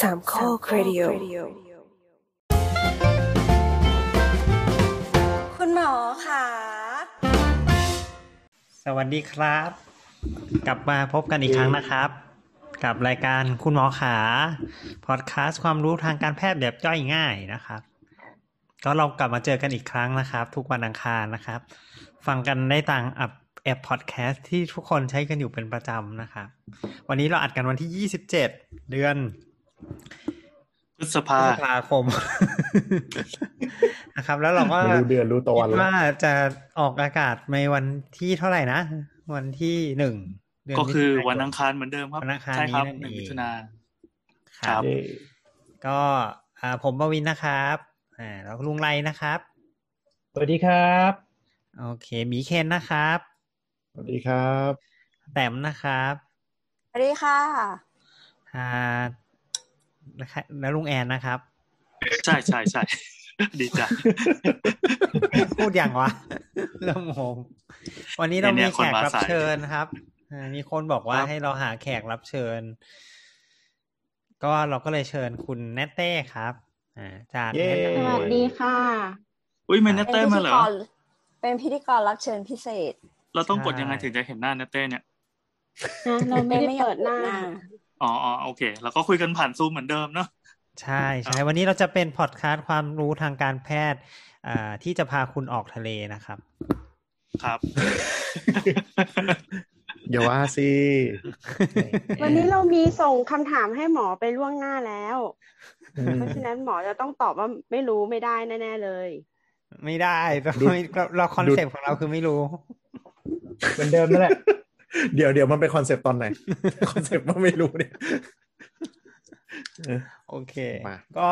สามข้อครดิโอคุณหมอขา สวัสดีครับ กลับมาพบกันอีกครั้งนะครับ กับรายการคุณหมอขาพอดแคสต์ความรู้ทางการแพทย์แบบย่อยง่ายนะครับ ก็เรากลับมาเจอกันอีกครั้งนะครับ ทุกวันอังคารนะครับ ฟังกันได้ตามแอปพอดแคสต์ที่ทุกคนใช้กันอยู่เป็นประจำนะครับ วันนี้เราอัดกันวันที่ 27 เดือน พฤษพภาฤษภาคมนะครับ แล้วเราก็ไม่รู้เดือนรู้ตะวันคิดแล้วว่าจะออกอากาศในวันที่เท่าไหร่นะ วันที่หนึ่งเดือนก็คือมิถุายวันอังคารเหมือนเดิมครับวันอังคารใช่ครับนี้นั่นหนึ่งเองมิถุนาคครัรับบเย้ก็อ่าผมปวินนะครับอ่าแล้วลุงไรนะครับสวัสดีครับ โอเคหมีเคนนะครับสวัสดีครับแต้มนะครับสวัสดีค่ะอ่า แล้วลุงแอนนะครับ ใช่ใช่ใช่ดีจ้ะพูดอย่างวะเริ่มงงวันนี้เราเนี่มียแขคนกมารับสายเชิญครับอ่ามีคนบอกว่าครับให้เราหาแขกรับเชิญ ก็เราก็เลยเชิญคุณแนตเต้ครับอ่าจากเย้แนะนำสตัววัสดีค่ะ อุ้ยเมนเนเป็นเต้พิมาธีเหรอกรเป็นพิธีกรรับเชิญพิเศษ เราต้องกดยังไงถึงจะเห็นหน้าเนเต้เนี่ยเราไม่ได้เปิดหน้า อ๋ออ๋อโอเค แล้วก็คุยกันผ่านซูมเหมือนเดิมเนาะใช่ใช่วันนี้เราจะเป็นพอดคาสต์ความรู้ทางการแพทย์อ่าที่จะพาคุณออกทะเลนะครับ ครับ อย่าว่าสิวันนี้เรามีส่งคำถามให้หมอไปล่วงหน้าแล้ว เพราะฉะนั้นหมอจะต้องตอบว่าไม่รู้ไม่ได้แน่ ๆ เลย ไม่ได้เราไม่เราเรา concept ของเราคือไม่รู้ เหมือนเดิมนั่นแหละ เดี๋ยวเดี๋ยวมันเป็น concept ตอนไหน concept ว่าไม่รู้เนี่ยเออโอเคมาก็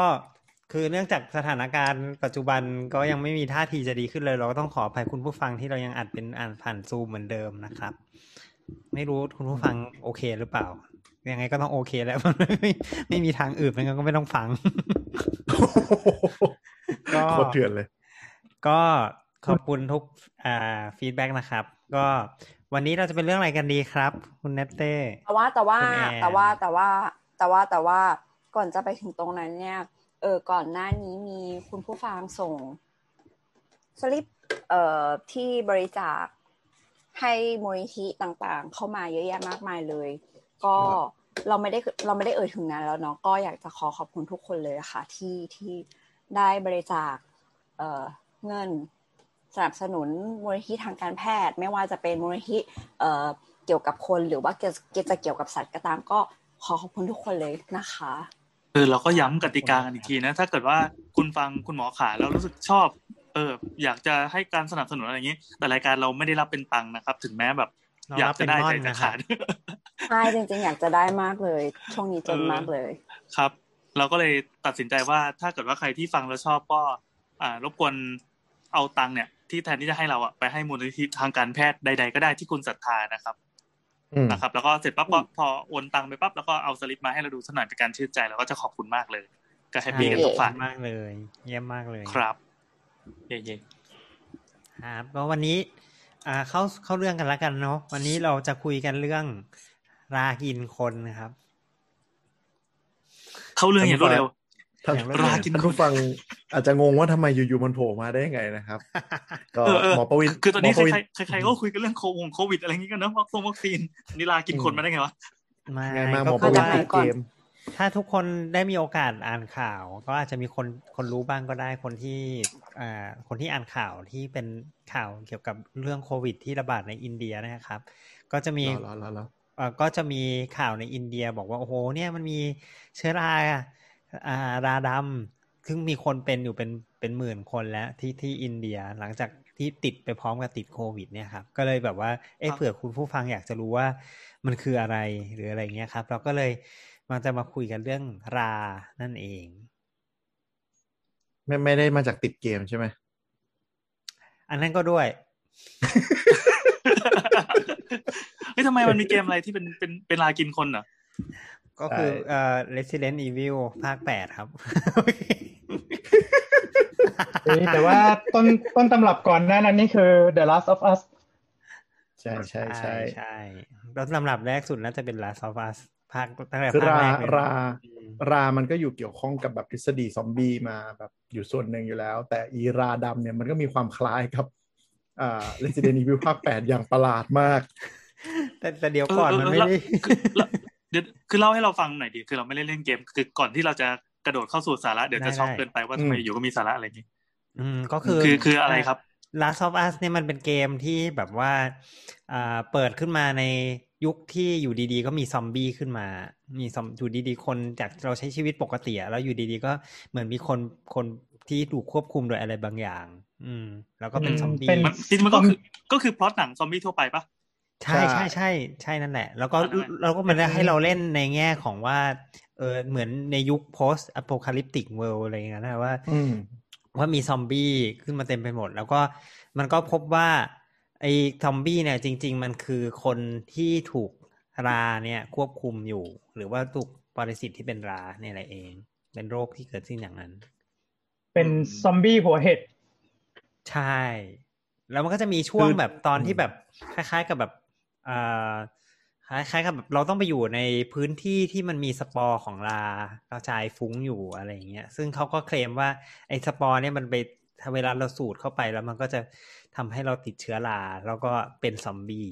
คือเนื่องจากสถานการณ์ปัจจุบันก็ยังไม่มีท่าทีจะดีขึ้นเลย เราก็ต้องขออภัยคุณผู้ฟังที่เรายังอัดเป็นอ่านผ่านซูมเหมือนเดิมนะครับ ไม่รู้คุณผู้ฟังโอเคหรือเปล่า ยังไงก็ต้องโอเคแล้วไม่ไม่มีทางอื่นงั้นก็ไม่ต้องฟังก็โคตรเถื่อนเลย ก็ขอบคุณทุกอ่าฟีดแบ็กนะครับ ก็ วันนี้เราจะเป็นเรื่องอะไรกันดีครับ คุณเนตเต้แต่ว่าแต่ว่าคุณแอนแต่ว่าแต่ว่าแต่ว่าแต่ว่าก่อนจะไปถึงตรงนั้นเนี่ย เออก่อนหน้านี้มีคุณผู้ฟังส่งสลิปเอ่อที่บริจาคให้มูลนิธิต่างๆ เข้ามาเยอะแยะมากมายเลย ก็เราไม่ได้เราไม่ได้เอ่ยถึงนั้นแล้วเนาะก็อยากจะขอขอบคุณทุกคนเลยค่ะ ที่ที่ได้บริจาคเอ่อเงิน สนับสนุนมูลนิธิทางการแพทย์ ไม่ว่าจะเป็นมูลนิธิเอ่อเกี่ยวกับคนหรือว่าเกี่ยวจะเกี่ยวกับสัตว์ก็ตามก็ขอขอบคุณทุกคนเลยนะคะเออเราก็ย้ำกติกากันอีกทีนะ ถ้าเกิดว่าคุณฟังคุณหมอขาแล้วรู้สึกชอบ เอออยากจะให้การสนับสนุนอะไรอย่างนี้ แต่รายการเราไม่ได้รับเป็นตังค์นะครับ ถึงแม้แบบเราอยารักบจะได้เป็นม่อใจนจะนะครับขาดใช่จริง ๆ อยากจะได้มากเลย ช่วงนี้จนมากเลย ครับ เราก็เลยตัดสินใจว่าถ้าเกิดว่าใครที่ฟังแล้วชอบก็ อ่ารบกวนเอาตังค์เนี่ย ที่แทนที่จะให้เราอะไปให้มูลนิธิทางการแพทย์ใด ๆ ก็ได้ที่คุณศรัทธานะครับอืมนะครับ แล้วก็เสร็จปั๊บก็พอโอนตังค์ไปปั๊บแล้วก็เอาสลิปมาให้เราดูสักหน่อยเป็นการชื่นใจแล้วก็จะขอบคุณมากเลย ก็แฮปปี้กันทุกฝ่ายมากเลย เยี่ยมมากเลยครับเย่ครับก็วันนี้ อ่าเข้าเข้าเรื่องกันแล้วกันเนาะวันนี้เราจะคุยกันเรื่องรากินคนนะครับๆเข้าเรื่องอย่างรวดเร็ว ท่านอย่างรวดเร็วรากินท่านผู้ฟังอาจจะงงว่าทำไมอยู่ๆมันโผล่มาได้ยังไงนะครับ ก็เออเออหมอประวินคือตอนนี้หมประวินใครๆใครๆก็คุยกันเรื่องโควงโควิดอะไรอย่างงี้กันเนอะวัคซีนวัคซีนนี่ลากินคนมาได้ไงวะไม่ไงมาหมก็อปคืระอวินว่ามาติดก่อนเกมถ้าทุกคนได้มีโอกาสอ่านข่าว ก็อาจจะมีคนคนรู้บ้างก็ได้คนที่อ่าคนที่อ่านข่าวที่เป็นข่าวเกี่ยวกับเรื่องโควิด ที่ระบาดในอินเดียนะครับ ก็จะมีรอรอรอเอ่อก็จะมีข่าวในอินเดียบอกว่าโอ้โหเนี่ยมันมีเชื้อรา อ่าราดำซึ่งมีคนเป็นอยู่เป็นเป็นหมื่นคนแล้วที่ที่อินเดียหลังจากที่ติดไปพร้อมกับติดโควิดเนี่ยครับ ก็เลยแบบว่าเอ๊ะครับเผื่อคุณผู้ฟังอยากจะรู้ว่ามันคืออะไรหรืออะไรเงี้ยครับ เราก็เลยมาจะมาคุยกันเรื่องรานั่นเอง ไม่ไม่ได้มาจากติดเกมใช่ไหมอันนั้นก็ด้วยเฮ้ยทำไมมันมีเกมอะไรที่เป็นเป็นเป็นลากินคนเหรอ ก็คือเอ่อ Resident Evil ภาคแปดครับเอ้ยแต่ว่าต้นต้นตำรับก่อนหน้านั้นนี่คือ The Last of Us ใช่ใช่ใช่ใช่แล้วลำดับแรกสุดน่าจะเป็น Last of Us ภภาคตั้งแต่คือภาคราแรกเลยราอืมรา มันก็อยู่เกี่ยวข้องกับแบบทฤษฎีซอมบี้มาแบบอยู่ส่วนหนึ่งอยู่แล้ว แต่อีราดำเนี่ยมันก็มีความคล้ายกับอ่า Resident Evil ภาคแปดอย่างประหลาดมาก แต่แต่เดี๋ยวก่อนเออมันเออไม่ได้ คือแล้วเดี๋ยวคือเล่าให้เราฟังหน่อยดิคือเราไม่ได้เล่นเกม คือก่อนที่เราจะกระโดดเข้าสู่สาระเดี๋ยวจะช็อกเกินไปว่าทำไมอืมอยู่ก็มีสาระอะไรอย่างนี้อืมก็คือคือคืออะไรครับ Last of Us เนี่ยมันเป็นเกมที่แบบว่าอ่าเปิดขึ้นมาในยุคที่อยู่ดีๆ ก็มีซอมบี้ขึ้นมา มีซอมอยู่ดีๆ คนจากเราใช้ชีวิตปกติอะแล้วอยู่ดีๆ ก็เหมือนมีคนคนที่ถูกควบคุมโดยอะไรบางอย่าง อืม แล้วก็เป็นอืมซอมบี้เป็นมันจริงๆมันก็คือก็คือพล็อตหนังซอมบี้ทั่วไปปะ ใช่ใช่ใช่ใช่ใช่นั่นแหละ แล้วก็อ่านั่นแหละเราก็มันได้ให้เราเล่นในแง่ของว่า เออเหมือนในยุค post apocalyptic world อะไรอย่างเงี้ยนะว่าอืมว่ามีซอมบี้ขึ้นมาเต็มไปหมด แล้วก็มันก็พบว่า ไอ้ซอมบี้เนี่ยจริง ๆ มันคือคนที่ถูกราเนี่ยควบคุมอยู่ หรือว่าถูกปรสิตที่เป็นราเนี่ยแหละเอง เป็นโรคที่เกิดขึ้นอย่างนั้น เป็นซอมบี้หัวเห็ดใช่ แล้วมันก็จะมีช่วงคือแบบตอนที่แบบคล้าย ๆ กับแบบอ่า คล้ายๆกับแบบเราต้องไปอยู่ในพื้นที่ที่มันมีสปอร์ของรากระจายฟุ้งอยู่อะไรอย่างเงี้ย ซึ่งเขาก็เคลมว่าไอ้สปอร์เนี่ยมันไปถ้าเวลาเราสูดเข้าไปแล้วมันก็จะทำให้เราติดเชื้อราแล้วก็เป็นซอมบี้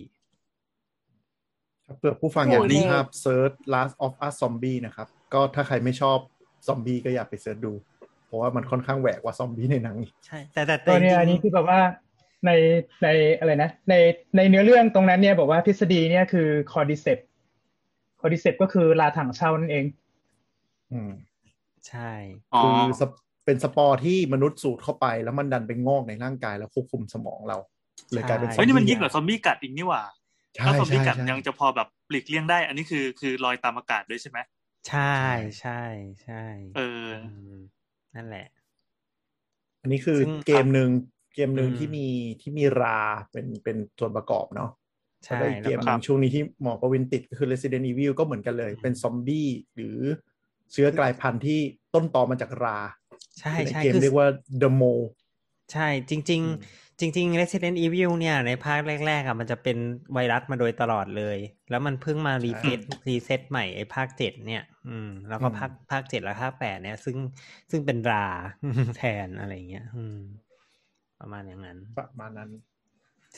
เผื่อผู้ฟังอยากดูภาพ search Last of Us Zombie นะครับ ก็ถ้าใครไม่ชอบซอมบี้ก็อย่าไป search ดู เพราะว่ามันค่อนข้างแหวกกว่าซอมบี้ในหนังอีกใช่ แต่แต่แต่ตัวเนี้ยจริงๆอันนี้คือแบบว่า ในในอะไรนะในในเนื้อเรื่องตรงนั้นเนี่ยบอกว่าทฤษฎีเนี่ยคือ Cordyceps Cordyceps ก็คือราถังเช่านั่นเอง อืมใช่อ๋อคือสปเป็นสปอร์ที่มนุษย์สูดเข้าไปแล้วมันดันไปงอกในร่างกายแล้วควบคุมสมองเรา เลยกลายเป็นซอมบี้เฮ้ยนี่มันยิ่งกว่าซอมบี้กัดอีกนี่หว่าใช่ถ้าซอมบี้ใช่กัดใช่ยังจะพอแบบหลีกเลี่ยงได้ อันนี้คือคือลอยตามอากาศด้วยใช่ไหมใช่ใช่ใช่เออมนั่นแหละ อันนี้คือซึ่งเกมหนึ่ง เกมหนึ่งอืมที่มีที่มีราเป็นเป็นส่วนประกอบเนาะใช่แล้วก็อีกเกมหแล้นึ่วงก็ช่วงนี้ที่หมอประวินติดก็คือ Resident Evil ก็เหมือนกันเลย เป็นซอมบี้หรือเชื้อกลายพันธุ์ที่ต้นตอมาจากรา ใช่ในใช่เกมคือเรียกว่า The Mo ใช่จริงอืมๆจริง ๆ Resident Evil เนี่ยในภาคแรกๆอะมันจะเป็นไวรัสมาโดยตลอดเลย แล้วมันเพิ่งมารีเซ็ตreset ใหม่ไอ้ภาคเจ็ดเนี่ย อืม แล้วก็ภาคภาคเจ็ดและภาคแปดเนี่ย ซึ่งซึ่งเป็นราแทนอะไรเงี้ย อืม ประมาณอย่างนั้น ประมาณนั้น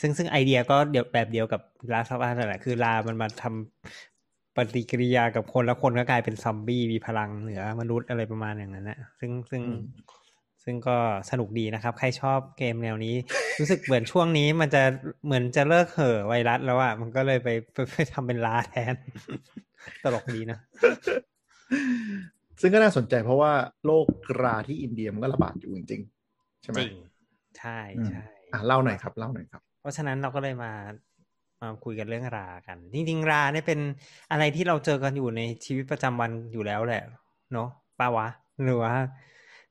ซึ่งซึ่งไอเดียก็เดียวแบบเดียวกับ Last of Us นั่นแหละคือรามันมาทำปฏิกิริยากับคนแล้วคนก็กลายเป็นซอมบี้มีพลังเหนือมนุษย์อะไรประมาณอย่างนั้นนะซึ่งซึ่งอืมซึ่งก็สนุกดีนะครับ ใครชอบเกมแนวนี้ รู้สึกเหมือนช่วงนี้มันจะเหมือนจะเลิกเห่อะไวรัสแล้วอะมันก็เลยไปไปไปทำเป็นลาแทน ตลกดีนะ ซึ่งก็น่าสนใจเพราะว่าโรคราที่อินเดียมันก็ระบาดอยู่จริงๆใช่ไหมจริง ใช่อืมใช่อะเล่าหน่อยครับเล่าหน่อยครับ เพราะฉะนั้นเราก็เลยมามาคุยกันเรื่องรากัน จริง ๆ ราเนี่ยเป็นอะไรที่เราเจอกันอยู่ในชีวิตประจำวันอยู่แล้วแหละ เนาะป้าวะหรือว่า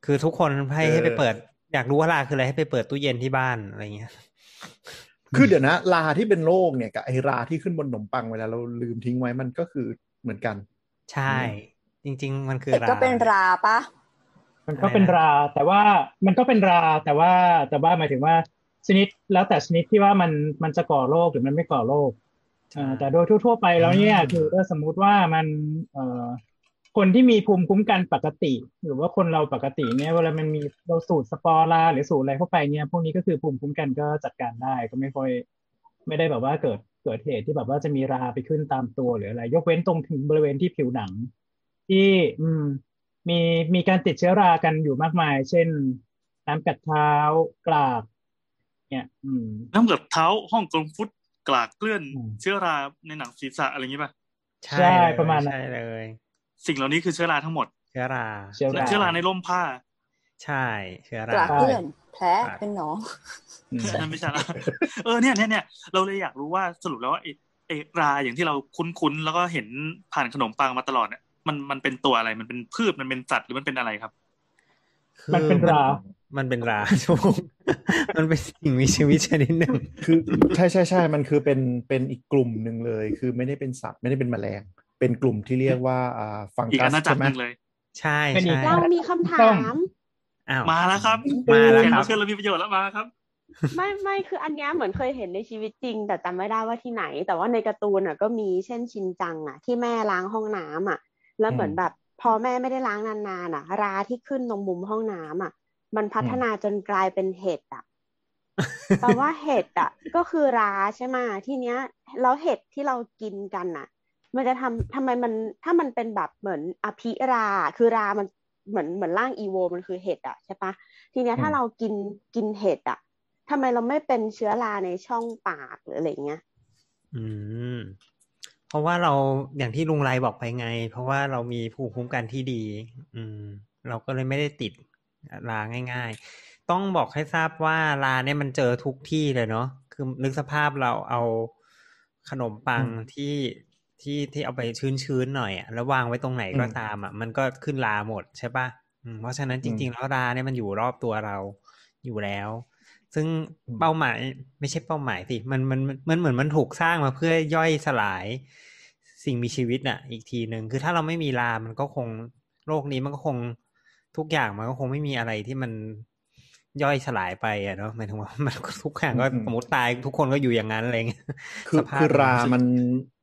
คือทุกคนให้เออให้ไปเปิด อยากรู้ว่าราคืออะไรให้ไปเปิดตู้เย็นที่บ้านอะไรเงี้ยคือเดี๋ยวนะราที่เป็นโรคเนี่ยกับไอราที่ขึ้นบนขนมปังเวลาเราลืมทิ้งไว้มันก็คือเหมือนกัน ใช่ จริง ๆ มันคือแต่ราก็เป็นราปะ มันก็เป็นรา แต่ว่ามันก็เป็นราแต่ว่าแต่ว่าหมายถึงว่าชนิดแล้วแต่ชนิดที่ว่ามันมันจะก่อโรคหรือมันไม่ก่อโรคเอ่อแต่โดยทั่ว ๆ ไปแล้วเนี่ยอืมคือถ้าสมมุติว่ามันเอ่อคนที่มีภูมิคุ้มกันปกติ หรือว่าคนเราปกติเนี่ยเวลามันมีเราสูดสปอร์ราหรือสูดอะไรเข้าไปเนี่ยพวกนี้ก็คือภูมิคุ้มกันก็จัดการได้ก็ไม่ค่อย ไม่ได้แบบว่าเกิดเกิดเหตุที่แบบว่าจะมีราไปขึ้นตามตัวหรืออะไร ยกเว้นตรงถึงบริเวณที่ผิวหนัง ที่อืม มีมีการติดเชื้อรากันอยู่มากมาย เช่นน้ำกัดเท้ากลากเนี่ยอืมน้ำเกือบเท้าห้องกลมฟุตกลากเกลื่อนอืมเชื้อราในหนังศีรษะอะไรอย่างนี้ป่ะใช่ใช่เลยประมาณนั้นใช่เลย สิ่งเหล่านี้คือเชื้อราทั้งหมด เชื้อราเชื้อและราเชื้อราในร่มผ้า ใช่ เชื้อกลาราเกลื่อนแผลเป็นหนองอืมนั่นไม่ใช่ละเออเนี่ยเนี่ยเนี่ยเราเลยอยากรู้ว่าสรุปแล้วว่าไอ้ไอ้ราอย่างที่เราคุ้นๆแล้วก็เห็นผ่านขนมปังมาตลอดเนี่ย มันมันเป็นตัวอะไรมันเป็นพืชมันเป็นสัตว์หรือมันเป็นอะไรครับคือมันเป็นรา มันเป็นราถูกมันเป็นสิ่งมีชีวิตชนิดหนึ่งคือใช่ใช่ใช่มันคือเป็นเป็นอีกกลุ่มหนึ่งเลย คือไม่ได้เป็นสัตว์ไม่ได้เป็นแมลง เป็นกลุ่มที่เรียกว่าอ่าฟังอีกกัอาสณาจักใช่รไหมหนึ่งเลยใช่เป็นอีกใช่เรามีคำถามอ้าวมาแล้วครับมาแล้วแขกครัรับเชิญเรามีประโยชน์แล้วมาครับไม่ไม่คืออันเนี้ยเหมือนเคยเห็นในชีวิตจริง แต่จำไม่ได้ว่าที่ไหน แต่ว่าในการ์ตูนอะก็มีเช่นชินจังอะ ที่แม่ล้างห้องน้ำอะ แล้วเหมือนแบบ พอแม่ไม่ได้ล้างนานๆอะ ราที่ขึ้นตรงมุมห้องน้ำอะ มันพัฒนาจนกลายเป็นเห็ดอะแปลว่าเห็ดอะ ก็คือราใช่ไหมทีเนี้ยแล้วเห็ดที่เรากินกันอะ มันจะทำทำไมมันถ้ามันเป็นแบบเหมือนอภิราคือรามันเหมือนเหมือนร่างอีโวมันคือเห็ดอะใช่ปะทีเนี้ยถ้าเรากินกินเห็ดอะทำไมเราไม่เป็นเชื้อราในช่องปากหรืออะไรเงี้ยอืมเพ ราะว่าเราอย่างที่ลุงไรบอกไปไง เพราะว่าเรามีภูมิคุ้มกันที่ดี อืม เราก็เลยไม่ได้ติดราง่าย ๆ ต้องบอกให้ทราบว่าราเนี่ยมันเจอทุกที่เลยเนาะคือนึกสภาพเราเอาขนมปังที่ที่ที่เอาไปชื้นๆหน่อยอะแล้ววางไว้ตรงไหนก็ตามอะมันก็ขึ้นราหมดใช่ปะอืมเพราะฉะนั้นจริง ๆ แล้วราเนี่ยมันอยู่รอบตัวเราอยู่แล้ว ซึ่งเป้าหมายไม่ใช่เป้าหมายสิมันมันมันเหมือนมันถูกสร้างมาเพื่อย่อยสลายสิ่งมีชีวิตน่ะ อีกทีหนึ่งคือถ้าเราไม่มีรามันก็คงโลกนี้มันก็คงทุกอย่างมันก็คงไม่มีอะไรที่มันย่อยสลายไปอะเนาะหมายถึงว่ามันทุกอย่างก็สมมติตายทุกคนก็อยู่อย่างนั้นอะไรเงี้ยคือคือรามัน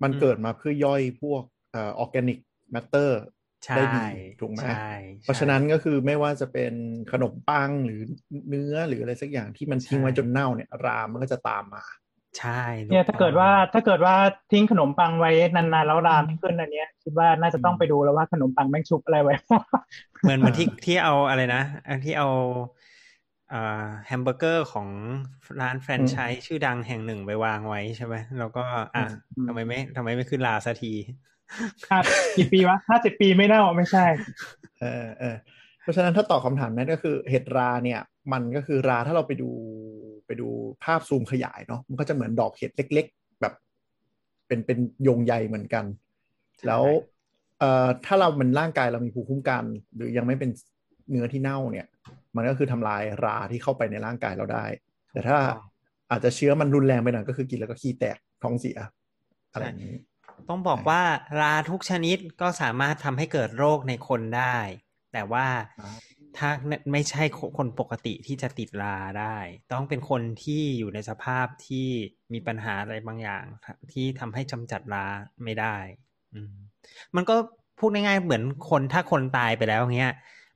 มันเกิดมาเพื่อย่อยพวกเอ่อ organic matter ได้ดี ถูกไหมเพราะฉะนั้นก็คือไม่ว่าจะเป็นขนมปังหรือเนื้อหรืออะไรสักอย่างที่มันทิ้งไว้จนเน่าเนี่ยรามันก็จะตามมาใช่เนี่ยถ้าเกิดว่าถ้าเกิดว่าทิ้งขนมปังไว้นานๆแล้วราไม่ขึ้นอันเนี้ยคิดว่าน่าจะต้องไปดูแล้วว่าขนมปังแม่งชุบอะไรไว้ เหมือนเหมือนที่ที่เอาอะไรนะอันที่เอาแฮมเบอร์เกอร์ของร้านแฟรนไชส์ชื่อดังแห่งหนึ่งไปวางไว้ใช่ไหมแล้วก็อะทำไมไม่ทำไมไม่ขึ้นราสักที กี่ปีวะห้าสิบปีไม่เน่าไม่ใช่ เออเออเพราะฉะนั้นถ้าตอบคำถามนั้นก็คือเห็ดราเนี่ย มันก็คือราถ้าเราไปดูไปดูภาพซูมขยายเนาะมันก็จะเหมือนดอกเห็ดเล็ก ๆ แบบ เป็นเป็นยงใยเหมือนกัน แล้วเอ่อถ้าเรามันร่างกายเรามีภูมิคุ้มกัน หรือยังไม่เป็นเนื้อที่เน่าเนี่ย มันก็คือทำลายราที่เข้าไปในร่างกายเราได้ แต่ถ้าอาจจะเชื้อมันรุนแรงไปหน่อยก็คือกินแล้วก็ขี้แตกท้องเสียอะไรอย่างนี้ ต้องบอกว่าราทุกชนิดก็สามารถทำให้เกิดโรคในคนได้ แต่ว่าถ้าไม่ใช่คนปกติที่จะติดราได้ ต้องเป็นคนที่อยู่ในสภาพที่มีปัญหาอะไรบางอย่าง ที่ทำให้จำจัดราไม่ได้อืมมันก็พูดง่ายๆเหมือนคนถ้าคนตายไปแล้วเงี้ย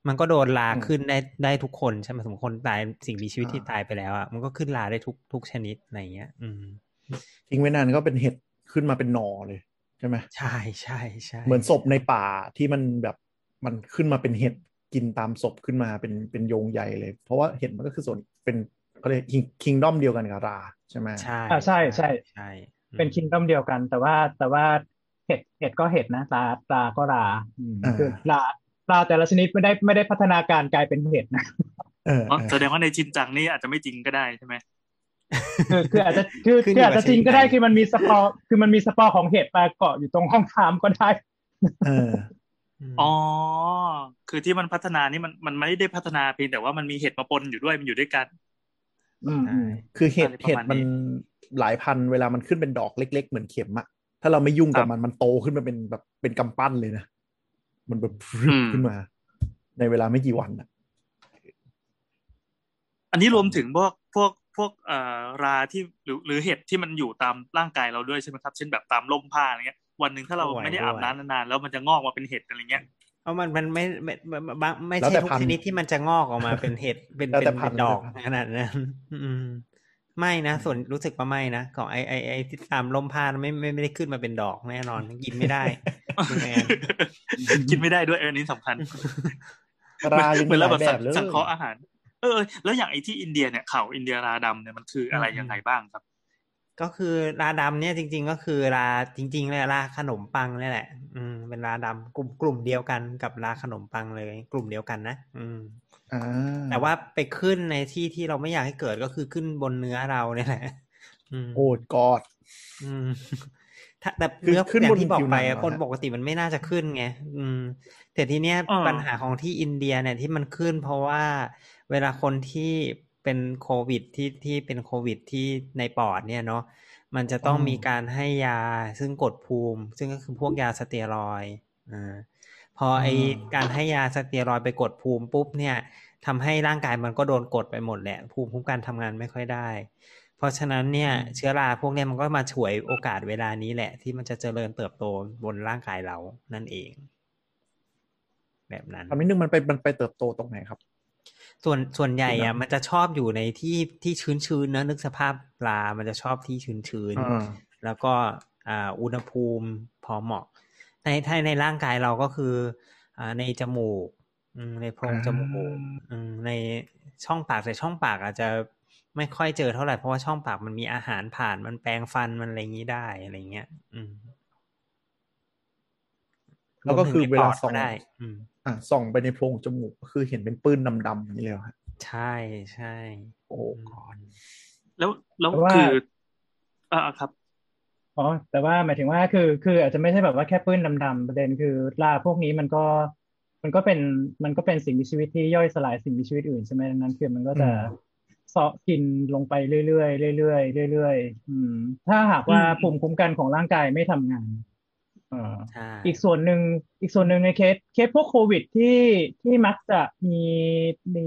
มันก็โดนลาขึ้นได้ได้ทุกคนใช่ไหมสมมติคนตายสิ่งมีชีวิตที่ตายไปแล้วอะมันก็ขึ้นลาได้ทุกทุกชนิดอะไรเงี้ย อืมทิ้งไว้นานก็เป็นเห็ดขึ้นมาเป็นหนอเลย ใช่ไหมใช่ใช่ใช่เหมือนศพในป่าที่มันแบบมันขึ้นมาเป็นเห็ดกินตามศพขึ้นมาเป็นเป็นโยงใหญ่เลย เพราะว่าเห็ดมันก็คือส่วนเป็นเขาเรียกคิงด้อมเดียวกันกับราใช่ไหมใช่ใช่ใช่ใช่เป็นคิงด้อมเดียวกัน แต่ว่าแต่ว่าเห็ดเห็ดก็เห็ดนะราราก็ราคือราราแต่ละชนิดไม่ได้ไม่ได้พัฒนาการกลายเป็นเห็ดนะเออแสดงว่าในจินจังนี่อาจจะไม่จริงก็ได้ใช่ไหม คือคืออาจจะคือคืออาจจะจริงก็ได้คือมันมีสปอร์คือมันมีสปอร์ของเห็ดราเกาะอยู่ตรงห้องทามก็ได้เอออ๋อ คือที่มันพัฒนานี่มันมันไม่ได้พัฒนาเพียงแต่ว่ามันมีเห็ดมาปนอยู่ด้วยมันอยู่ด้วยกันอืมคือเห็ดเห็ดมันหลายพันธุ์เวลามันขึ้นเป็นดอกเล็ก ๆ เหมือนเข็มอะถ้าเราไม่ยุ่งกับมันมันโตขึ้นมาเป็นแบบเป็นกำปั้นเลยนะ มันแบบขึ้นมา ในเวลาไม่กี่วันอะอันนี้รวมถึงพวกพวก พวกเอ่อราที่หรือหรือเห็ดที่มันอยู่ตามร่างกายเราด้วยใช่ไหมครับ เช่นแบบตามล่มผ้าอะไรเงี้ย วันหนึ่งถ้าเราไม่ได้อาบน้ำนานๆแล้วมันจะงอกมาเป็นเห็ดอะไรเงี้ยเพราะมันมันไม่ไม่ไม่ไม่ใช่ทุกชนิดที่มันจะงอกออกมาเป็นเห็ดเป็นเป็นดอกขนาดนั้นอืมไม่นะ ส่วนรู้สึกว่าไม่นะของไอไอไอที่ตามลมผ้าไม่ไม่ไม่ได้ขึ้นมาเป็นดอกแน่นอน กินไม่ได้กินไม่ได้ด้วยเออนี้สำคัญราเหมือนเราแบบสังเคราะห์อาหาร เออ แล้วอย่างไอ้ที่อินเดียเนี่ยเขาอินเดียราดำเนี่ยมันคืออะไรยังไงบ้างครับ ก็คือราดำเนี่ยจริง ๆ ก็คือราจริงๆเลยราขนมปังนี่แหละ อืมเป็นราดำกลุ่มกลุ่มเดียวกันกับราขนมปังเลย กลุ่มเดียวกันนะ อืมแต่ว่าไปขึ้นในที่ที่เราไม่อยากให้เกิดก็คือขึ้นบนเนื้อเราเนี่ยแหละโอ้กอดอืมแต่เนื้อขึ้นอย่างที่บอกไปคนปกติมันไม่น่าจะขึ้นไง อืม แต่ทีเนี้ยปัญหาของที่อินเดียเนี่ยที่มันขึ้นเพราะว่า เวลาคนที่เป็นโควิดที่ที่เป็นโควิดที่ในปอดเนี่ยเนาะมันจะต้องมีการให้ยาซึ่งกดภูมิ ซึ่งก็คือพวกยาสเตียรอยอ่าพอไอการให้ยาสเตียรอยไปกดภูมิปุ๊บเนี่ยทำให้ร่างกายมันก็โดนกดไปหมดแหละ ภูมิคุ้มกันทำงานไม่ค่อยได้ เพราะฉะนั้นเนี่ยเชื้อราพวกเนี้ยมันก็มาฉวยโอกาสเวลานี้แหละ ที่มันจะเจริญเติบโตบนร่างกายเรานั่นเอง แบบนั้นคำนี้นึงมันไปมันไปเติบโตตรงไหนครับ ส่วนส่วนใหญ่ที่อะน้ำมันจะชอบอยู่ในที่ที่ชื้นชื้นๆนะนึกสภาพปลา มันจะชอบที่ชื้นชื้นๆอ่าแล้วก็อ่าอุณหภูมิพอเหมาะ ในถ้าในร่างกายเราก็คืออ่าในจมูกอืมในโพรงจมูกอืมในช่องปากแต่ช่องปากอาจจะไม่ค่อยเจอเท่าไหร่เพราะว่าช่องปากมันมีอาหารผ่านมันแปรงฟันมันอะไรอย่างนี้ได้อะไรเงี้ย อืมแล้วก็คือรมถึงในเวลาปดส่องได้ อืมอะส่องไปในโพรงจมูกก็คือเห็นเป็นปื้นดำๆอย่างนี้เลยเหรอฮะใช่ใช่โอ้ก่อนแล้วแล้วแต่ว่าคืออ่าครับอ๋อแต่ว่าหมายถึงว่าคือคืออาจจะไม่ใช่แบบว่าแค่ปื้นดำๆประเด็นคือลาพวกนี้มันก็มันก็เป็นมันก็เป็นสิ่งมีชีวิตที่ย่อยสลายสิ่งมีชีวิตอื่นใช่ไหมดังนั้นคือมันก็จะเซาะกินลงไปเรื่อยๆเรื่อยๆเรื่อยๆอืมถ้าหากว่าอืมภูมิคุ้มกันของร่างกายไม่ทำงานเอ่อใช่อีกส่วนหนึ่งอีกส่วนหนึ่งในเคสเคสพวกโควิดที่ที่มักจะมีมี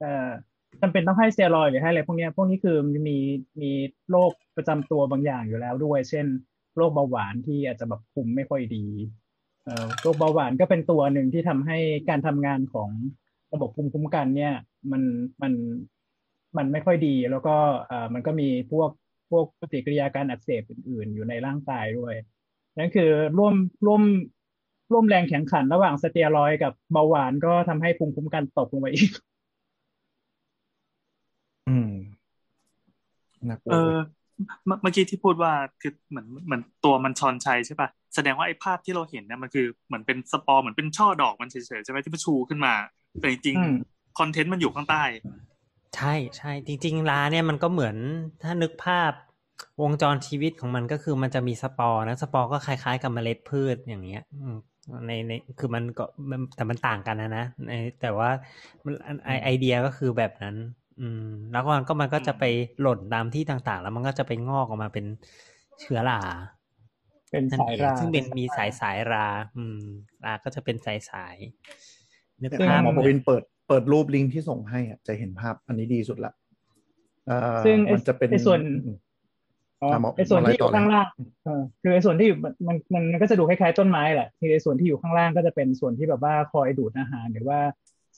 เอ่อจำเป็นต้องให้สเตียรอยด์หรือให้อะไรพวกเนี้ยพวกนี้คือมันมีมีโรคประจำตัวบางอย่างอยู่แล้วด้วย เช่นโรคเบาหวานที่อาจจะแบบคุมไม่ค่อยดีเอ่อโรคเบาหวานก็เป็นตัวหนึ่งที่ทำให้การทำงานของระบบภูมิคุ้มกัน เนี่ย มันมันมันไม่ค่อยดี แล้วก็เอ่อมันก็มีพวกพวกปฏิกิริยาการอักเสบอื่น ๆ อยู่ในร่างกายด้วย นั่นคือร่วมร่วมร่วมแรงแข่งขันระหว่างสเตียรอยด์กับเบาหวานก็ทำให้ภูมิคุ้มกันตกลงไปอีก อืมน่ากลัวเออเมื่อเมื่อกี้ที่พูดว่าคือเหมือนเหมือนตัวมันชอนชัยใช่ปะแสดงว่าไอ้ภาพที่เราเห็นเนี่ยมันคือเหมือนเป็นสปอร์เหมือนเป็นช่อดอกมันเฉยๆใช่ไหมที่มันชูขึ้นมา แต่จริงอืมๆ content มันอยู่ข้างใต้ ใช่ใช่จริงๆราเนี่ยมันก็เหมือนถ้านึกภาพ วงจรชีวิตของมันก็คือมันจะมีสปอร์นะสปอร์ก็คล้ายๆกับเมล็ดพืชอย่างเงี้ยอืมในในคือมันก็มันแต่มันต่างกันนะนะในแต่ว่ามันไอไอเดียก็คือแบบนั้น อืม แล้วก็มันก็มันก็จะไปหล่นตามที่ต่างๆ แล้วมันก็จะไปงอกออกมาเป็นเชื้อราเป็นนั่นสายเองราซึ่งเป็นมีสายสายรา อืม ราก็จะเป็นสายสายนึกเนี่ยภาพหมอปวินเปิดเปิดรูปลิงก์ที่ส่งให้อะจะเห็นภาพอันนี้ดีสุดละเอ่อซึ่งไอ้มันจะเป็นไอ้ส่วน ไอ้ส่วนที่อหมอไล่ต่อยู่ข้างเลยล่างเออคือไอ้ส่วนที่อยู่มันมันมันมันก็จะดูคล้ายๆต้นไม้แหละคือไอ้ส่วนที่อยู่ข้างล่างก็จะเป็นส่วนที่แบบว่าคอยดูดอาหารหรือว่า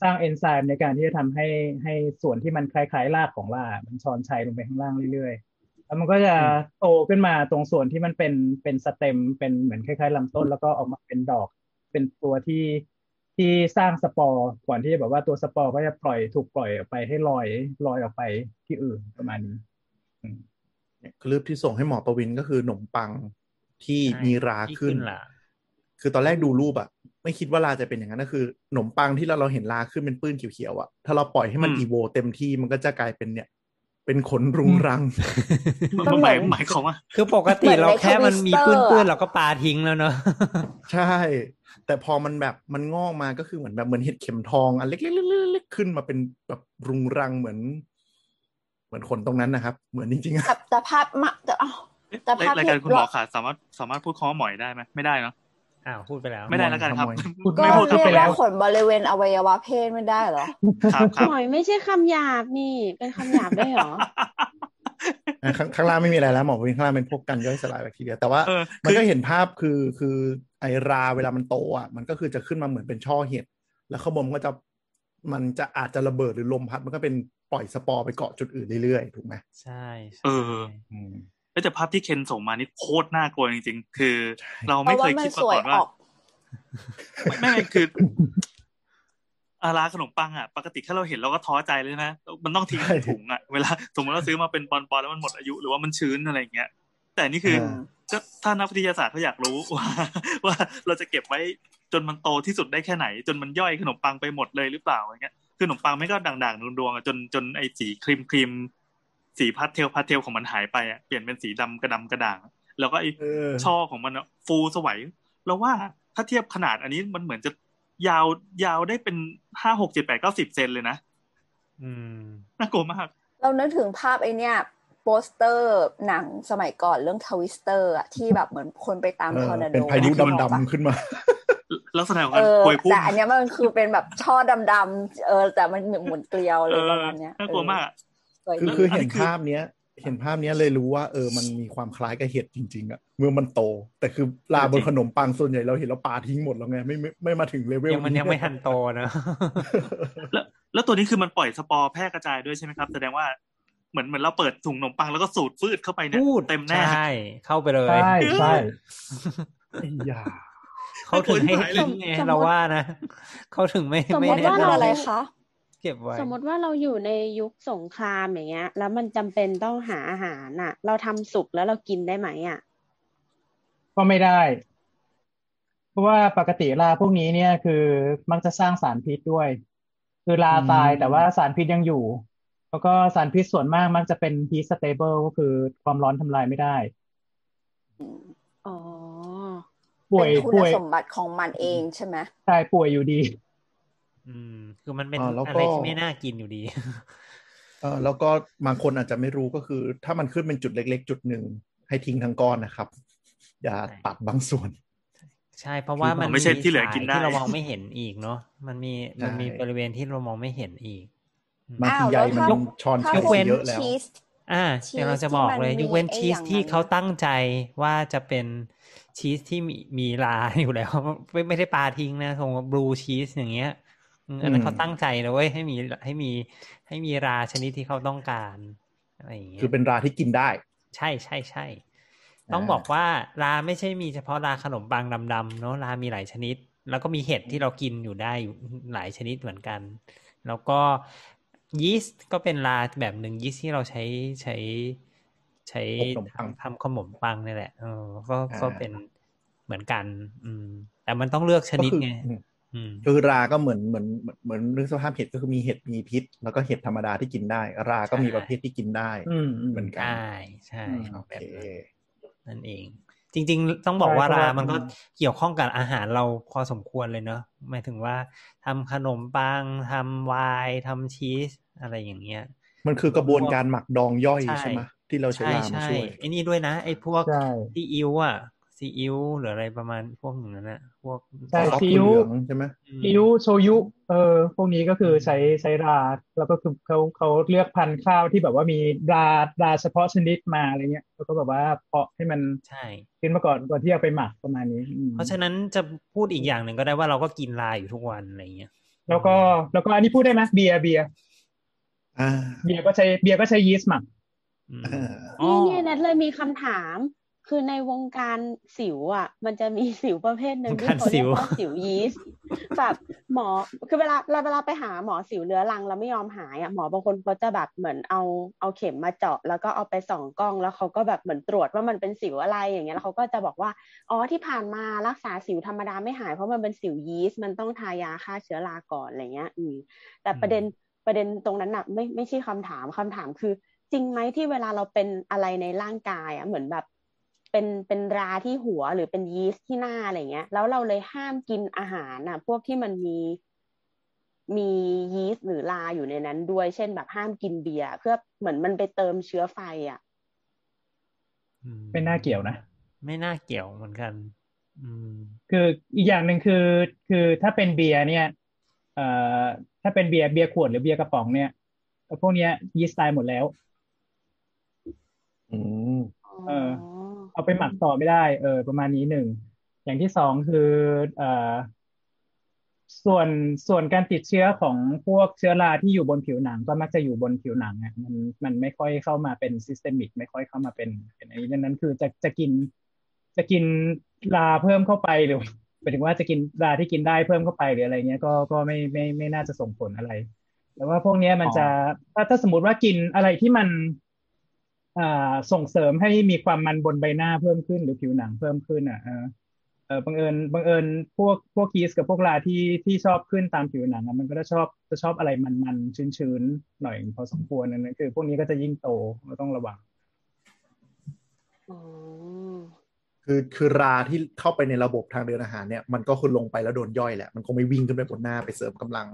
สร้างเอนไซม์ในการที่จะทำให้ให้ส่วนที่มันคล้ายๆรากของรากมันชอนชัยลงไปข้างล่างเรื่อยๆ แล้วมันก็จะโตขึ้นมาตรงส่วนที่มันเป็นเป็น stem เป็นเหมือนคล้ายๆลำต้นแล้วก็ออกมาเป็นดอก เป็นตัวที่ที่สร้างสปอร์ก่อนที่จะแบบว่าตัวสปอร์ก็จะปล่อยถูกปล่อยออกไปให้ลอยลอยออกไปที่อื่นประมาณนี้ เนี่ยรูปที่ส่งให้หมอประวินก็คือขนมปังที่ใช่มีราที่ขึ้นราคือตอนแรกดูรูปอะไม่คิดว่าราจะเป็นอย่างนั้นก็คือขนมปังที่เราเราเห็นราขึ้นเป็นปื้นเขียวๆอะถ้าเราปล่อยให้มันอืมอีโวเต็มที่มันก็จะกลายเป็นเนี่ย เป็นขนรุงรังมันหมายหมายความว่าคือปกติเหมือนในเราแค่มันมี Twister ปื้นๆอะเราก็ปาทิ้งแล้วเนอะใช่ แต่พอมันแบบมันงอกมาก็คือเหมือนแบบเหมือนเห็ดเข็มทองอันเล็กๆๆๆขึ้นมาเป็นแบบรุงรังเหมือน เหมือนขนตรงนั้นนะครับ เหมือนจริงๆอะแต่แต่ภาพมาแต่อ้าวแต่ภาพรายการที่คุณหมอขาสามารถสามารถพูดคำว่าหมอยได้ไหมไม่ได้เนาะอ้าวพูดไปแล้ว ไม่ได้แล้วกันครับพูดก็ไม่พูดเรียกไปแล้ว่าวขนบริเวณอวัยวะเพศไม่ได้เหรอครับครับหมอยไม่ใช่คำหยาบนี่ เป็นคำหยาบได้เหรออะข้างข้างล่างไม่มีอะไรแล้วหมอวินข้างล่างเป็นพวกกันย่อยสลายแบคทีเรียแต่ว่าเออมันคือก็เห็นภาพคือคือไอราเวลามันโตอะมันก็คือจะขึ้นมาเหมือนเป็นช่อเห็ดแล้วข้างบนมันก็จะ มันจะอาจจะระเบิดหรือลมพัดมันก็เป็นปล่อยสปอร์ไปเกาะจุดอื่นเรื่อยๆ ถูกไหมใช่ใช่เอออืมเอ้ยแต่ภาพที่เคนส่งมานี่โคตรน่ากลัวจริงๆ คือใช่เราเพไม่ราะเคว่ายมันคิดมาสวยก่อนอว่าอกไม่ไม่คืออาราขนมปังอะปกติแค่เราเห็นเราก็ท้อใจเลยนะ มันต้องทิ้งในถุงอะเวลาสมมติเราซื้อมาเป็นปอนด์ๆแล้วมันหมดอายุหรือว่ามันชื้นอะไรอย่างเงี้ย แต่นี่คืออ่า ก็ถ้านักวิทยาศาสตร์เขาอยากรู้ว่าว่าเราจะเก็บไว้จนมันโตที่สุดได้แค่ไหน จนมันย่อยขนมปังไปหมดเลยหรือเปล่าอย่างเงี้ยคือขนมปังไม่ก็ด่างๆดวงๆอะจนจนไอ้สีครีมครีมสีพาสเทลพาสเทลของมันหายไปอะเปลี่ยนเป็นสีดำกระดำกระด่าง แล้วก็ไอ้เออช่อของมันอะฟูสวยแล้วว่าถ้าเทียบขนาดอันนี้มันเหมือนจะยาวยาวได้เป็นห้าหกเจ็ดแปดเก้าสิบเซนเลยนะอืมน่ากลัวมาก เรานึกถึงภาพไอเนี้ย โปสเตอร์หนังสมัยก่อนเรื่อง Twister อะที่แบบเหมือนคนไปตามเออทอร์นาโดเป็นพายุนึกออกปะดำๆขึ้นมาลักษณะของเออการพวยพุ่งแต่อันเนี้ยมันคือเป็นแบบช่อดำๆเออ แต่มันหมุนเกลียวเลเออประมาณเนี้ยน่ากลัวมากอะสวยคือดีคืออันนี้เห็นคือภาพเนี้ย เห็นภาพเนี้ยเลยรู้ว่าเออมันมีความคล้ายกับเห็ดจริง ๆอะเมื่อมันโต แต่คือลาบนขนมปังส่วนใหญ่เราเห็นแล้วปาทิ้งหมดแล้วไงไม่ไม่ไม่มาถึงเลเวลยังมันยังไม่ทันโตนะแล้วแล้วตัวนี้คือมันปล่อยสปอร์แพร่กระจายด้วยใช่ไหมครับ แสดงว่า เหมือนเหมือนเราเปิดถุงขนมปังแล้วก็สูดฟืดเข้าไปเนี่ยพูดเต็มแน่ใช่เข้าไปเลยใช่ใช่ไอ้ยาเขาถึงให้ทิ้งไงเราว่านะเขาถึงไม่สมไม่มติแนะว่าเป็นเราอะไรนำคะเก็บไว้สมมติว่าเราอยู่ในยุคสงครามอย่างเงี้ย แล้วมันจำเป็นต้องหาอาหารน่ะ เราทำสุกแล้วเรากินได้ไหมอะก็ไม่ได้ เพราะว่าปกติลาพวกนี้เนี่ยคือมักจะสร้างสารพิษด้วย คือลาตายแต่ว่าสารพิษยังอยู่ แล้วก็สารพิษส่วนมากมักจะเป็น heat stable ก็คือความร้อนทำลายไม่ได้อ๋อป่วยเป็นคุณป่วยสมบัติของมันเองใช่ไหมตายป่วยอยู่ดี อืม คือมันเป็นอ่าแล้วก็อะไรที่ไม่น่ากินอยู่ดี เออแล้วก็บางคนอาจจะไม่รู้ก็คือ ถ้ามันขึ้นเป็นจุดเล็ก ๆ จุดหนึ่งให้ทิ้งทั้งก้อนนะครับ อย่าตัดบางส่วน ใช่เพราะว่ามันไม่ใช่ที่เหลือกินได้ที่เรามองไม่เห็นอีกเนาะมันมีมันมีใช่บริเวณที่เรามองไม่เห็นอีก บางอ้าทีวใยแล้วมันถ้าช้อนถ้าเชื่อยกเว้นเยอะแล้วชีสอ่าชีสเดี๋ยวเราจะบอกเลยที่มันยกเว้นมีไอ้ชีสอย่างที่นั้นเขาตั้งใจว่าจะเป็นชีสที่มีมีราอยู่แล้ว ไม่ไม่ได้ปลาทิ้งนะคงบลูชีสอย่างเงี้ยอืมอันนั้นเขาตั้งใจนะเว้ยให้มีให้มีให้มีราชนิดที่เขาต้องการอะไรอย่างเงี้ยคือเป็นราที่กินได้ ใช่ใช่ใช่ต้องอ่าบอกว่าราไม่ใช่มีเฉพาะราขนมปังดำๆเนาะรามีหลายชนิด แล้วก็มีเห็ดที่เรากินอยู่ได้อยู่หลายชนิดเหมือนกัน แล้วก็ ยีสต์ก็เป็นราแบบหนึ่งยีสต์ที่เราใช้ใช้ใช้อบขนมปังทำทำขนมปังนี่แหละเออก็อ่าก็เป็นเหมือนกัน อืม แต่มันต้องเลือกชนิดก็คือไงอืมอืมคือราก็เหมือนเหมือนเหมือนเหมือนเรื่องสภาพเห็ดก็คือมีเห็ดมีพิษ แล้วก็เห็ดธรรมดาที่กินได้ ราก็มีใช่ประเภทที่กินได้อืมอืมเหมือนกันใช่ใช่อืมโอแบเคบนั้นนั่นเอง จริง ๆ ต้องบอกใช่ว่าเพราะราว่ามันก็อืมเกี่ยวข้องกับอาหารเราพอสมควรเลยเนอะหมายถึงว่าทำขนมปังทำไวน์ทำชีส อะไรอย่างเงี้ย มันคือกระบวนการหมักดองย่อยใช่ใช่ไหมที่เราใช้ใช่รามาใช่ช่วยไอ้นี่ด้วยนะ ไอ้พวกใช่ซีอิ๊วอะซีอิ๊วหรืออะไรประมาณพวกอย่างนั้นนะพวกใช่ซอสซีถั่อิ๊ววเหลืองใช่ไหมอืมอิ๊วโชยุเออพวกนี้ก็คือใช้ใช้ราแล้วก็คือเขาเขาเลือกพันธุ์ข้าวที่แบบว่ามีราราเฉพาะชนิดมาอะไรเงี้ยแล้วก็แบบว่าเพาะให้มันใช่ขึ้นมาก่อนก่อนที่เอาไปหมักประมาณนี้อืมเพราะฉะนั้นจะพูดอีกอย่างหนึ่งก็ได้ว่าเราก็กินราอยู่ทุกวันอะไรเงี้ยแล้วก็แล้วก็อันนี้พูดได้ไหมเบียร์เบียร์อ่า เบียร์ก็ใช้เบียร์ก็ใช้ยีสต์หมักอืมอ่าอ๋อนี่เนี่ยนัดเลยมีคำถาม คือในวงการสิวอะ มันจะมีสิวประเภทหนึ่งที่เขาเรียกว่าสิวยีสต์แบบหมอคือเวลาเวลาเวลาไปหาหมอสิวเรื้อรังแล้วไม่ยอมหายอะหมอบางคนเขาจะแบบเหมือนเอาเอาเข็มมาเจาะ แล้วก็เอาไปส่องกล้องแล้วเขาก็แบบเหมือนตรวจว่ามันเป็นสิวอะไรอย่างเงี้ยแล้วเขาก็จะบอกว่าอ๋อที่ผ่านมารักษาสิวธรรมดาไม่หายเพราะมันเป็นสิวยีสต์มันต้องทายาฆ่าเชื้อราก่อนอะไรเงี้ย อืมแต่ประเด็น ประเด็นตรงนั้นน่ะไม่ไม่ใช่คำถามคำถามคือ จริงไหมที่เวลาเราเป็นอะไรในร่างกายอะเหมือนแบบ เป็นเป็นราที่หัวหรือเป็นยีสต์ที่หน้าอะไรเงี้ย แล้วเราเลยห้ามกินอาหารน่ะพวกที่มันมีมียีสต์หรือราอยู่ในนั้นด้วย เช่นแบบห้ามกินเบียร์เพื่อเหมือนมันไปเติมเชื้อไฟอะอืไม่น่าเกี่ยวนะ ไม่น่าเกี่ยวเหมือนกัน อืม คืออีกอย่างหนึ่งคือ คือถ้าเป็นเบียร์เนี่ย เอ่อถ้าเป็นเบียร์เบียร์ขวดหรือเบียร์กระป๋องเนี่ยพวกเนี้ยยีสต์ตายหมดแล้ว อืมเออ เอาไปหมักต่อไม่ได้ เออ ประมาณนี้หนึ่ง อย่างที่สองคือเอ่อส่วนส่วนการติดเชื้อของพวกเชื้อราที่อยู่บนผิวหนัง ก็มักจะอยู่บนผิวหนังอะมันมันไม่ค่อยเข้ามาเป็น systemic ไม่ค่อยเข้ามาเป็นเป็นอันนี้ดังนั้นคือจะจะกิน จะกินราเพิ่มเข้าไปหรือ หมายถึงว่าจะกินราที่กินได้เพิ่มเข้าไปหรืออะไรเงี้ยก็ก็ไม่ไม่ไม่น่าจะส่งผลอะไร แต่ว่าพวกเนี้ยมันจะถ้าถ้าสมมติว่ากินอะไรที่มันอ่าส่งเสริมให้มีความมันบนใบหน้าเพิ่มขึ้นหรือผิวหนังเพิ่มขึ้นอะเออเออบังเอิญบังเอิญพวกพวกคีสกับพวกลาที่ที่ชอบขึ้นตามผิวหนังอะมันก็จะชอบจะชอบอะไรมันมันชื้นชื้นๆหน่อยพอสมควรนั่นนะคือ พวกนี้ก็จะยิ่งโตเราต้องระวังอ๋อ คือคือราที่เข้าไปในระบบทางเดินอาหารเนี่ยมันก็คือลงไปแล้วโดนย่อยแหละ มันคงไม่วิ่งขึ้นไปบนหน้าไปเสริมกำลัง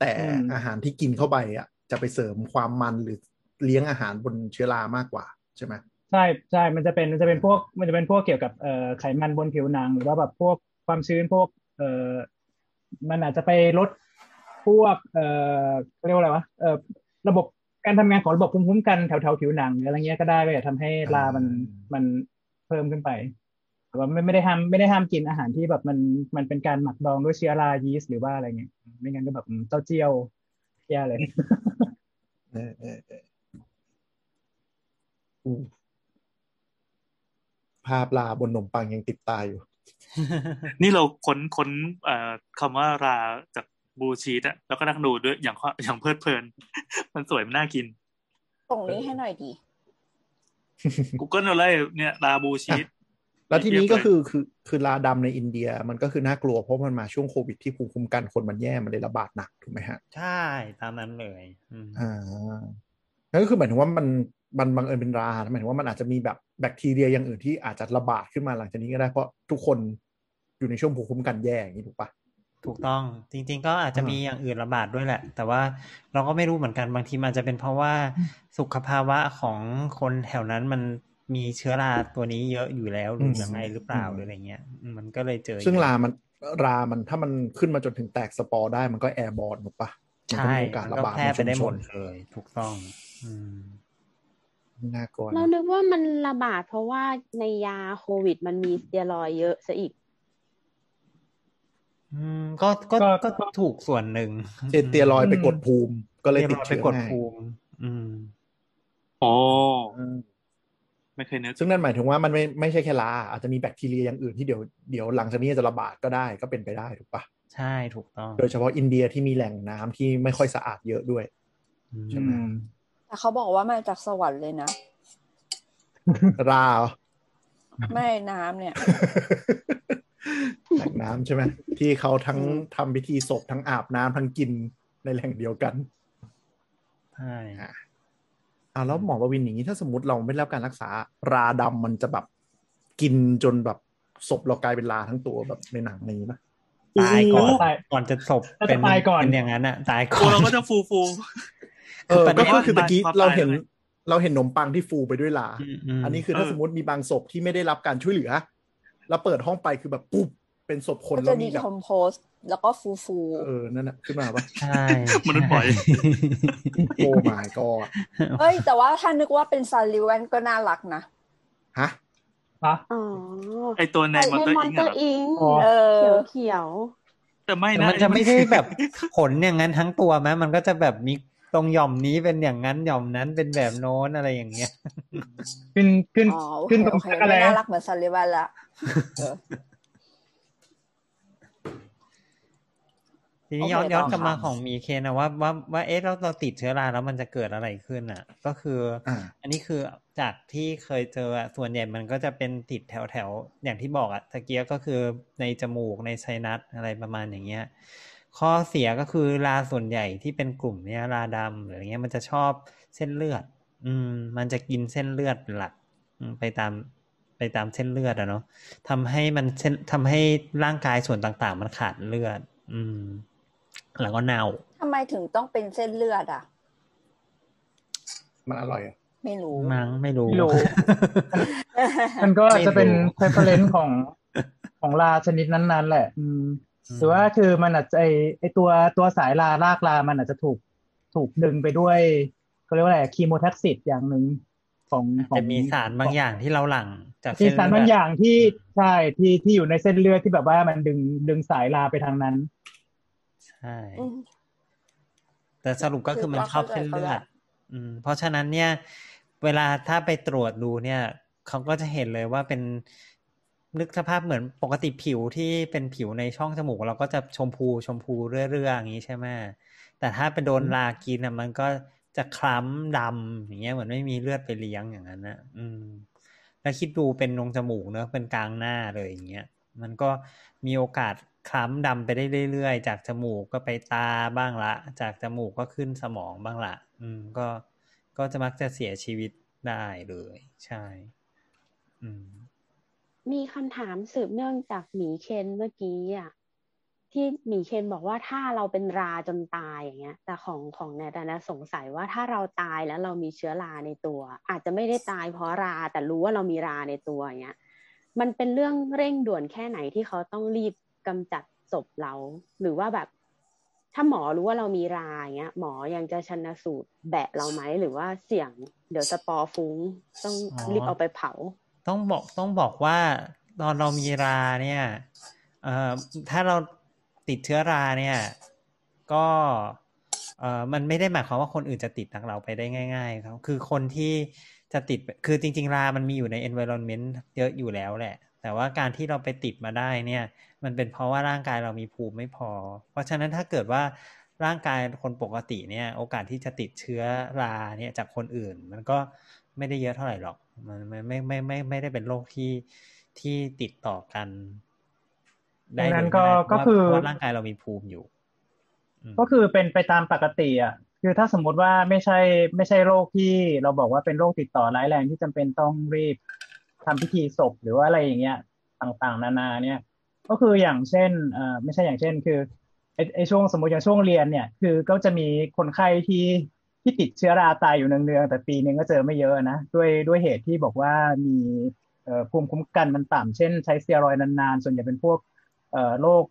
แต่อืมอาหารที่กินเข้าไปอะจะไปเสริมความมันหรือเลี้ยงอาหารบนเชื้อรามากกว่าใช่ไหมใช่ใช่มันจะเป็นมันจะเป็นพวกมันจะเป็นพวกเกี่ยวกับเอ่อไขมันบนผิวหนัง หรือว่าแบบพวกความชื้นพวกเออมันอาจจะไปลดพวกเออเรียกว่าอะไรวะเออระบบการทำงานของระบบภูมิคุ้มกันแถวแถวผิวหนังหรืออะไรเงี้ยก็ได้ไปทำให้รามันมันเพิ่มขึ้นไป แต่ว่าไม่ไม่ได้ห้ามไม่ได้ห้ามกินอาหารที่แบบมันมันเป็นการหมักดองด้วยเชื้อรายีสต์หรือว่าอะไรเงี้ยไม่งั้นก็แบบเต้าเจี้ยวแย่เลยเออเออเอออู้ภาพลาบนขนมปังยังติดตาอยู่ นี่เราค้นค้นเอ่อคำว่าราจากบูชีตอะแล้วก็นั่งดูด้วยอย่างข้ออย่างเพลิดเพลิน มันสวยมันน่ากินส่งนี้ให้หน่อยดี Google เอาเลยเนี่ยราบูชีต แล้วทีนี้ก็คือคือคือลาดำในอินเดียมันก็คือน่ากลัวเพราะมันมาช่วงโควิดที่ภูมิคุ้มกันคนมันแย่มันเลยระบาดหนักถูกไหมฮะ ใช่ตามนั้นเลยอืมอ่านั่นก็คือหมายถึงว่ามันมันบังเอิญเป็นราหมายถึงว่ามันอาจจะมีแบบแบคทีเรียอย่างอื่นที่อาจจะระบาดขึ้นมาหลังจากนี้ก็ได้เพราะทุกคนอยู่ในช่วงภูมิคุ้มกันแย่อย่างนี้ถูกปะถูกต้องจริง ๆ ก็อาจจะมีอย่างอื่นระบาดด้วยแหละ แต่ว่าเราก็ไม่รู้เหมือนกันบางทีมันจะเป็นเพราะว่าสุขภาวะของคนแถวนั้นมัน มีเชื้อราตัวนี้เยอะอยู่แล้วหรือยังไงหรือเปล่าหรืออะไรเงี้ยอืมมันก็เลยเจอ ซึ่งเยอะรามันรามันถ้ามันขึ้นมาจนถึงแตกสปอร์ได้มันก็ airborne ถูกปะมันก็ใช่มีโอกาสมันก็ระบาดแพร่ไปได้หมดในชุมชนเลย ถูกต้องอืมน่ากลัวเรานะนึกว่ามันระบาดเพราะว่าในยาโควิดมันมีสเตียรอยด์เยอะซะอีกอืมก็ก็ก็ก็ถูกส่วนหนึ่งสเตียรอยด์ไปกดภูมิ ก็เลยติดร้อยไปเชื้อง่าย สเตียรอยด์ไปกดภูมิ อืมโอ้อืม ไม่เคยนึกซึ่งนั่นหมายถึงว่ามันไม่ไม่ใช่แค่ราอาจจะมีแบคทีเรียอย่างอื่นที่เดี๋ยวเดี๋ยวหลังจากนี้จะระบาดก็ได้ก็เป็นไปได้ถูกปะใช่ถูกต้อง โดยเฉพาะอินเดียที่มีแหล่งน้ำที่ไม่ค่อยสะอาดเยอะด้วยอืมใช่ไหมแต่เขาบอกว่ามาจากสวรรค์เลยนะราเหรอไม่น้ำเนี่ยแหล่งน้ำใช่ไหมที่เขาทั้งทำพิธีศพทั้งอาบน้ำทั้งกินในแหล่งเดียวกันใช่ อ่าแล้วหมอประวินอย่างนี้ถ้าสมมติเราไม่ได้รับการรักษาราดำมันจะแบบกินจนแบบศพเรากลายเป็นราทั้งตัวแบบในหนังนี้ปะตายก่อนตายก่อนจะศพน่าจะเป็นตายก่อนเป็นอย่างนั้นอะตายก่ตัอวนเราก็จะฟูฟูเออประเด็ก็นคือตะกี้ความเราเห็นตายเลยเราเห็นขนมปังที่ฟูไปด้วยลาอืมอืมอันนี้คือถ้าเออสมมติมีบางศพที่ไม่ได้รับการช่วยเหลือ แล้วเปิดห้องไปคือแบบปุ๊บ เป็นศพคนก็แล้จะวดีมีแบบคอมโพสแล้วก็ฟูฟูเออนั่นแหะขึ้นมาปะใช่มนุษย์ปล่อยโอ้ my god เอ้ย แต่ว่าถ้านึกว่าเป็นซาลิแวนก็น่ารักนะฮะฮะอ๋อไอตัวในมอนในเตอร์มอนอิงเตออะร์อิงอ๋อเออเขียวเขียวแต่ไม่แต่นะมันจะไม่ใช่แบบขนอย่างนั้นทั้งตัวไหมมันก็จะแบบมีตรงหย่อมนี้เป็นอย่างนั้นหย่อมนั้นเป็นแบบโน้นอะไรอย่างเงี้ย ขึ้นขึ้นอ๋อโอเคขึ้นตรงโอเคอะไรไม่น่ารักเหมือนซาลิแวนละเออ ทีนี้โอเคย้อนย้อนต่อกลับมาค่ะของมีเคนนะว่าว่าว่าเอ๊ะเราเราติดเชื้อราแล้วมันจะเกิดอะไรขึ้นอะ ก็คือออ่าอันนี้คือจากที่เคยเจออะส่วนใหญ่มันก็จะเป็นติดแถวแถวอย่างที่บอกอะตะเกียก็คือในจมูกในไซนัสอะไรประมาณอย่างเงี้ยข้อเสียก็คือราส่วนใหญ่ที่เป็นกลุ่มเนี้ยราดำหรืออย่างเงี้ยมันจะชอบเส้นเลือด อืม มันจะกินเส้นเลือดเป็นหลักอืมไปตามไปตามเส้นเลือดอะเนาะทำให้มันเส้นทำให้ร่างกายส่วนต่างๆ มันขาดเลือด อืม แล้วก็เน่าทำไมถึงต้องเป็นเส้นเลือดอะ มันอร่อยอะไม่รู้มั้งไม่รู้ไม่รู้ มันก็จะเป็น preference ของของลาชนิดนั้นๆ แหละ อืมหรือว่าคือมันอาจจะไอไอตัวตัวสายลารากลามันอาจจะถูกถูกดึงไปด้วยเขาเรียกว่าอะไรคีโมแท็กซิตอย่างหนึ่งของของจะมีสารบางอย่างที่เราหลั่งจากมีเส้นสารเลืบางอดอย่างที่ใช่ที่ที่อยู่ในเส้นเลือดที่แบบว่ามันดึงดึงสายลาไปทางนั้นใช่อืมแต่สรุปก็คือมันคือชอบเข้าใจเส้นเลือเขาดละอืม เพราะฉะนั้นเนี่ย เวลาถ้าไปตรวจดูเนี่ยเขาก็จะเห็นเลยว่าเป็นนึกสภาพเหมือนปกติผิวที่เป็นผิวในช่องจมูก เราก็จะชมพูชมพูเรื่อยๆอย่างนี้ใช่ไหมแต่ถ้าไปโดนลากินอะมันก็จะคล้ำดำอย่างเงี้ยเหมือนไม่มีเลือดไปเลี้ยงอย่างนั้นนะอืม แล้วคิดดูเป็นนงจมูกเนอะเป็นกลางหน้าเลยอย่างเงี้ยมันก็มีโอกาส คล้ำดำไปได้เรื่อยๆ จากจมูกก็ไปตาบ้างละ จากจมูกก็ขึ้นสมองบ้างละ อืม ก็ ก็จะมักจะเสียชีวิตได้เลย ใช่ อืม มีคำถามสืบเนื่องจากหมีเคนเมื่อกี้อะ ที่หมีเคนบอกว่าถ้าเราเป็นราจนตายอย่างเงี้ย แต่ของของแนทอะนะสงสัยว่าถ้าเราตายแล้วเรามีเชื้อราในตัว อาจจะไม่ได้ตายเพราะราแต่รู้ว่าเรามีราในตัวอย่างเงี้ย มันเป็นเรื่องเร่งด่วนแค่ไหนที่เขาต้องรีบ กำจัดศพเรา หรือว่าแบบ ถ้าหมอรู้ว่าเรามีราอย่างเงี้ย หมอยังจะชันสูตรแบะเราไหมหรือว่าเสี่ยง เดี๋ยวสปอร์ฟุ้งต้องรีบเอาไปเผา ต้องบอกต้องบอกว่าตอนเรามีราเนี่ยเอ่อถ้าเราติดเชื้อราเนี่ย ก็เอ่อมันไม่ได้หมายความว่าคนอื่นจะติดจากเราไปได้ง่ายๆครับคือคนที่จะติดคือจริง ๆ รา มันมีอยู่ใน environment เยอะอยู่แล้วแหละ แต่ว่าการที่เราไปติดมาได้เนี่ย มันเป็นเพราะว่าร่างกายเรามีภูมิไม่พอ เพราะฉะนั้นถ้าเกิดว่าร่างกายคนปกติเนี่ย โอกาสที่จะติดเชื้อราเนี่ยจากคนอื่น มันก็ไม่ได้เยอะเท่าไหร่หรอก มันไม่ไม่ไม่ไม่ไม่ได้เป็นโรคที่ที่ติดต่อกันดังนั้นก็ก็คือเพราะร่างกายเรามีภูมิอยู่ ก็คือเป็นไปตามปกติอะคือถ้าสมมติว่าไม่ใช่ไม่ใช่โรคที่เราบอกว่าเป็นโรคติดต่อร้ายแรงที่จำเป็นต้องรีบทำพิธีศพหรือว่าอะไรอย่างเงี้ย ต่างๆ นานาเนี่ย ก็คืออย่างเช่นเอ่อไม่ใช่อย่างเช่น คือไอไอช่วงสมมติอย่างช่วงเรียนเนี่ย คือก็จะมีคนไข้ที่ที่ติดเชื้อราตายอยู่เนืองๆแต่ปีนึงก็เจอไม่เยอะนะด้วยด้วยเหตุที่บอกว่ามีเอ่อภูมิคุ้มกันมันต่ำเช่นใช้สเตียรอยนานๆ ส่วนใหญ่เป็นพวกเอ่อโรค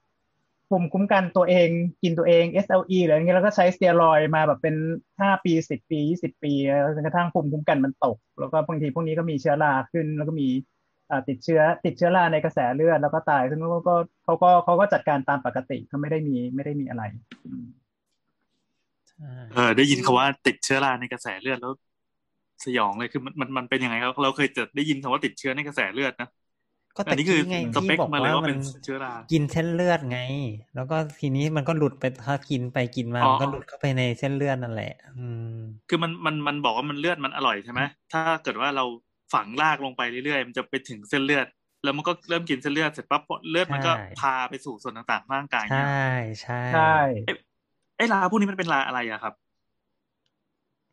ภูมิคุ้มกันตัวเองกินตัวเอง SLE หรืออะไรเงี้ยแล้วก็ใช้สเตียรอยมาแบบเป็นห้าปีสิบปียี่สิบปีจนกระทั่งภูมิคุ้มกันมันตก แล้วก็บางทีพวกนี้ก็มีเชื้อราขึ้น แล้วก็มี ติดเชื้อติดเชื้อราในกระแสเลือดแล้วก็ตายซึ่งก็ก็เขาก็เขาก็จัดการตามปกติก็ไม่ได้มีไม่ได้มีอะไรเออได้ยินคาว่าติดเชื้อราในกระแสเลือดแล้ว สยองเลยคือมันมันมันเป็นยังไงครับเราเคยเจอได้ยินคำว่าติดเชื้อในกระแสเลือดนะก็อัแต่นนี้คือไงสเปคที่บอกมาเลยว่าว่ามัเป็นนเชื้อรากินเส้นเลือดไง แล้วก็ทีนี้มันก็หลุดไปถ้ากินไปกินมาอ๋อมันก็หลุดเข้าไปในเส้นเลือดนั่นแหละ อืม คือมันมันมันบอกว่ามันเลือดมันอร่อยใช่ไหมถ้าเกิดว่าเรา ฝังลากลงไปเรื่อยๆ มันจะไปถึงเส้นเลือด แล้วมันก็เริ่มกินเส้นเลือดเสร็จปั๊บเลือดมันก็ใช่พาไปสู่ส่วนต่างๆร่างกายใชเนี่ย่ใช่ใช่ไอ้ราพวกนี้มันเป็นราอะไรอะครับ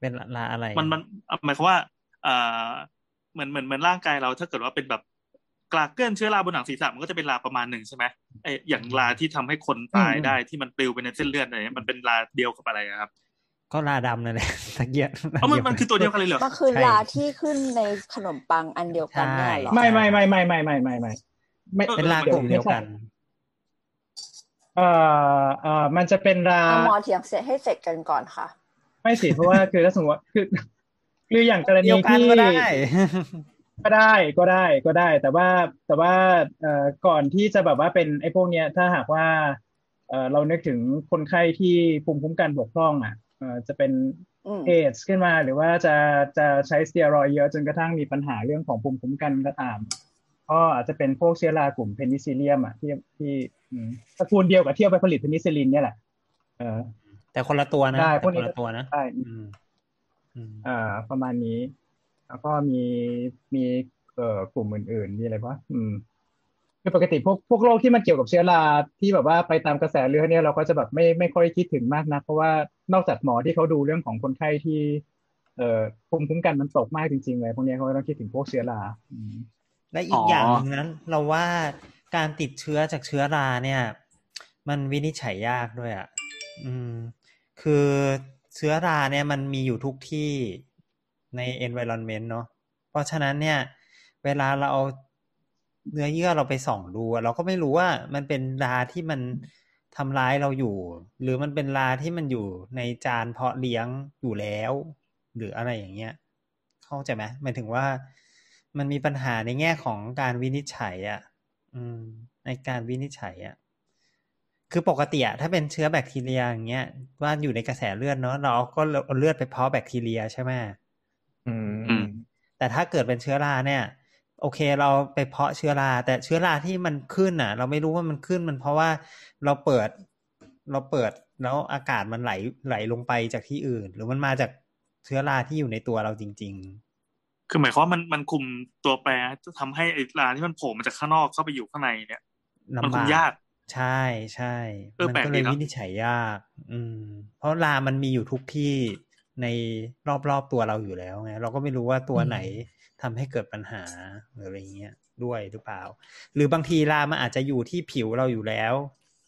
เป็นลาอะไร มันมันหมายความว่าเอ่อเหมือนเหมือนเหมือนร่างกายเราถ้าเกิดว่าเป็นแบบกลากเกิลเชื้อราบนหนังศีรษะมันก็จะเป็นราประมาณหนึ่งใช่ไหมไออย่างราที่ทำให้คนตายได้ที่มันปลิวไปในเส้นเลือดอะไรเงี้ยมันเป็นราเดียวกับอะไรอะครับ ก็ลาดำนั่นแหละตะเกียบเอ้ามันมันคือตัวเดียวกันเลยเหรอมันคือใช่ลาที่ขึ้นในขนมปังอันเดียวกันเนี่ยเหรอไม่ไม่ไม่ไม่ไม่ไม่ไม่ไม่ไม่เป็นลากลุ่มเดียวกัน เอ่อเอ่อมันจะเป็นราเอาหมอเถียงเสร็จให้เสร็จกันก่อนค่ะ ไม่สิเพราะว่าคือถ้าสมมติว่าคือคืออย่างกรเดีณียวกันที่ก็ได้ก็ได้ก็ได้ก็ได้ แต่ว่าแต่ว่าเอ่อก่อนที่จะแบบว่าเป็นไอ้พวกเนี้ย ถ้าหากว่า เอ่อเรานึกถึงคนไข้ที่ภูมิคุ้มกันบกพร่องอะเอ่อ จะเป็นอืมเอดส์ขึ้นมาหรือว่าจะจะใช้สเตียรอยด์เยอะจนกระทั่งมีปัญหาเรื่องของภูมิคุ้มกันก็ตาม ก็อาจจะเป็นพวกเชื้อรากลุ่ม Penicillium อะที่ที่อืมตระกูลเดียวกับที่เอาไปผลิตเพนิซิลินเนี่ยแหละเออแต่คนละตัวนะได้แต่พวกนี้คนละตัวนะใช่อืมอืมอ่า ประมาณนี้ แล้วก็มีมีเอ่อกลุ่มอื่น ๆ มีอะไรวะอืม คือปกติพวกพวกโรคที่มันเกี่ยวกับเชื้อราที่แบบว่าไปตามกระแสเลือดเนี่ยเราก็จะแบบไม่ไม่ค่อยคิดถึงมากนะ เพราะว่านอกจากหมอที่เขาดูเรื่องของคนไข้ที่ เอ่อภูมิคุ้มกันมันตกมากจริงๆเลยพวกนี้เขาต้องคิดถึงพวกเชื้อราและอีกอย่างหนึงนั้น เราว่าการติดเชื้อจากเชื้อราเนี่ย มันวินิจฉัยยากด้วยอะอืม คือเชื้อราเนี่ยมันมีอยู่ทุกที่ใน environment เนาะเพราะฉะนั้นเนี่ย เวลาเราเอา เนื้อเยื่อเราไปส่องดูอะเราก็ไม่รู้ว่ามันเป็นราที่มันทำร้ายเราอยู่ หรือมันเป็นราที่มันอยู่ในจานเพาะเลี้ยงอยู่แล้ว หรืออะไรอย่างเงี้ย เข้าใจไหมหมายถึงว่ามันมีปัญหาในแง่ของการวินิจฉัยอะ อืม ในการวินิจฉัยอะคือปกติอะถ้าเป็นเชื้อแบคทีเรียอย่างเงี้ยว่าอยู่ในกระแสเลือดเนาะเราก็เอาเลือดไปเพาะแบคทีเรียใช่ไหมอืมอืม แต่ถ้าเกิดเป็นเชื้อราเนี่ย โอเค เราไปเพาะเชื้อรา แต่เชื้อราที่มันขึ้นอะ เราไม่รู้ว่ามันขึ้นมันเพราะว่าเราเปิดเราเปิดแล้วอากาศมันไหลไหลลงไปจากที่อื่น หรือมันมาจากเชื้อราที่อยู่ในตัวเราจริงคือหมายความว่ามันมันคุมตัวแปรจะทำให้ไอ้ราที่มันโผล่มาจากข้างนอกเข้าไปอยู่ข้างในเนี่ยๆมันลำคุบามกยาก ใช่ใช่เออมันแปลกก็ดีเลยเนอะวินิจฉัยยาก อืม เพราะรามันมีอยู่ทุกที่ในรอบๆตัวเราอยู่แล้วไงเราก็ไม่รู้ว่าตัวไหน ทำให้เกิดปัญหาหรืออะไรเงี้ยด้วยหรือเปล่า หรือบางทีรามันอาจจะอยู่ที่ผิวเราอยู่แล้ว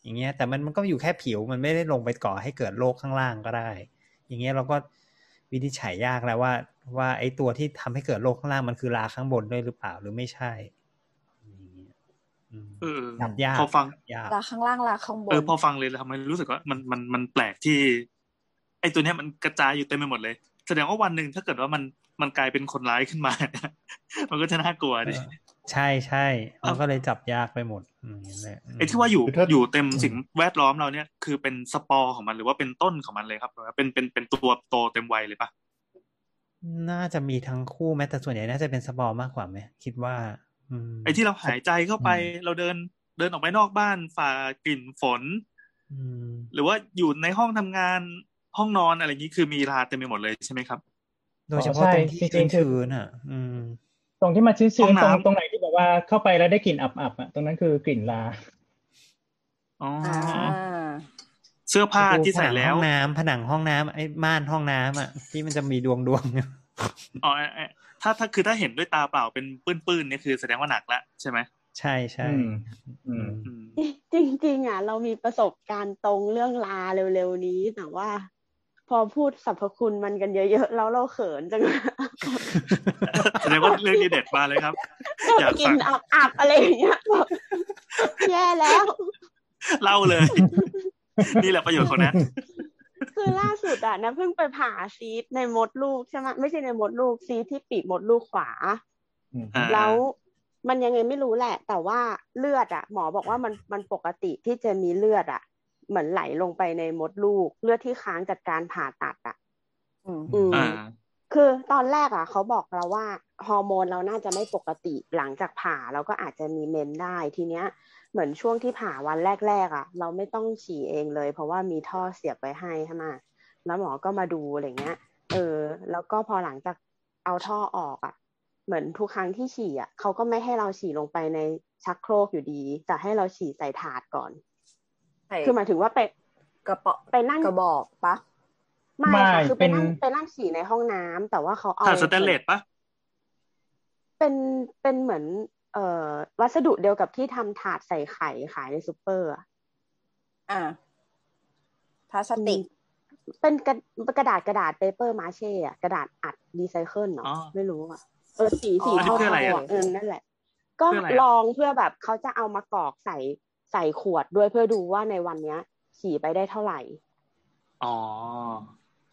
อย่างเงี้ย แต่มันมันก็อยู่แค่ผิวมันไม่ได้ลงไปก่อให้เกิดโรคข้างล่างก็ได้ อย่างเงี้ยเราก็วินิจฉัยยากแล้วว่า ว่าไอ้ตัวที่ทำให้เกิดโรคข้างล่างมันคือราข้างบนด้วยหรือเปล่าหรือไม่ใช่อย่างเงี้ยอืมเออจับยากพอฟังยากลาข้างล่างลาข้างบนเออพอฟังเลยทำให้รู้สึกว่ามันมันมันแปลกที่ ไอ้ตัวเนี้ยมันกระจายอยู่เต็มไปหมดเลย แสดงว่าวันหนึ่งถ้าเกิดว่ามัน มันกลายเป็นคนร้ายขึ้นมา มันก็จะน่ากลัวดิเออใช่ใช่มันก็เลยจับยากไปหมดอืมนั่นแหละมไอ้ที่ว่าอยู่คือถ้าอยู่เต็มสิ่งแวดล้อมเราเนี่ย คือเป็นสปอร์ของมันหรือว่าเป็นต้นของมันเลยครับหรือว่าเป็นเป็นเป็นตัวโตเต็มวัยเลยปะน่าจะมีทั้งคู่แม้แต่ส่วนใหญ่น่าจะเป็นสปอร์มากกว่าไหมคิดว่าอืมไอ้ที่เราหายใจเข้าไปอืมเราเดินเดินออกไปนอกบ้านฝ่ากลิ่นฝนอืมหรือว่าอยู่ในห้องทำงานห้องนอนอะไรอย่างนี้คือมีราเต็มไปหมดเลยใช่ไหมครับ โดยเฉพาะใช่ตรงที่จริงๆคือชื้นๆอะอืมตรงที่มันชื้ห้อนงๆตรงน้ำตรงไหนที่แบบว่าเข้าไปแล้วได้กลิ่นอับๆอะตรงนั้นคือกลิ่นลาอ๋อออ่าเสื้อผ้าที่ใส่ผนังแล้ห้วองน้ำผนังห้องน้ำไอ้ม่านห้องน้ำอะที่มันจะมีดวงดวงอ๋อไอ้ไอ้ถ้าถ้าคือถ้าเห็นด้วยตาเปล่าเป็นปื้นๆเนี่ยคือแสดงว่าหนักละใช่ไหมใช่ใช่อืมอืมอืมจริงๆอะ เรามีประสบการณ์ตรงเรื่องลาเร็วๆนี้แต่ว่าพ อพูดสรรพคุณมันกันเยอะๆแล้วเราเขินจังเลยแสดงว่าเรื่องนี้เด็ดมาเลยครับอยากกิฟันงอับๆอะไรอย่างเงี้ยแบบแย่แล้ว เล่าเลย นี่แหละประโยชน์ของแนทคือล่าสุดอะนะเพิ่งไปผ่าซีสในมดลูกใช่ไหมไม่ใช่ในมดลูกซีสที่ปีกมดลูกขวาอ่าแล้วมันยังไงไม่รู้แหละ แต่ว่าเลือดอะ หมอบอกว่ามันมันปกติที่จะมีเลือดอะ เหมือนไหลลงไปในมดลูก เลือดที่ค้างจากการผ่าตัดอะอืมอืมอ่าคือตอนแรกอะเขาบอกเราว่าฮอร์โมนเราน่าจะไม่ปกติหลังจากผ่าเราก็อาจจะมีเมนได้ทีเนี้ย เหมือนช่วงที่ผ่าวันแรกๆอะ เราไม่ต้องฉี่เองเลย เพราะว่ามีท่อเสียบไว้ให้ใช่ไหมแล้วหมอก็มาดูอะไรเงี้ย เออ แล้วก็พอหลังจากเอาท่อออกอะ เหมือนทุกครั้งที่ฉี่อะเขาก็ไม่ให้เราฉี่ลงไปในชักโครกอยู่ดีแต่ให้เราฉี่ใส่ถาดก่อนใส่ คือหมายถึงว่าไปกระเป๋าไปนั่งกระบอกปะไม่ไม่ค่ะคือไปเป็นนั่งไปนั่งฉี่ในห้องน้ำแต่ว่าเขาเอาถ่านสแตนเลสปะเป็นเป็นเหมือน เอ่อวัสดุเดียวกับที่ทำถาดใส่ไข่ขายในซูเปอร์อะอ่าพลาสติก เป็นกระกระดาษกระดาษ papier-mâché อะกระดาษอัดรีไซเคิลเนาะอ๋อไม่รู้อะเออสีสีอ๋อเท่าอันนี้คืออะไรๆอะอะเออนั่นแหละ ก็คืออะไรอะลองเพื่อแบบเขาจะเอามากรอกใส่ ใส่ขวดด้วยเพื่อดูว่าในวันเนี้ย ฉี่ไปได้เท่าไหร่ อ๋อ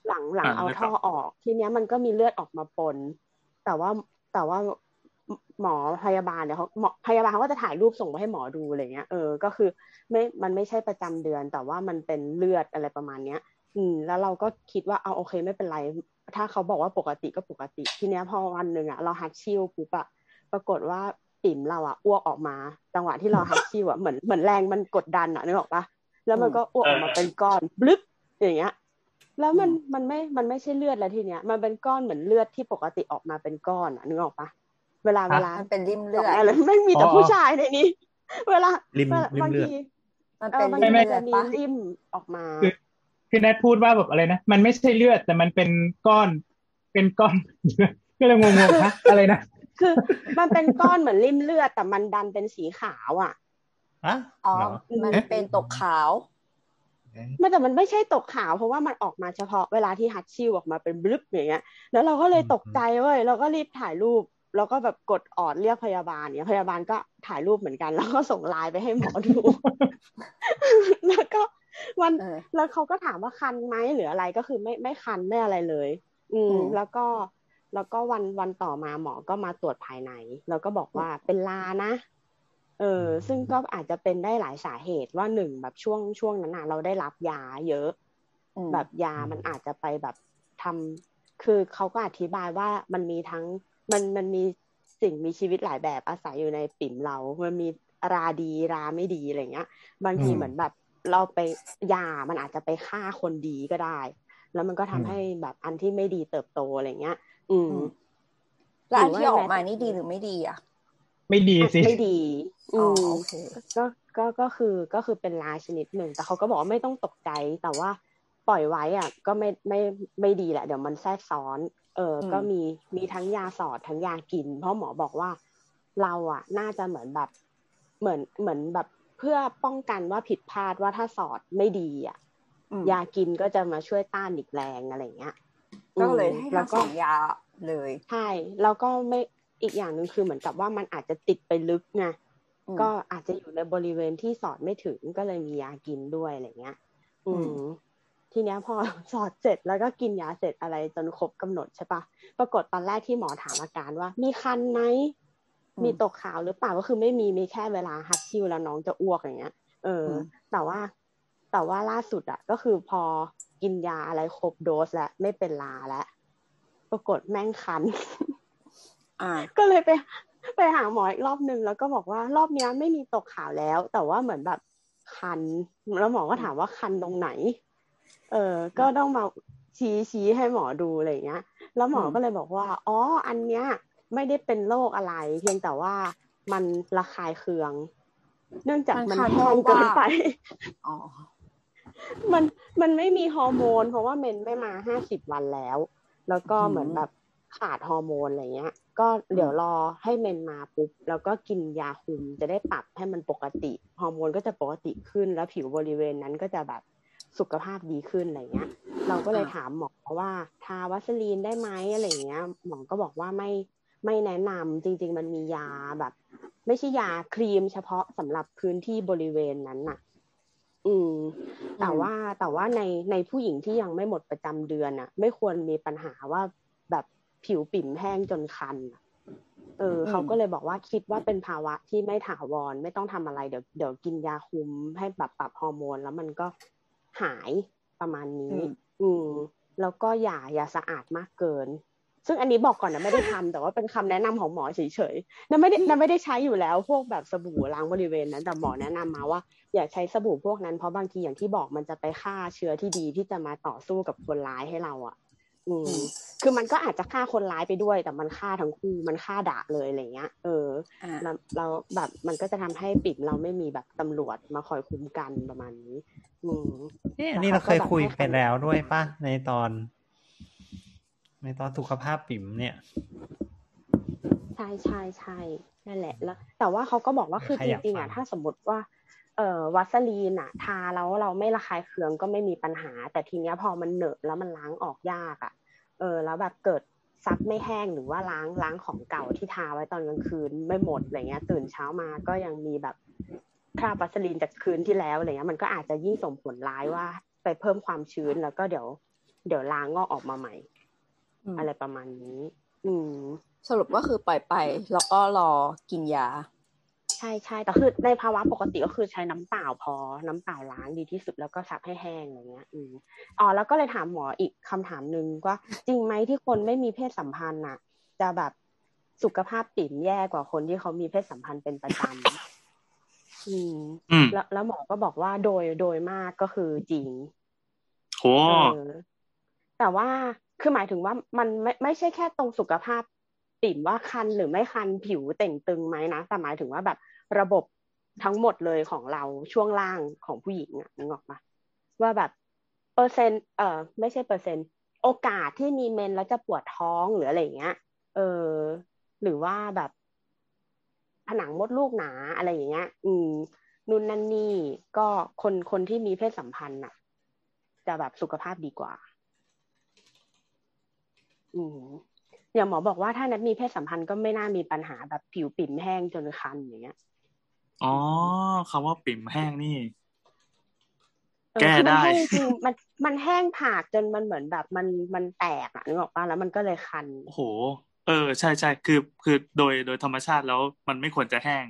หลังหลังอ่าเอานึกท่อออกออก ทีเนี้ยมันก็มีเลือดออกมาปน แต่ว่าแต่ว่าหมอพยาบาลเนี่ยเขาหมอพยาบาลเขาก็จะถ่ายรูปส่งไปให้หมอดูอะไรเงี้ยเออก็คือไม่มันไม่ใช่ประจำเดือน แต่ว่ามันเป็นเลือดอะไรประมาณเนี้ย อืม แล้วเราก็คิดว่าเอาโอเคไม่เป็นไร ถ้าเขาบอกว่าปกติก็ปกติ ทีเนี้ยพอวันหนึ่งอะเราฮัดชิลปุ๊บอะปรากฏว่า ปิ่มเราอะอ้วกออกมา จังหวะที่เราฮัดชิลอะเหมือนเหมือนแรงมันกดดันอะนึกออกปะแล้วมันก็อ้วกออกมาเป็นก้อนบลึบอย่างเงี้ย แล้วมันมันไม่มันไม่ใช่เลือดแล้วทีเนี้ย มันเป็นก้อนเหมือนเลือดที่ปกติออกมาเป็นก้อนอะนึกออกปะเวลาเวลามันเป็นริมเลืเลืออดดอะไรไม่มีแต่อ๋อผู้ชายในนี้ เวลาริมเวลาริมบางเลือดทีมันเอเป็อนมันริมไม่เลือดจะมีปะริมออกมาคือคือแนทพูดว่าแบบอะไรนะ มันไม่ใช่เลือดแต่มันเป็นก้อน เป็นก้อนก็เลยงงๆฮะอะไรนะ คือมันเป็นก้อนเหมือนริมเลือด แต่มันดันเป็นสีขาวอะอะอ๋อเหรอมันเป็นตกขาวมันแต่มันไม่ใช่ตกขาว เพราะว่ามันออกมาเฉพาะเวลาที่ฮัตชิวออกมาเป็นบลึบอย่างเงี้ย แล้วเราก็เลยตกใจเว้ยเราก็รีบถ่ายรูป แล้วก็แบบกดออดเรียกพยาบาลเนี่ยพยาบาลก็ถ่ายรูปเหมือนกัน แล้วก็ส่งไลน์ไปให้หมอดู แล้วก็วันเออแล้วเขาก็ถามว่าคันไหมหรืออะไรก็คือไม่ไม่คันไม่อะไรเลย อืมอืมแล้วก็ แล้วก็วันวันต่อมาหมอก็มาตรวจภายใน แล้วก็บอกว่าเป็นลานะ เออซึ่งก็อาจจะเป็นได้หลายสาเหตุว่าหนึ่งแบบช่วงช่วงนั้นน่ะเราได้รับยาเยอะอืมแบบยามันอาจจะไปแบบทำคือเขาก็อธิบายว่ามันมีทั้งมันมันมีสิ่งมีชีวิตหลายแบบอาศัยอยู่ในปิ่มเรา มันมีราดีราไม่ดีอะไรเงี้ย บางทีอืมเหมือนแบบเราไปยา มันอาจจะไปฆ่าคนดีก็ได้ แล้วมันก็ทำอืมให้แบบอันที่ไม่ดีเติบโตอะไรเงี้ย อืมอืมแล้วอันที่หรืออว่าอกมานี่ดีหรือไม่ดีอะ ไม่ดีสิไม่ดีอ๋อือมโอเคก็ก็ก็คือก็คือเป็นลาชนิดหนึ่งแต่เขาก็บอกว่าไม่ต้องตกใจแต่ว่าปล่อยไว้อะ ก็ไม่ไม่ไม่ดีแหละ เดี๋ยวมันแทรกซ้อน เอออมก็มีมีทั้งยาสอดทั้งยากิน เพราะหมอบอกว่าเราอะ น่าจะเหมือนแบบเหมือนเหมือนแบบเพื่อป้องกันว่าผิดพลาดว่าถ้าสอดไม่ดีอะอืมยากินก็จะมาช่วยต้านอีกแรงอะไรเงี้ย ก็เลยอืมให้แล้ทั้วงก็สองยาเลยใช่แล้วก็ไม่อีกอย่างหนึ่งคือเหมือนกับว่ามันอาจจะติดไปลึกไงอืมก็อาจจะอยู่ในบริเวณที่สอดไม่ถึงก็เลยมียากินด้วยอะไรเงี้ย อือืมมทีเนี้ยพอสอดเสร็จแล้วก็กินยาเสร็จอะไรจนครบกำหนดใช่ปะปรากฏตอนแรกที่หมอถามอาการว่า มีคันไหมอืมมีตกขาวหรือเปล่าก็คือไม่มีมีแค่เวลาฮัตชิวแล้วน้องจะอ้วกอย่างเงี้ย เอออมแต่ว่าแต่ว่าล่าสุดอะก็คือพอ กินยาอะไรครบโดสแล้วไม่เป็นลาแล้วปรากฏแม่งคันอ่าก็เลยไปไปหาหมออีกรอบนึงแล้วก็บอกว่ารอบเนี้ยไม่มีตกขาวแล้ว แต่ว่าเหมือนแบบคัน แล้วหมอก็ถามว่าคันตรงไหน เออ ก็ต้องมาชี้ชี้ให้หมอดูอะไรอย่างเงี้ย แล้วหมออืมก็เลยบอกว่า อ๋อ อันเนี้ย ไม่ได้เป็นโรคอะไร เพียงแต่ว่ามันระคายเคือง เนื่องจากมันมันคันแห้งเพราะเกินว่าไป อ๋อ มันมันไม่มีฮอร์โมน เพราะว่าเมนไม่มาห้าสิบวันแล้ว แล้วก็อืมเหมือนแบบขาดฮอร์โมนอะไรเงี้ย ก็เดี๋ยวรอให้เมนมาปุ๊บ แล้วก็กินยาคุมจะได้ปรับให้มันปกติฮอร์โมนก็จะปกติขึ้นแล้วผิวบริเวณนั้นก็จะแบบสุขภาพดีขึ้นอะไรเงี้ย เราก็เลยอ่าถามหมอว่าทาวัสลีนได้ไหมอะไรเงี้ย หมอก็บอกว่าไม่ไม่แนะนำจริง ๆ มันมียาแบบ ไม่ใช่ยาครีมเฉพาะสำหรับพื้นที่บริเวณนั้นน่ะ อืม แต่ว่าแต่ว่าในในผู้หญิงที่ยังไม่หมดประจำเดือนอะ ไม่ควรมีปัญหาว่าแบบผิวปิ่มแห้งจนคันอะเอออืมเขาก็เลยบอกว่าคิดว่าเป็นภาวะที่ไม่ถาวรไม่ต้องทำอะไรเดี๋ยวเดี๋ยวกินยาคุมให้แบบปรับฮอร์โมน แล้วมันก็หายประมาณนี้ อืมอืมแล้วก็อย่าอย่าสะอาดมากเกิน ซึ่งอันนี้บอกก่อนนะไม่ได้ทำแต่ว่าเป็นคำแนะนำของหมอเฉยๆนะไม่ได้นะไม่ได้ใช้อยู่แล้ว พวกแบบสบู่ล้างบริเวณนั้นแต่หมอแนะนำมาว่า อย่าใช้สบู่พวกนั้นเพราะบางทีอย่างที่บอกมันจะไปฆ่าเชื้อที่ดีที่จะมาต่อสู้กับคนร้ายให้เราอะ อืมอืมคือมันก็อาจจะฆ่าคนร้ายไปด้วย แต่มันฆ่าทั้งคู่มันฆ่าดะเลยอะไรเงี้ย เอออ่าแล้วเราแบบมันก็จะทำให้ปิ่มเราไม่มีแบบตำรวจมาคอยคุ้มกันประมาณนี้ อืมเอ๊ะอันนี้เราเคยคุยไปแล้วด้วยปะในตอน ในตอนสุขภาพปิ่มเนี่ย ใช่ใช่ใช่นั่นแหละแล้ว แต่ว่าเขาก็บอกว่าคือใครจอยากริงๆฟัอะงถ้าสมมติว่า เอ่อวัสลีนอะ ทาแล้วเราไม่ระคายเคืองก็ไม่มีปัญหา แต่ทีเนี้ยพอมันเหนอะแล้วมันล้างออกยากอะ เออ แล้วแบบเกิดซับไม่แห้งหรือว่าล้างล้างของเก่าที่ทาไว้ตอนกลางคืนไม่หมดอะไรเงี้ย ตื่นเช้ามาก็ยังมีแบบคราบวัสลีนจากคืนที่แล้วอะไรเงี้ยมันก็อาจจะยิ่งส่งผลร้ายว่า ไปเพิ่มความชื้นแล้วก็เดี๋ยว เดี๋ยวล้างงอกออกมาใหม่ อืมอะไรประมาณนี้ อืม สรุปก็คือปล่อยไป แล้วก็รอกินยา ใช่ใช่แต่คือในภาวะปกติก็คือใช้น้ำเปล่าพอ น้ำเปล่าล้างดีที่สุดแล้วก็ซับให้แห้งอะไรเงี้ย อืมอ๋อแล้วก็เลยถามหมออีกคำถามหนึ่งว่า จริงไหมที่คนไม่มีเพศสัมพันธ์น่ะ จะแบบสุขภาพปิ่มแย่กว่าคนที่เขามีเพศสัมพันธ์เป็นประจำอืมอืมแล้วแล้วหมอก็บอกว่าโดยโดยมากก็คือจริงโหเออแต่ว่า คือหมายถึงว่ามันไม่ไม่ใช่แค่ตรงสุขภาพปิ่มว่าคันหรือไม่คันผิวเต่งตึงไหมนะแต่หมายถึงว่าแบบระบบทั้งหมดเลยของเราช่วงล่างของผู้หญิงอะนึกออกปะว่าแบบเปอร์เซ็นต์เออไม่ใช่เปอร์เซ็นต์ โอกาสที่มีเมนแล้วจะปวดท้องหรืออะไรอย่างเงี้ย เออ หรือว่าแบบ ผนังมดลูกหนาอะไรอย่างเงี้ย อืมนู่นนั่นนี่ก็คนคนที่มีเพศสัมพันธ์น่ะจะแบบสุขภาพดีกว่า อืมอย่างหมอบอกว่าถ้านัดมีเพศสัมพันธ์ก็ไม่น่ามีปัญหาแบบผิวปิ่มแห้งจนคันอย่างเงี้ย อ๋อคำว่าปิ่มแห้งนี่เออแก้คือมันได้แห้งจริงๆมันมันแห้งผากจนมันเหมือนแบบมันมันแตกอะนึกออกปะแล้วมันก็เลยคันโอ้โห เออ ใช่ใช่คือคือโดยโดยธรรมชาติแล้วมันไม่ควรจะแห้ง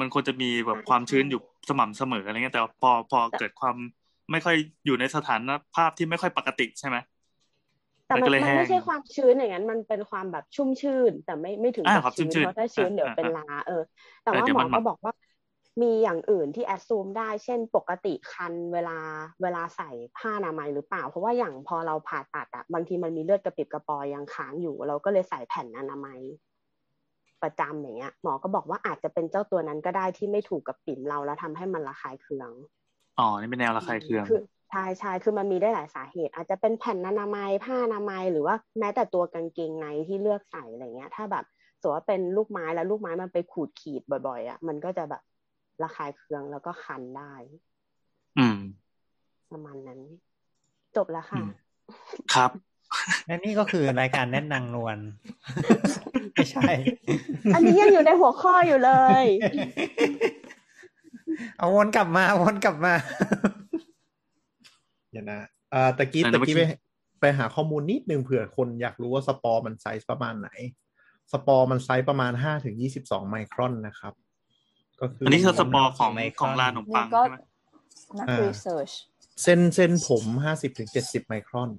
มันควรจะมีแบบใช่ความชื้นใช่อยู่สม่ำเสมออะไรเงี้ยแต่ว่าพอพอเกิดความไม่ค่อยอยู่ในสถานภาพที่ไม่ค่อยปกติใช่ไหม แต่มันมันก็เลยมันแห้งไม่ใช่ความชื้นอย่างนั้น มันเป็นความแบบชุ่มชื่น แต่ไม่ไม่ถึงอ่ากับครับชื้นชื้นๆเพราะถ้าชื้นอ่าเดี๋ยวเป็นอ่าลาเออ แต่เออว่าเดี๋ยวหมอมันหมัก็กบอกว่า มีอย่างอื่นที่แอดซูมได้ เช่นปกติคันเวลาเวลาใส่ผ้าอนามัยหรือเปล่า เพราะว่าอย่างพอเราผ่าตัดอะบางทีมันมีเลือดกระปิดกระปอยยังค้างอยู่ เราก็เลยใส่แผ่นอนามัยประจำอย่างเงี้ยหมอก็บอกว่าอาจจะเป็นเจ้าตัวนั้นก็ได้ที่ไม่ถูกกับปิ่มเราแล้วทำให้มันระคายเคืองอ๋อนี่เป็นแนวระคายเคืองคือ ใช่ใช่คือมันมีได้หลายสาเหตุ อาจจะเป็นแผ่นอนามัยผ้าอนามัยหรือว่าแม้แต่ตัวกางเกงในที่เลือกใส่อะไรเงี้ย ถ้าแบบสมมติว่าเป็นลูกไม้แล้วลูกไม้มันไปขูดขีดบ่อยๆอะมันก็จะแบบระคายเคืองแล้วก็คันได้ อืม ประมาณนั้น จบแล้วค่ะอืมครับและนี่ก็คือรายการแนะนางนวลไม่ใช่ อันนี้ยังอยู่ในหัวข้ออยู่เลย เอาวนกลับมาวนกลับมา เดี๋ยวนะอ่าตะกี้อ่าตะกี้เมื่ไปอกี้ไปหาข้อมูลนิดนึงเผื่อคนอยากรู้ว่าสปอร์มันไซส์ประมาณไหน สปอร์มันไซส์ประมาณห้าถึงยี่สิบสองไมครอนนะครับ ก็คืออัอันนี้คือสปอร์ของไมครอนของราขนมปันี่งก็ใช่ไหมนักอ่า researchเส้นเส้นผมห้าสิบถึงเจ็ดสิบไมครอน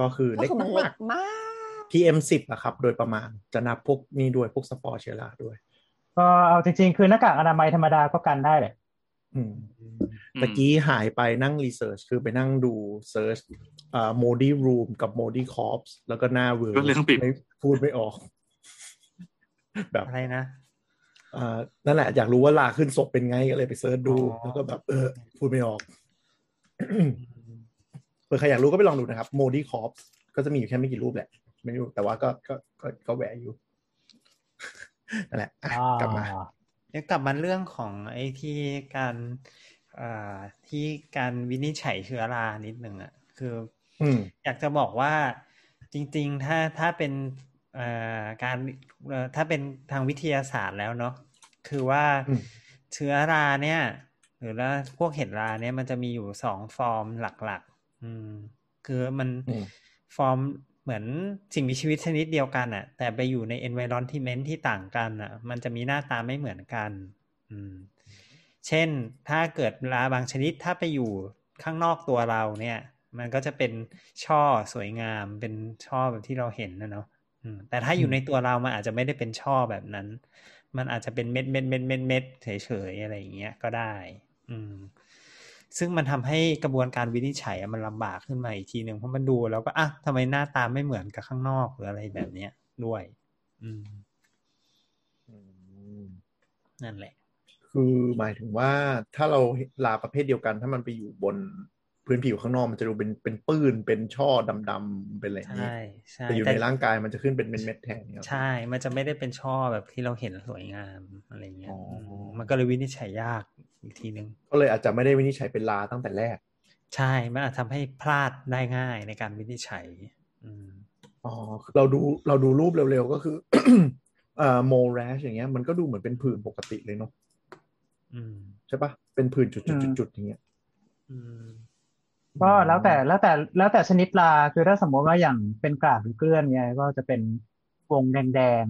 ก็คือก็เล็กคือมันเล็มากกมากๆ PM สิบอะครับ โดยประมาณจะนับพวกนี้ด้วยพวกสปอร์เชื้อราด้วย ก็เอาจริงๆ คือหน้ากากอนามัยธรรมดาก็กันได้แหละอืม ตะกี้หายไปนั่ง research คือไปนั่งดู search อ่า moldy room กับ moldy corpse แล้วก็หน้าเวอร์ก็เรื่องปิดไม่พูดไม่ออก แบบอะไรนะอ่านั่นแหละ อยากรู้ว่าราขึ้นศพเป็นไงก็เลยไป search ดูอ๋อแล้วก็แบบ เออ พูดไม่ออกเผื่อใครอยากรู้ก็ไปลองดูนะครับ moldy corpse ก็จะมีอยู่แค่ไม่กี่รูปแหละ ไม่รู้แต่ว่าก็ก็ก็ก็แหวะอยู่นั่นแหละอะกลับมาเดี๋ยวกลับมาเรื่องของไอ้ที่การอ่า ที่การวินิจฉัยเชื้อรานิดหนึ่งอะ คืออืมอยากจะบอกว่าจริง ๆ ถ้าถ้าเป็นเอ่อการเอ่อถ้าเป็นทางวิทยาศาสตร์แล้วเนาะคือว่าอืมเชื้อราเนี่ย หรือว่าพวกเห็ดราเนี่ยมันจะมีอยู่สองฟอร์มหลักๆ อืม คือมันอืมฟอร์มเหมือนสิ่งมีชีวิตชนิดเดียวกันอะ แต่ไปอยู่ใน environment ที่ต่างกันอะ มันจะมีหน้าตาไม่เหมือนกัน อืม เช่นถ้าเกิดราบางชนิดถ้าไปอยู่ข้างนอกตัวเราเนี่ย มันก็จะเป็นช่อสวยงามเป็นช่อแบบที่เราเห็นนะเนาะอืมแต่ถ้าอยู่ในตัวเรามันอาจจะไม่ได้เป็นช่อแบบนั้น มันอาจจะเป็นเม็ดเม็ดเม็ดเม็ดเม็ดเฉยเฉยๆอะไรอย่างเงี้ยก็ได้ อืมซึ่งมันทำให้กระบวนการวินิจฉัยอะมันลำบากขึ้นมาอีกทีหนึ่งเพราะมันดูแล้วก็อะทำไมหน้าตาไม่เหมือนกับข้างนอกหรืออะไรแบบเนี้ยด้วย อืมอืมนั่นแหละ คือหมายถึงว่าถ้าเราลาประเภทเดียวกัน ถ้ามันไปอยู่บนพื้นผิวข้างนอกมันจะดูเป็นเป็นปื้นเป็นช่อดำๆเป็นอะไรอย่างนี้ใช่ใช่แต่อยู่แต่ในร่างกายมันจะขึ้นเป็นเม็ดๆแทนเนี่ยใช่ มันจะไม่ได้เป็นช่อแบบที่เราเห็นสวยงามอะไรเงี้ยอ๋ออืมมันก็เลยวินิจฉัยยากอีกทีหนึ่งก็เลยอาจจะไม่ได้วินิจฉัยเป็นลาตั้งแต่แรก ใช่มันอาจทำให้พลาดได้ง่ายในการวินิจฉัยอืมอ๋อเราดูเราดูรูปเร็วๆก็คือเอ่อโมแรชอย่างเงี้ยมันก็ดูเหมือนเป็นผื่นปกติเลยเนาะอืม ใช่ปะเป็นผื่นจุอืมดๆๆๆอย่างเงี้ยอืมก็แล้วแต่แล้วแต่แล้วแต่ชนิดลาคือถ้าสมมติว่าอย่างเป็นกราบหรือเกลื่อนเนี่ยก็จะเป็นวงแดง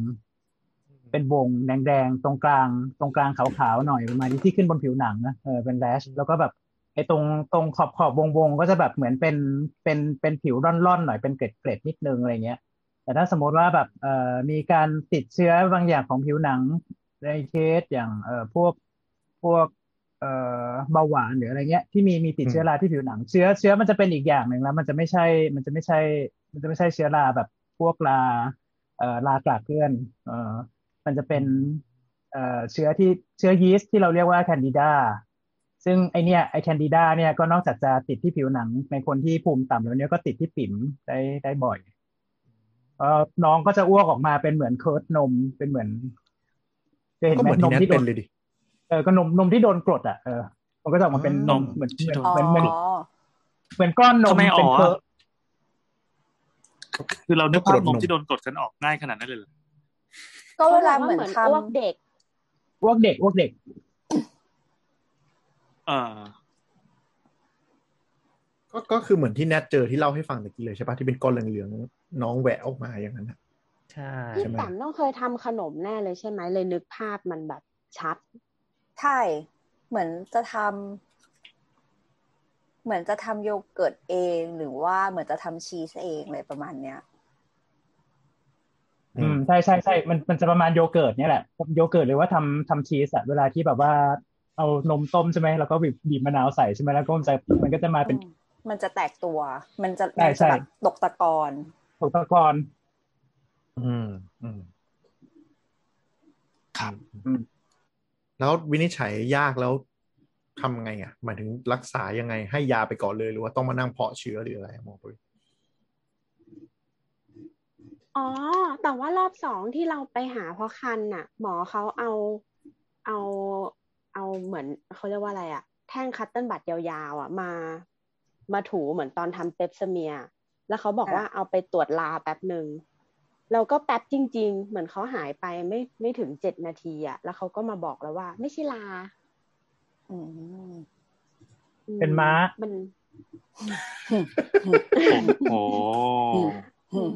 ๆ เป็นวงแดงๆ ตรงกลาง ตรงกลางขาวๆหน่อยประมาณนี้ที่ขึ้นบนผิวหนังนะเออเป็นแรชแล้วก็แบบไอ้ตรงตรงขอบขอบวงวงๆก็จะแบบเหมือนเป็นเป็นเป็นผิวร่อนๆหน่อยเป็นเกล็ดเกล็ดนิดนึงอะไรเงี้ย แต่ถ้าสมมติว่าแบบเอ่อมีการติดเชื้อบางอย่างของผิวหนังในเคสอย่างเอ่อพวก พวกเอ่อเบาหวานหรืออะไรเงี้ยที่มีมีติดเชื้อราที่ผิวหนังเชื้อเชื้อมันจะเป็นอีกอย่างหนึ่งแล้ว มันจะไม่ใช่ มันจะไม่ใช่ มันจะไม่ใช่เชื้อราแบบพวกราเอ่อรากลากเกลื่อนเอ่อมันจะเป็นเอ่อเชื้อที่เชื้อยีสต์ที่เราเรียกว่าแคนดิดาซึ่งไอเนี้ยไอแคนดิดาเนี่ยก็นอกจากจะติดที่ผิวหนังในคนที่ภูมิต่ำแล้วเนี่ยก็ติดที่ปิ่มได้ได้บ่อยเออน้องก็จะอ้วกออกมาเป็นเหมือนเคิร์ดนมเป็นเหมือนเคยเห็นก็ไหเหมมือนนที่มแนทที่โดเป็นนเลยดิเออก็นมนมที่โดนกรดอะเออมันก็จะออกมาเป็นอ๋อนมเหมือนที่เหมือนโดนเหมือนอ๋อเหมือนก้อนนมทำไมอ๋อเป็นเคิร์ดคือเรานึกภาพกรดนนมมที่โดนกดกันออกง่ายขนาดนั้นเลยเหรอก็เวลาเหมือนทอ้วกเด็กอ้วกเด็กอ้วกเด็กเออก็ก็คือเหมือนที่แนทเจอที่เล่าให้ฟังตะกี้เลยใช่ปะที่เป็นก้อนเหลืองๆน้องแหวะออกมาอย่างนั้นนะใช่พี่ใช่ไหมแต้มต้องเคยทำขนมแน่เลยใช่ไหมเลยนึกภาพมันแบบชัดำ ใช่ เหมือนจะทำเหมือนจะทำโยเกิร์ตเองหรือว่าเหมือนจะทำชีสเองเลยประมาณเนี้ย อืมใช่ใช่ใช่มันมันจะประมาณโยเกิร์ตเนี่ยแหละโยเกิร์ตหรือว่าทำทำชีสอะเวลาที่แบบว่าเอานมต้มใช่ไหมแล้วก็บีบบีบมะนาวใส่ใช่ไหมแล้วก็มันจะมันก็จะมาเป็นอืมมันจะแตกตัว มันจะใช่มันใช่จะแบบตกตะกอนอุปกรณ์อืมอืมครับอืม แล้ววินิจฉัยยากแล้วทำไงอะหมายถึงรักษายังไงให้ยาไปก่อนเลยหรือว่าต้องมานั่งเพาะเชื้อหรืออะไรหมอปุ้ยอ๋อ แต่ว่ารอบสองที่เราไปหาเพราะคันน่ะ หมอเขาเอาเอาเอาเหมือนเขาเรียกว่าอะไรอะแท่งคัตเติ้ลบัตยาวๆอะมา มาถูเหมือนตอนทำเปปสเมียร์แล้วเขาบอกอะว่าเอาไปตรวจลาแป๊บหนึ่ง เราก็แป๊บจริง ๆ เหมือนเขาหายไปไม่ไม่ถึงเจ็ดนาทีอะแล้วเขาก็มาบอกแล้วว่า ไม่ใช่ลาอืมอืเป็นม้า มัน โอ้โหอืม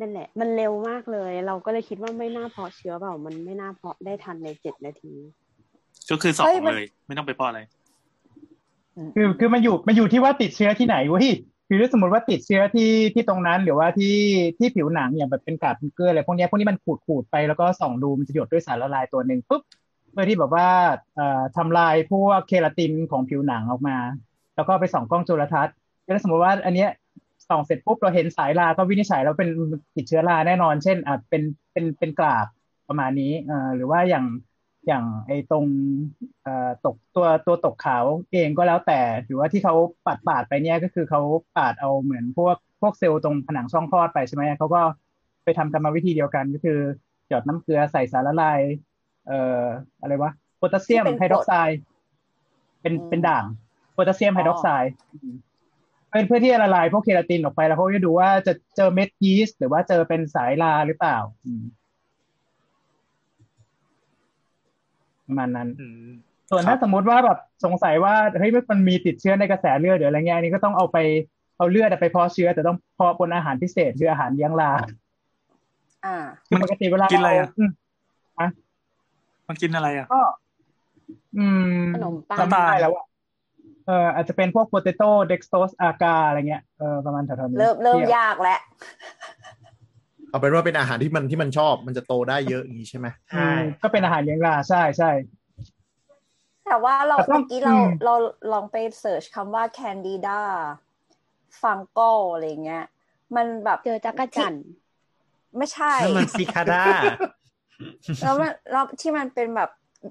นั่นแหละ มันเร็วมากเลย เราก็เลยคิดว่าไม่น่าเพาะเชื้อเปล่า มันไม่น่าเพาะได้ทันในเจ็ดนาที ก็คือสอเฮ้งยมันเลย ไม่ต้องไปป้ออะไร คือคือมันอยู่มันอยู่ที่ว่าติดเชื้อที่ไหนเว้ย คือถ้าสมมติว่าติดเชื้อที่ที่ตรงนั้น หรือว่าที่ที่ผิวหนังอย่างแบบเป็นกากเป็นเกลืออะไรพวกนี้พวกนี้มันขูดขูดไปแล้วก็ส่องดูมันจะหยดด้วยสารละลายตัวหนึ่งปุ๊บเพื่อที่แบบว่าทำลายพวกเคลาตินของผิวหนังออกมา แล้วก็ไปส่องกล้องจุลทรรศน์แล้วสมมติว่าอันเนี้ยส่องเสร็จปุ๊บเราเห็นสายราก็วินิจฉัยแล้วเป็นติดเชื้อราแน่นอน เช่นอะเป็นเป็นเป็นกลากประมาณนี้อ่อหรือว่าอย่าง อย่างไอ้ตรงเอ่อตกตัวตัวตกขาวเองก็แล้วแต่หรือว่าที่เขาปาดปาดไปเนี่ยก็คือเขาปาดเอาเหมือนพวกพวกเซลล์ตรงผนังช่องคลอดไปใช่ไหมเขาก็ไปทำกรรมวิธีเดียวกันก็คือหยอดน้ำเกลือใส่สารละลายเอ่ออะไรวะโพแทสเซียมที่เป็นไฮดรอกไซด์เป็นอืมเป็นด่างโพแทสเซียมไฮดรอกไซด์เพื่อเพื่อที่จะละลายพวกเคลาตินออกไปแล้วเขาจะดูว่าจะเจอเม็ดยีสต์หรือว่าเจอเป็นสายลาหรือเปล่าอืม ประมาณนั้นอืมส่วนครัถ้าบสมมติว่าแบบสงสัยว่าเฮ้ยมันมีติดเชื้อในกระแสเลือดหรืออะไรเงี้ยอันนี้ก็ต้องเอาไปเอาเลือดไปเพาะเชื้อ แต่ต้องเพาะบนอาหารพิเศษคืออาหารเลี้ยงลาอ่าคือปกติเวลากินอะไรอะอืมมันกินอะไรอะก็อืมขนมปังจำไม่ได้แล้วอะเอออาจจะเป็นพวกโปเตโต้เด็กสโตสอากาอะไรเงี้ยเออประมาณแถวๆนี้เริ่มเริ่มที่ยากแล้ว เอาเป็นว่าเป็นอาหารที่มันที่มันชอบ มันจะโตได้เยอะอย่างนี้ใช่ไหมอืมก็เป็นอาหารเลี้ยงลาใช่ใช่แต่ว่าเราแต่ต้องเมื่อกี้เราอืมเราลองไปเสิร์ชคำว่า candida fungal อะไรเงี้ย มันแบบเจอจักรจันทร์ไม่ใช่นั่นมันซิคาด้าแล้วมันแล้วที่มันเป็นแบบ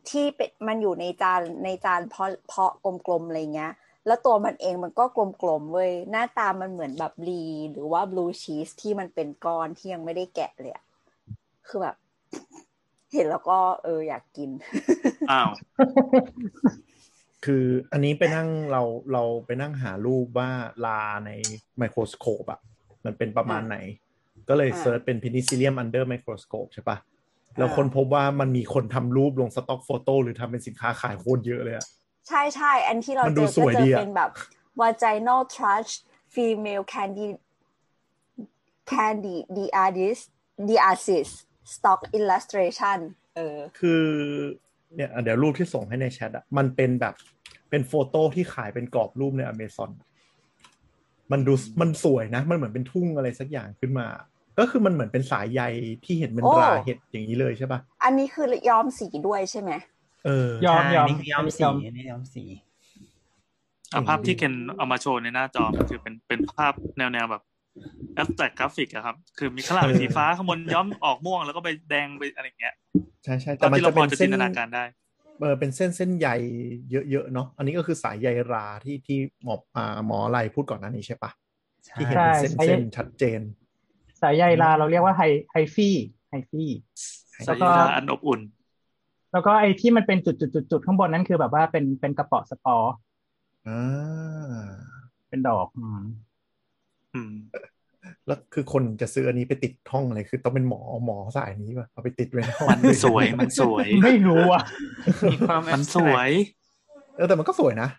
ที่เป็นมันอยู่ในจานในจานเพาะเพาะกลมๆอะไรเงี้ย แล้วตัวมันเองมันก็กลมๆเว้ยหน้าตามันเหมือนแบบบลีหรือว่าบลูชีสที่มันเป็นก้อนที่ยังไม่ได้แกะเลยอะคือแบบ เห็นแล้วก็เอออยากกิน อ้าว คืออันนี้ไปนั่งเราเราไปนั่งหารูปว่าราใน microscope อะมันเป็นประมาณไหน ก็เลยอ่าเซิร์ชเป็น penicillium under microscope ใช่ปะแล้วอ่าคนพบว่ามันมีคนทำรูปลง stock photo หรือทำเป็นสินค้าขายโคตรเยอะเลยอะ ใช่ใช่อันที่เรามันเจดูอสก็วยเจดีออะเป็นแบบ vaginal thrush female candi candidiasis diasis stock illustration เออ คือเนี่ยอะเดี๋ยวรูปที่ส่งให้ในแชทอะมันเป็นแบบเป็นโฟโต้ที่ขายเป็นกรอบรูปในอเมซอนมันดูมันสวยนะ มันเหมือนเป็นทุ่งอะไรสักอย่างขึ้นมา ก็คือมันเหมือนเป็นสายใยที่เห็นเป็นโอ้ราเห็ดอย่างนี้เลยใช่ปะอันนี้คือย้อมสีด้วยใช่ไหม เออยอมยอมนี่คือยอมสีอันนี่ยอมสีอะภาพที่เคนเอามาโชว์ในหน้าจอมันคือเป็นเป็นภาพแนวแนวแบบแอปแตกกราฟิกอะครับ คือมีข้างหลังเป็นสีฟ้าข้างบนย้อมออกม่วงแล้วก็ไปแดงไปอะไรอย่างเงี้ยใช่ใช่ตอแต่นมันที่จะเราพเป็อนจะเส้จินนตนาการได้เออเป็นเส้นเส้นใยเยอะๆเนาะอันนี้ก็คือสายใยราที่ที่หมออ่าหมออะไรพูดก่อนหน้านี้ใช่ปะที่เห็นเป็นเส้นใช่เส้นชัดเจน สายใยราเราเรียกว่า hy- hyphae hyphae แล้วก็สายตาอันอบอุ่น แล้วก็ไอ้ที่มันเป็นจุดจุดจุดจุดข้างบนนั้นคือแบบว่าเป็นเป็นกระเปาะสปอร์อ่าเป็นดอกอืมอืมแล้วคือคนจะซื้ออันนี้ไปติดห้องอะไรคือต้องเป็นหมอหมอสายนี้ป่ะเอาไปติดไว้ในห้องมันสวยมันสวย ไม่รู้อะมีความมันสวยเออแต่มันก็สวยนะ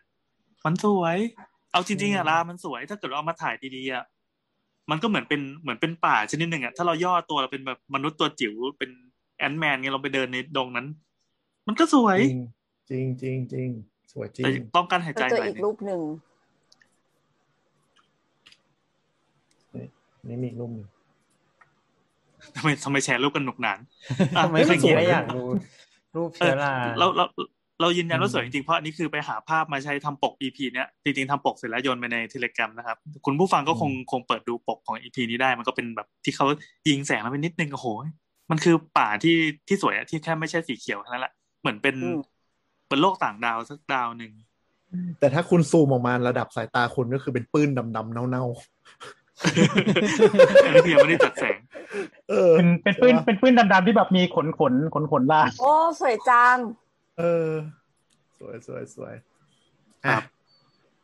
มันสวย เอาจริงๆอะลามันสวย ถ้าเกิดเราเอามาถ่ายดีๆอะมันก็เหมือนเป็นเหมือนเป็นป่าชนิดหนึ่งอะถ้าเราย่อตัวเราเป็นแบบมนุษย์ตัวจิ๋วเป็นแอนด์แมนเงี้ยเราไปเดินในดงนั้น มันก็สวย จริงจริงจริงจริงสวยจริแต่งต้องการหายใจแล้วหเจอน่อยอีกหนึ่งรูปหนึ่งนี่มีอีกรูปหนึ่งทำไมทำไมแชร์รูปกันหนุกหนานอะทำไมเฮ้ยมัคนนสวยนี้อยากรู้รูปเอเชื้ออราเราเราเรายืนยันว่าสวยจริงๆ เพราะอันนี้คือไปหาภาพมาใช้ทำปก EP เนี้ยจริงๆทำปกเสร็จแล้วโยนไปในเทเลกร m นะครับ คุณผู้ฟังก็คงคงเปิดดูปกของ EP นี้ได้ มันก็เป็นแบบที่เขายิงแสงมาเป็นนิดนึงโอ้โห มันคือป่าที่ที่สวยอะที่แค่ไม่ใช่สีเขียวเท่านั้นแหละ เหมือนเป็นเป็นโลกต่างดาวสักดาวหนึ่งแต่ถ้าคุณซูมออกมาระดับสายตาคุณก็คือเป็นปื้นดำๆเน่าอันนี้คือยังไม่ได้จัดแสงๆเออ เป็นเป็นปื้นเป็นปื้นดำๆที่แบบมีขนขนขนขนลากโอ้ สวยจัง เออ สวยสวยสวยครัอะบ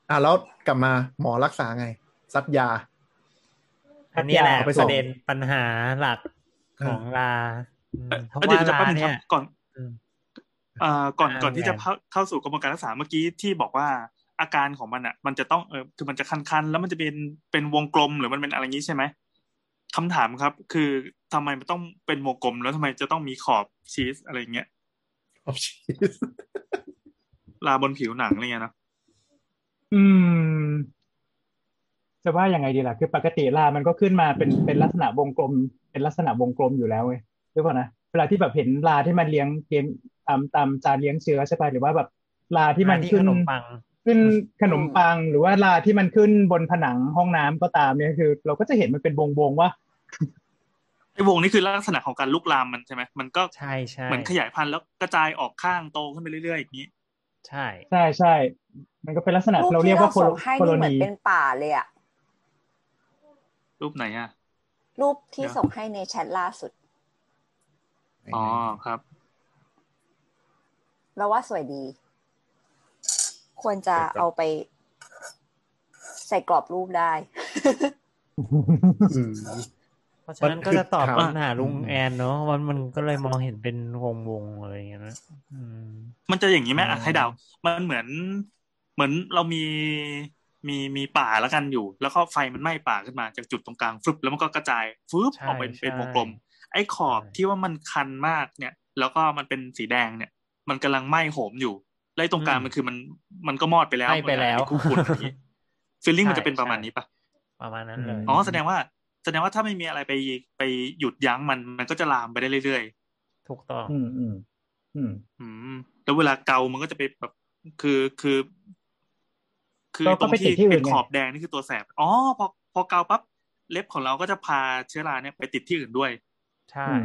อะแล้วกลับมาหมอรักษาไง ซัดยาอันนี้แหละเอาไปปส่งระเด็นปัญหาหลักของลาอืมเพราะเดี๋ว่ายวจะลาแป๊บนึงคเนี่รัยบก่อนอืมอ่า ก่อนอ่าก่อนที่จะแอนเข้าเข้าสู่กระบวนการรักษาเมื่อกี้ที่บอกว่าอาการของมันอะ มันจะต้องเออคือมันจะคันๆแล้วมันจะเป็นเป็นวงกลมหรือมันเป็นอะไรงี้ใช่ไหมคำถามครับ คือทำไมมันต้องเป็นวงกลม แล้วทำไมจะต้องมีขอบชีสอะไรเงี้ยออฟชีสลาบนผิวหนังอะไรเงี้ยเนอะอืม จะว่ายังไงดีล่ะ คือปกติลามันก็ขึ้นมาเป็นเป็นลักษณะวงกลม เป็นลักษณะวงกลมอยู่แล้วไงหรือเปล่านะเวลาที่แบบเห็นลาที่มันเลี้ยงเกม ตามตามจานเลี้ยงเชื้อใช่ป่ะหรือว่าแบบลาที่มันลาที่ขึ้นขนมปัง ขึ้นขนมปัง หรือว่าลาที่มันขึ้นบนผนังห้องน้ำก็ตามเนี่ยคือ เราก็จะเห็นมันเป็นวงวงๆว่าไอ้วงนี้คือลักษณะของการลุกลามมันใช่ไหมมันก็ใช่ใช่เหมือนขยายพันธุ์แล้วกระจายออกข้างโตขึ้นไปเรื่อยๆอย่างนี้ ใช่ ใช่ใช่มันก็เป็นลักษณะรูปเราเรียที่กเราว่าโคโลส่งให้โคโลนี่เหมือนนีเป็นป่าเลยอะรูปไหนอะรูปที่เดี๋ยวส่งให้ในแชทล่าสุด อ๋อครับ เราว่าสวยดี ควรจะเอาไปใส่กรอบรูปได้อืมเพราะฉะนั้นก็จะตอบมันคือปัญหาลุงอืมแอนเนาะมันมันก็เลยมองเห็นเป็นวงวงๆอะไรอย่างเงี้ยนะอืมมันจะอย่างนี้ไหมอ๋อะอให้เดามันเหมือน เหมือนเรามีมีมีป่าแล้วกันอยู่ แล้วก็ไฟมันไหม้ป่าขึ้นมาจากจุดตรงกลางฟึบแล้วมันก็กระจายฟึบใช่ออกไปเป็นใช่วงกลม ไอ้ขอบใช่ที่ว่ามันคันมากเนี่ย แล้วก็มันเป็นสีแดงเนี่ย มันกำลังไหม้โหมอยู่แล้วไอ้ตรงกลางมันคือมันมันก็มอดไปแล้วไหม้ไปแล้วมันคู่คุณอย่างนี้ฟีลลิ่งมันจะเป็นประมาณนี้ปะประมาณนั้นเลยอ๋อแสดงว่า แสดงว่าถ้าไม่มีอะไรไปไปหยุดยั้งมันมันก็จะลามไปได้เรื่อยๆถูกต้อง อืมอืมอืมอืมแล้วเวลาเกามันก็จะไปแบบคือคือ คือก็ตรงไปติที่ดที่อื่นเป็นไงขอบแดงนี่คือตัวแสบอ๋อพอพอเกาปั๊บเล็บของเราก็จะพาเชื้อราเนี่ยไปติดที่อื่นด้วย ใช่อืม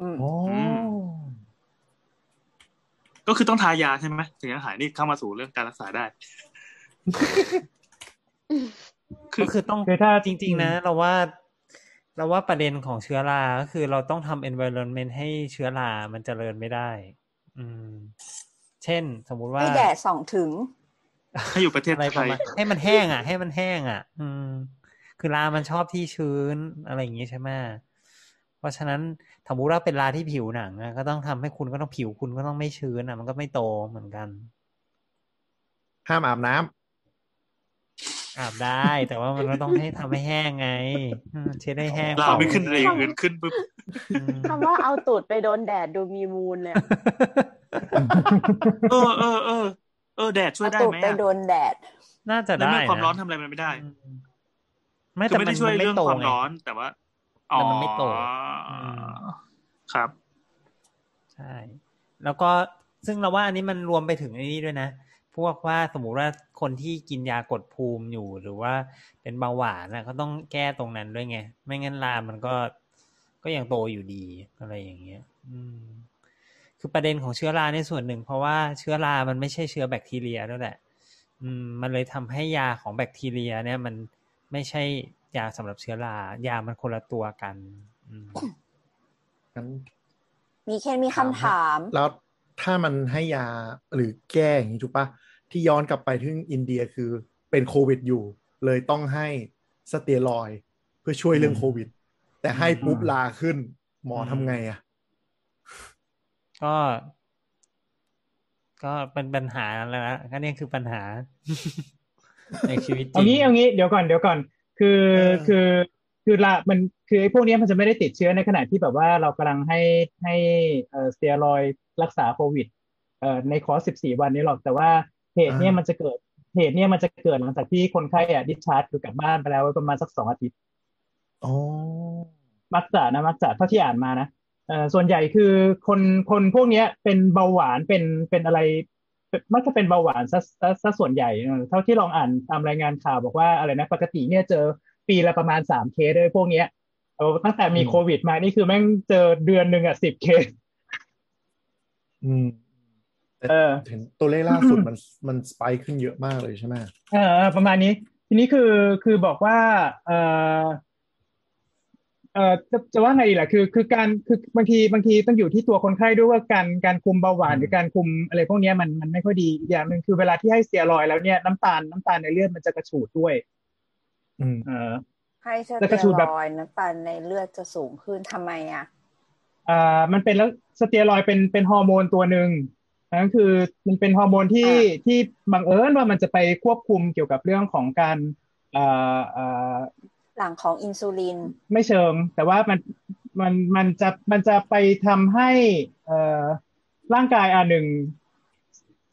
อืมโอ้ ก็คือต้องทายาใช่ไหมถึงจะหายนี่เข้ามาสู่เรื่องการรักษาได้คือก็คือต้องคือถ้าจริง ๆ นะ เราว่า เราว่าประเด็นของเชื้อรา ก็คือเราต้องทำ environment ให้เชื้อรา มันเจริญไม่ได้ อืม เช่น สมมุติว่าให้แดดส่องถึง ให้อยู่ประเทศอะไรไทประยมาณให้มันแห้งอะ ให้มันแห้งอะ อืม คือรา มันชอบที่ชื้นอะไรอย่างงี้ใช่ไหมเพราะฉะนั้น สมมติว่าเป็นราที่ผิวหนังอะก็ต้องทำให้คุณก็ต้องผิวคุณก็ต้องไม่ชื้นอะ มันก็ไม่โตเหมือนกัน ห้ามอาบน้ำอาบได้ แต่ว่ามันก็ต้องให้ทำให้แห้งไงอืมเช็ดให้แห้งเราไม่ก่อขึ้นอะไรอย่างอื่นขึ้นปุ๊บอืมคำว่าเอาตูดไปโดนแดดดูมีมูลเลยอะเออเออเออเออแดดช่วยได้ตูดไหมไปอะโดนแดด น่าจะในได้เมื่อความนะร้อนทำอะไรมันไม่ได้อืมไม่คือแต่ไม่มันได้ช่วยมันไม่เรื่องโตความไงร้อนแต่ว่า แต่มันไม่โตอ๋ออมครับ ใช่ แล้วก็ซึ่งเราว่าอันนี้มันรวมไปถึงไอ้นี่ด้วยนะ พวกว่าสมมุติว่าคนที่กินยากดภูมิอยู่หรือว่าเป็นเบาหวานนะก็ต้องแก้ตรงนั้นด้วยไง ไม่งั้นลามมันก็ก็ยังโตอยู่ดีอะไรอย่างเงี้ย อืม คือประเด็นของเชื้อราในส่วนหนึ่ง เพราะว่าเชื้อรา มันไม่ใช่เชื้อแบคทีเรียด้วยแหละ อืม มันเลยทำให้ยาของแบคทีเรีย เนี่ย มันไม่ใช่ ยาสำหรับเชื้อรายามันคนละตัวกันอืมงั้นมีแค่มีคำถาม แล้วถ้ามันให้ยาหรือแก้อย่างนี้ถูกปะที่ย้อนกลับไปที่อินเดียคือเป็นโควิดอยู่ เลยต้องให้สเตียรอยด์เพื่อช่วยเรื่องโควิด แต่ให้ปุ๊บลาขึ้น หมอทำไงอะ ก็ ก็เป็นปัญหาแล้วนะก็เนี่ยคือปัญหาในชีวิตจริเอางงี้เอางี้เดี๋ยวก่อนเดี๋ยวก่อน คือเออคือคือละมันคือไอ้พวกเนี้ยมันจะไม่ได้ติดเชื้อในขณะที่แบบว่าเรากำลังให้ให้เอ่อสเตียรอยด์รักษาโควิดเอ่อในคอร์ส14 วันนี้หรอกแต่ว่าเหตุเนี่ยอ่ามัมันจะเกิดเหตุเนี่ยมันจะเกิดหลังจากที่คนไข้อะดิชาร์จคือกลับบ้านไปแล้วประมาณสักสองอาทิตย์อ๋อมักจะนะมักจะเท่าที่อ่านมานะเอ่อส่วนใหญ่คือคนคนพวกเนี้ยเป็นเบาหวานเป็นเป็นอะไรเป็น มักจะเป็นเบาหวานซะซะซะส่วนใหญ่เออเท่าที่ลองอ่านตามรายงานข่าวบอกว่าอะไรนะปกติเนี่ยเจอปีละประมาณสามเคสด้วยพวกเนี้ยเออตั้งแต่มีอืมโควิดมานี่คือแม่งเจอเดือนหนึ่งอะสิบเคสอืมแต่เออเห็นตัวเลขล่าสุดมันมันสไปค์ขึ้นเยอะมากเลยใช่ไหมเออประมาณนี้ ทีนี้คือคือบอกว่าเออ เออจะจะว่าไงดีล่ะคือคือการคือบางทีบางทีต้องอยู่ที่ตัวคนไข้ด้วยว่าการการคุมเบาหวานหรือการคุมอะไรพวกเนี้ยมันมันไม่ค่อยดีอีกอย่างหนึ่งคือเวลาที่ให้สเตียรอยด์แล้วเนี่ยน้ำตาลน้ำตาลในเลือดมันจะกระฉูดด้วย อืมเออให้สแล้วเตีก็ยสูตรแบบรอยด์น้ำตาลในเลือดจะสูงขึ้นทำไมอะอ่ามันเป็นแล้วสเตียรอยด์เป็นเป็นฮอร์โมนตัวหนึ่งนั่นคือมันเป็นฮอร์โมนที่อ่าที่บังเอิญว่ามันจะไปควบคุมเกี่ยวกับเรื่องของการอ่าอ่า หลังของอินซูลิน ไม่เชิง แต่ว่ามันมันมันจะมันจะไปทำให้เอ่อร่างกายอันหนึ่ง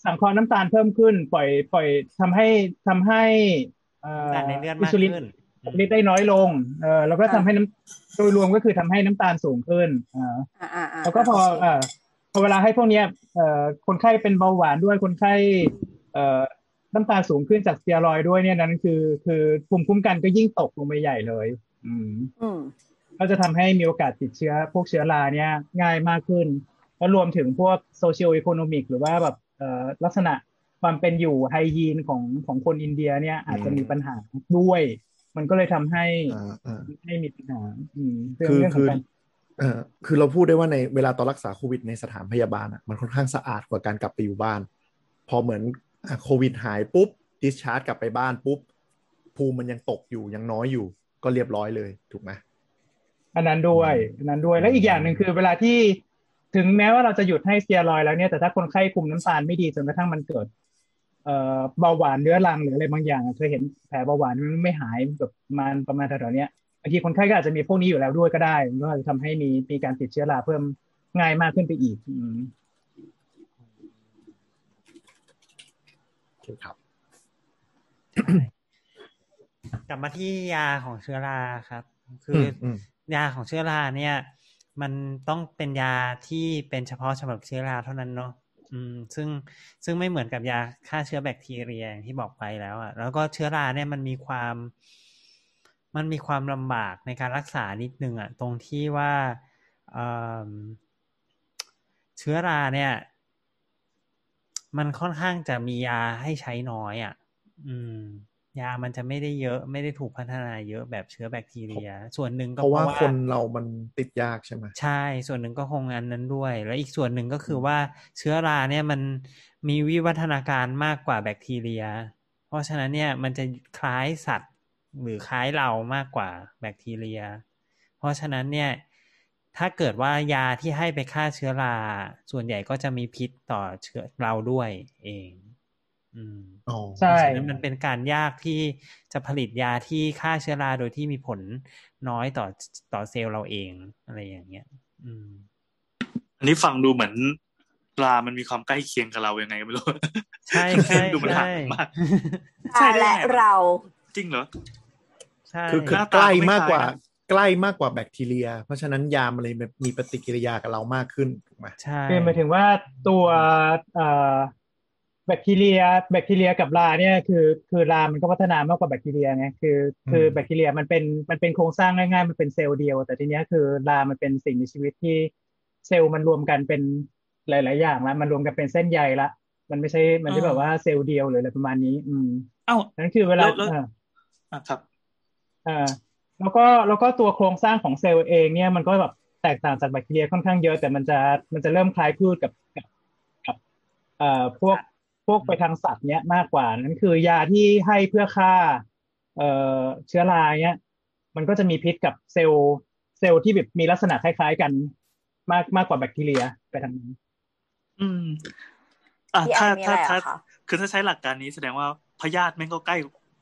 สังเคราะห์น้ำตาลเพิ่มขึ้น ปล่อย ปล่อยทำให้ทำให้เอ่อน้ำตาลในเลือดอิมากซูลินขึ้นฤทธิ์ได้น้อยลง เออแล้วก็อ่าทำให้น้ำโดยรวมก็คือทำให้น้ำตาลสูงขึ้นอ่าอ่าอ่าอ่าแล้วก็พอโเคเอ่อพอเวลาให้พวกเนี้ยเอ่อคนไข้เป็นเบาหวานด้วยคนไข้เอ่อ น้ำตาลสูงขึ้นจากสเตียรอยด์ด้วยเนี่ยนั้นคือ คือภูมิคุ้มกันก็ยิ่งตกลงไปใหญ่เลย อืมอืมก็จะทำให้มีโอกาสติดเชื้อ พวกเชื้อราเนี่ย ง่ายมากขึ้นแล้วรวมถึงพวก social economic หรือว่าแบบเอ่อลักษณะความเป็นอยู่ hygiene ของของคนอินเดียเนี่ย อาจจะมีปัญหาด้วย มันก็เลยทำให้อ่าอ่าให้มีปัญหาอืมเรื่องคือเรื่องขคือองการเอ่อคือเราพูดได้ว่าในเวลาตอนรักษาโควิดในสถานพยาบาลอะมันค่อนข้างสะอาดกว่าการกลับไปอยู่บ้าน พอเหมือนอะ โควิดหายปุ๊บดิสชาร์จกลับไปบ้านปุ๊บ ภูมิมันยังตกอยู่ยังน้อยอยู่ ก็เรียบร้อยเลยถูกไหมอันนั้นด้วยอันนั้นด้วยและอีกอย่างหนึ่งคือเวลาที่ถึงแม้ว่าเราจะหยุดให้สเตียรอยด์แล้วเนี่ยแต่ถ้าคนไข้คุมน้ำตาลไม่ดีจนกระทั่งมันเกิดเอ่อเบาหวานเรื้อรังหรืออะไรบางอย่างอะเคยเห็นแผลเบาหวานมันไม่หายแบบประมาณประมาณแถวๆเนี้ยบางทีคนไข้ก็อาจจะมีพวกนี้อยู่แล้วด้วยก็ได้มันก็อาจจะทำให้มีมีการติดเชื้อราเพิ่มง่ายมากขึ้นไปอีก อืมโอเคครับ กลับมาที่ยาของเชื้อราครับ คือออืมยาของเชื้อราเนี่ย มันต้องเป็นยาที่เป็นเฉพาะสำหรับเชื้อราเท่านั้นเนาะอืม ซึ่งซึ่งไม่เหมือนกับยาฆ่าเชื้อแบคทีเรียอย่างที่บอกไปแล้วอะแล้วก็เชื้อราเนี่ยมันมีความ มันมีความลำบากในการรักษานิดนึงอะตรงที่ว่าเอิ่มเชื้อราเนี่ย มันค่อนข้างจะมียาให้ใช้น้อยอะ่ะ อืม ยามันจะไม่ได้เยอะ ไม่ได้ถูกพัฒนาเยอะแบบเชื้อแบคทีเรีย ส่วนหนึ่งก็เพราะว่าคนเรามันติดยากใช่ไหมใช่ ส่วนหนึ่งก็คงอันนั้นด้วย แล้วอีกส่วนหนึ่งก็คือว่าเชื้อราเนี่ยมันมีวิวัฒนาการมากกว่าแบคทีเรีย เพราะฉะนั้นเนี่ยมันจะคล้ายสัตว์หรือคล้ายเรามากกว่าแบคทีเรีย เพราะฉะนั้นเนี่ย ถ้าเกิดว่ายาที่ให้ไปฆ่าเชื้อรา ส่วนใหญ่ก็จะมีพิษต่อเชื้อเราด้วยเอง อืมอ๋อใช่เพราะฉะนั้นมันเป็นการยากที่จะผลิตยาที่ฆ่าเชื้อราโดยที่มีผลน้อยต่อต่อเซลล์เราเองอะไรอย่างเงี้ย อืม อันนี้ฟังดูเหมือนรามันมีความใกล้เคียงกับเรายังไงไม่รู้ใช่ใช่ดูมันห่าใช่งมากใช่และเรา จริงเหรอใช่คือคือหน้าใกตาล้ก็ไม่มากกว่าคล้ายนะ ใกล้มากกว่าแบคทีเรีย เพราะฉะนั้นยามันเลยมีปฏิกิริยากับเรามากขึ้นถูกไหมใช่คือหมายถึงว่าตัวเอ่อแบคทีเรีย แบคทีเรียกับราเนี่ยคือคือรามันก็พัฒนามากกว่าแบคทีเรียไงคือคือแบคทีเรียมันเป็นมันเป็นโครงสร้างง่ายๆมันเป็นเซลล์เดียว แต่ทีเนี้ยคือรามันเป็นสิ่งมีชีวิตที่เซลล์มันรวมกันเป็นหลาย ๆ อย่างแล้วมันรวมกันเป็นเส้นใยละ มันไม่ใช่มันไม่แบบว่าเซลล์เดียวหรืออะไรประมาณนี้ อืมเอ้านั่นคือเวลาแล้วแล้วเอ่ออะครับอ่า แล้วก็แล้วก็ตัวโครงสร้างของเซลล์เองเนี่ยมันก็แบบแตกต่างจากแบคทีเรียค่อนข้างเยอะแต่มันจะมันจะเริ่มคล้ายคลึงกับกับกับเอ่อพวกพวกไปทางสัตว์เนี้ยมากกว่านั่นคือยาที่ให้เพื่อฆ่าเอ่อเชื้อราเนี้ยมันก็จะมีพิษกับเซลล์เซลล์ที่แบบมีลักษณะคล้าย ๆกันมากมากกว่าแบคทีเรียไปทางนั้นอืมอะพี่แอถ้านมีถ้าอะไรถ้าอะคะคือถ้าใช้หลักการนี้แสดงว่าพยาธิแม่งก็ใกล้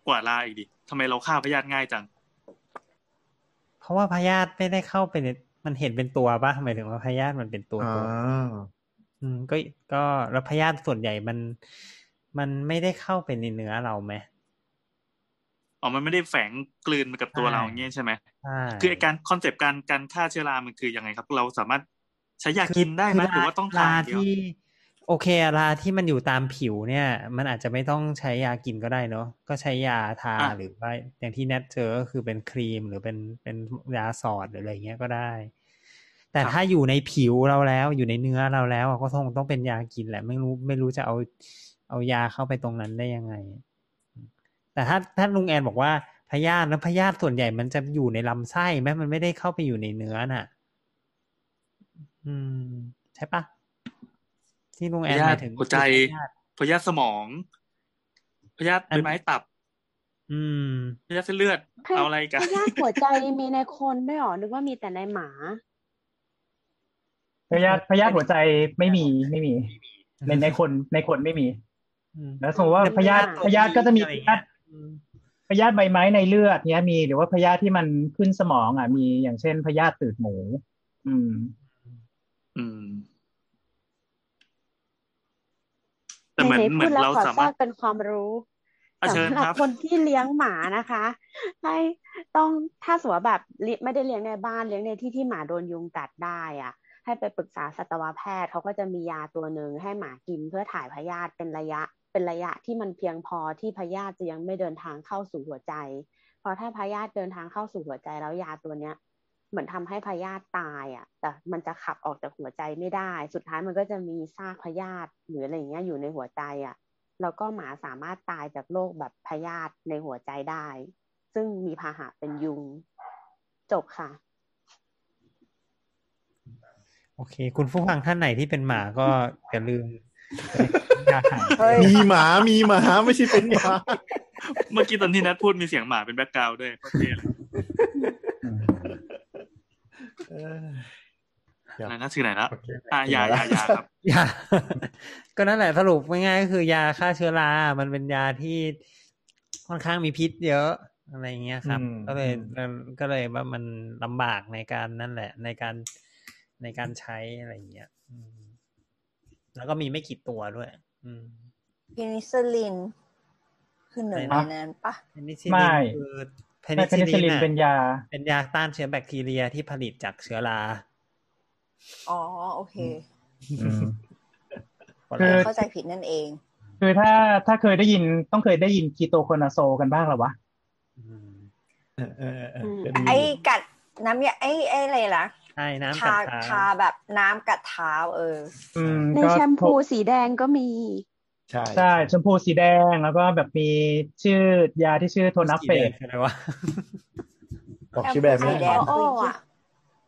กว่าราอีกดิทำไมเราฆ่าพยาธิง่ายจัง เพราะว่าพยาธิไม่ได้เข้าไปในมันเห็นเป็นตัวป่ะหมายถึงว่าพยาธิมันเป็นตัวอ่ตัวาอืมก็ก็แล้วพยาธิส่วนใหญ่มัน มันไม่ได้เข้าไปในเนื้อเราไหมอ๋อ มันไม่ได้แฝงกลืนไปกับตัวใช่เราอย่างเงี้ยใช่ไหมใช่คือไอการ concept การการฆ่าเชื้อรา มันคือยังไงครับ เราสามารถใช้ยากินได้ไหมหรือว่าต้องทาลานอย่างเดียวที่ โอเคอะราที่มันอยู่ตามผิวเนี่ย มันอาจจะไม่ต้องใช้ยากินก็ได้เนาะก็ใช้ยาทาอะหรือว่าอย่างที่แนทเจอก็คือเป็นครีมหรือเป็นเป็นยาสอดหรืออะไรเงี้ยก็ได้ แต่ถ้าอยู่ในผิวเราแล้วอยู่ในเนื้อเราแล้วอะก็คงต้องเป็นยากินแหละไม่รู้ไม่รู้จะเอาเอายาเข้าไปตรงนั้นได้ยังไง แต่ถ้าถ้าลุงแอนบอกว่าพยาธิแล้วพยาธิส่วนใหญ่มันจะอยู่ในลำไส้ไหมมันไม่ได้เข้าไปอยู่ในเนื้อน่ะ อืม ใช่ปะ ที่ลุงพแอนหยามาธิยถึงหัวใจพยาธิพยาธิสมองพยาธิอันใบไม้ตับออืมพยาธิเส้นเลือดเอาอะไรกันพยาธิหัวใจมีในคนด้วยเหรอนึกว่ามีแต่ในหมาพยาธิพยาธิหัวใจไม่มีไม่มี ในในคนในคนไม่มีอืมแล้วสมมติว่าพยาธิพยาธิก็จะมีพยาธิอืมพยาธิใบไม้ในเลือดเนี้ยมีหรือว่าพยาธิที่มันขึ้นสมองอะมีอย่างเช่นพยาธิตืดหมู อืม อืม แต่เหมือนไหๆเหมือนพูดแล้วเราขอสาแทรมารถกเป็นความรู้อะเชิญสำหรับครับคนที่เลี้ยงหมานะคะ ให้ต้องถ้าสมมติว่าแบบเลี้ยไม่ได้เลี้ยงในบ้านเลี้ยงในที่ที่หมาโดนยุงกัดได้อะ ให้ไปปรึกษาสัตวแพทย์เขาก็จะมียาตัวหนึ่งให้หมากินเพื่อถ่ายพยาธิเป็นระยะ เป็นระยะที่มันเพียงพอที่พยาธิจะยังไม่เดินทางเข้าสู่หัวใจ เพราะถ้าพยาธิเดินทางเข้าสู่หัวใจแล้วยาตัวเนี้ย เหมือนทำให้พยาธิตายอะ แต่มันจะขับออกจากหัวใจไม่ได้ สุดท้ายมันก็จะมีซากพยาธิหรืออะไรอย่างเงี้ยอยู่ในหัวใจอะ แล้วก็หมาสามารถตายจากโรคแบบพยาธิในหัวใจได้ ซึ่งมีพาหะเป็นยุง จบค่ะ โอเค คุณผู้ฟังท่านไหนที่เป็นหมาก็อย่าลืมยาหายเฮ้ยมีหมามีหมาไม่ใช่เป็นหมาเมื่อกี้ตอนที่นัทพูดมีเสียงหมาเป็น background ด้วยโคตรเท่เลยเออครับอะ ไรนะสื่อไหนละโอเคอะยายายาครับยาก็นั่นแหละสรุปง่ายๆก็คือยาฆ่าเชื้อรา มันเป็นยาที่ค่อนข้างมีพิษเยอะอะไรเงี้ยครับอืมก็เลยอืมก็เลยว่ามันลำบากในการนั่นแหละ ในการในการใช้อะไรเงี้ยอืมแล้วก็มีไม่กี่ตัวด้วย อืมพินิซิลินคือหนึ่งในอะไรนะนั้นปะเพนิซิไม่ลินคือ เพเพนินิซิซิลิลินนน่ะเป็นยา เป็นยาต้านเชื้อแบคทีเรียที่ผลิตจากเชื้อรา อ๋อ โอเคอืมคนคืละอเข้าใจผิดนั่นเอง คือถ้าถ้าเคยได้ยินต้องเคยได้ยินคีโตโคนาโซกันบ้างหรอวะมเออเออเอออืมเคยด้ยินไอ้ยู่กัดน้ำยาไอ้ไอ้อะไรนะใช่น้ำทากัดทาเท้าแบบน้ำกัดเท้าเอออืมในก็แชมพูสีแดงก็มี ใช่ใช่ชมพูสีแดงแล้วก็แบบมีชื่อยาที่ชื่อโทนัฟเฟสีแดตงคืออะไรวะบอกชื่อแบรนด์ไอไม่แดได้อโออะ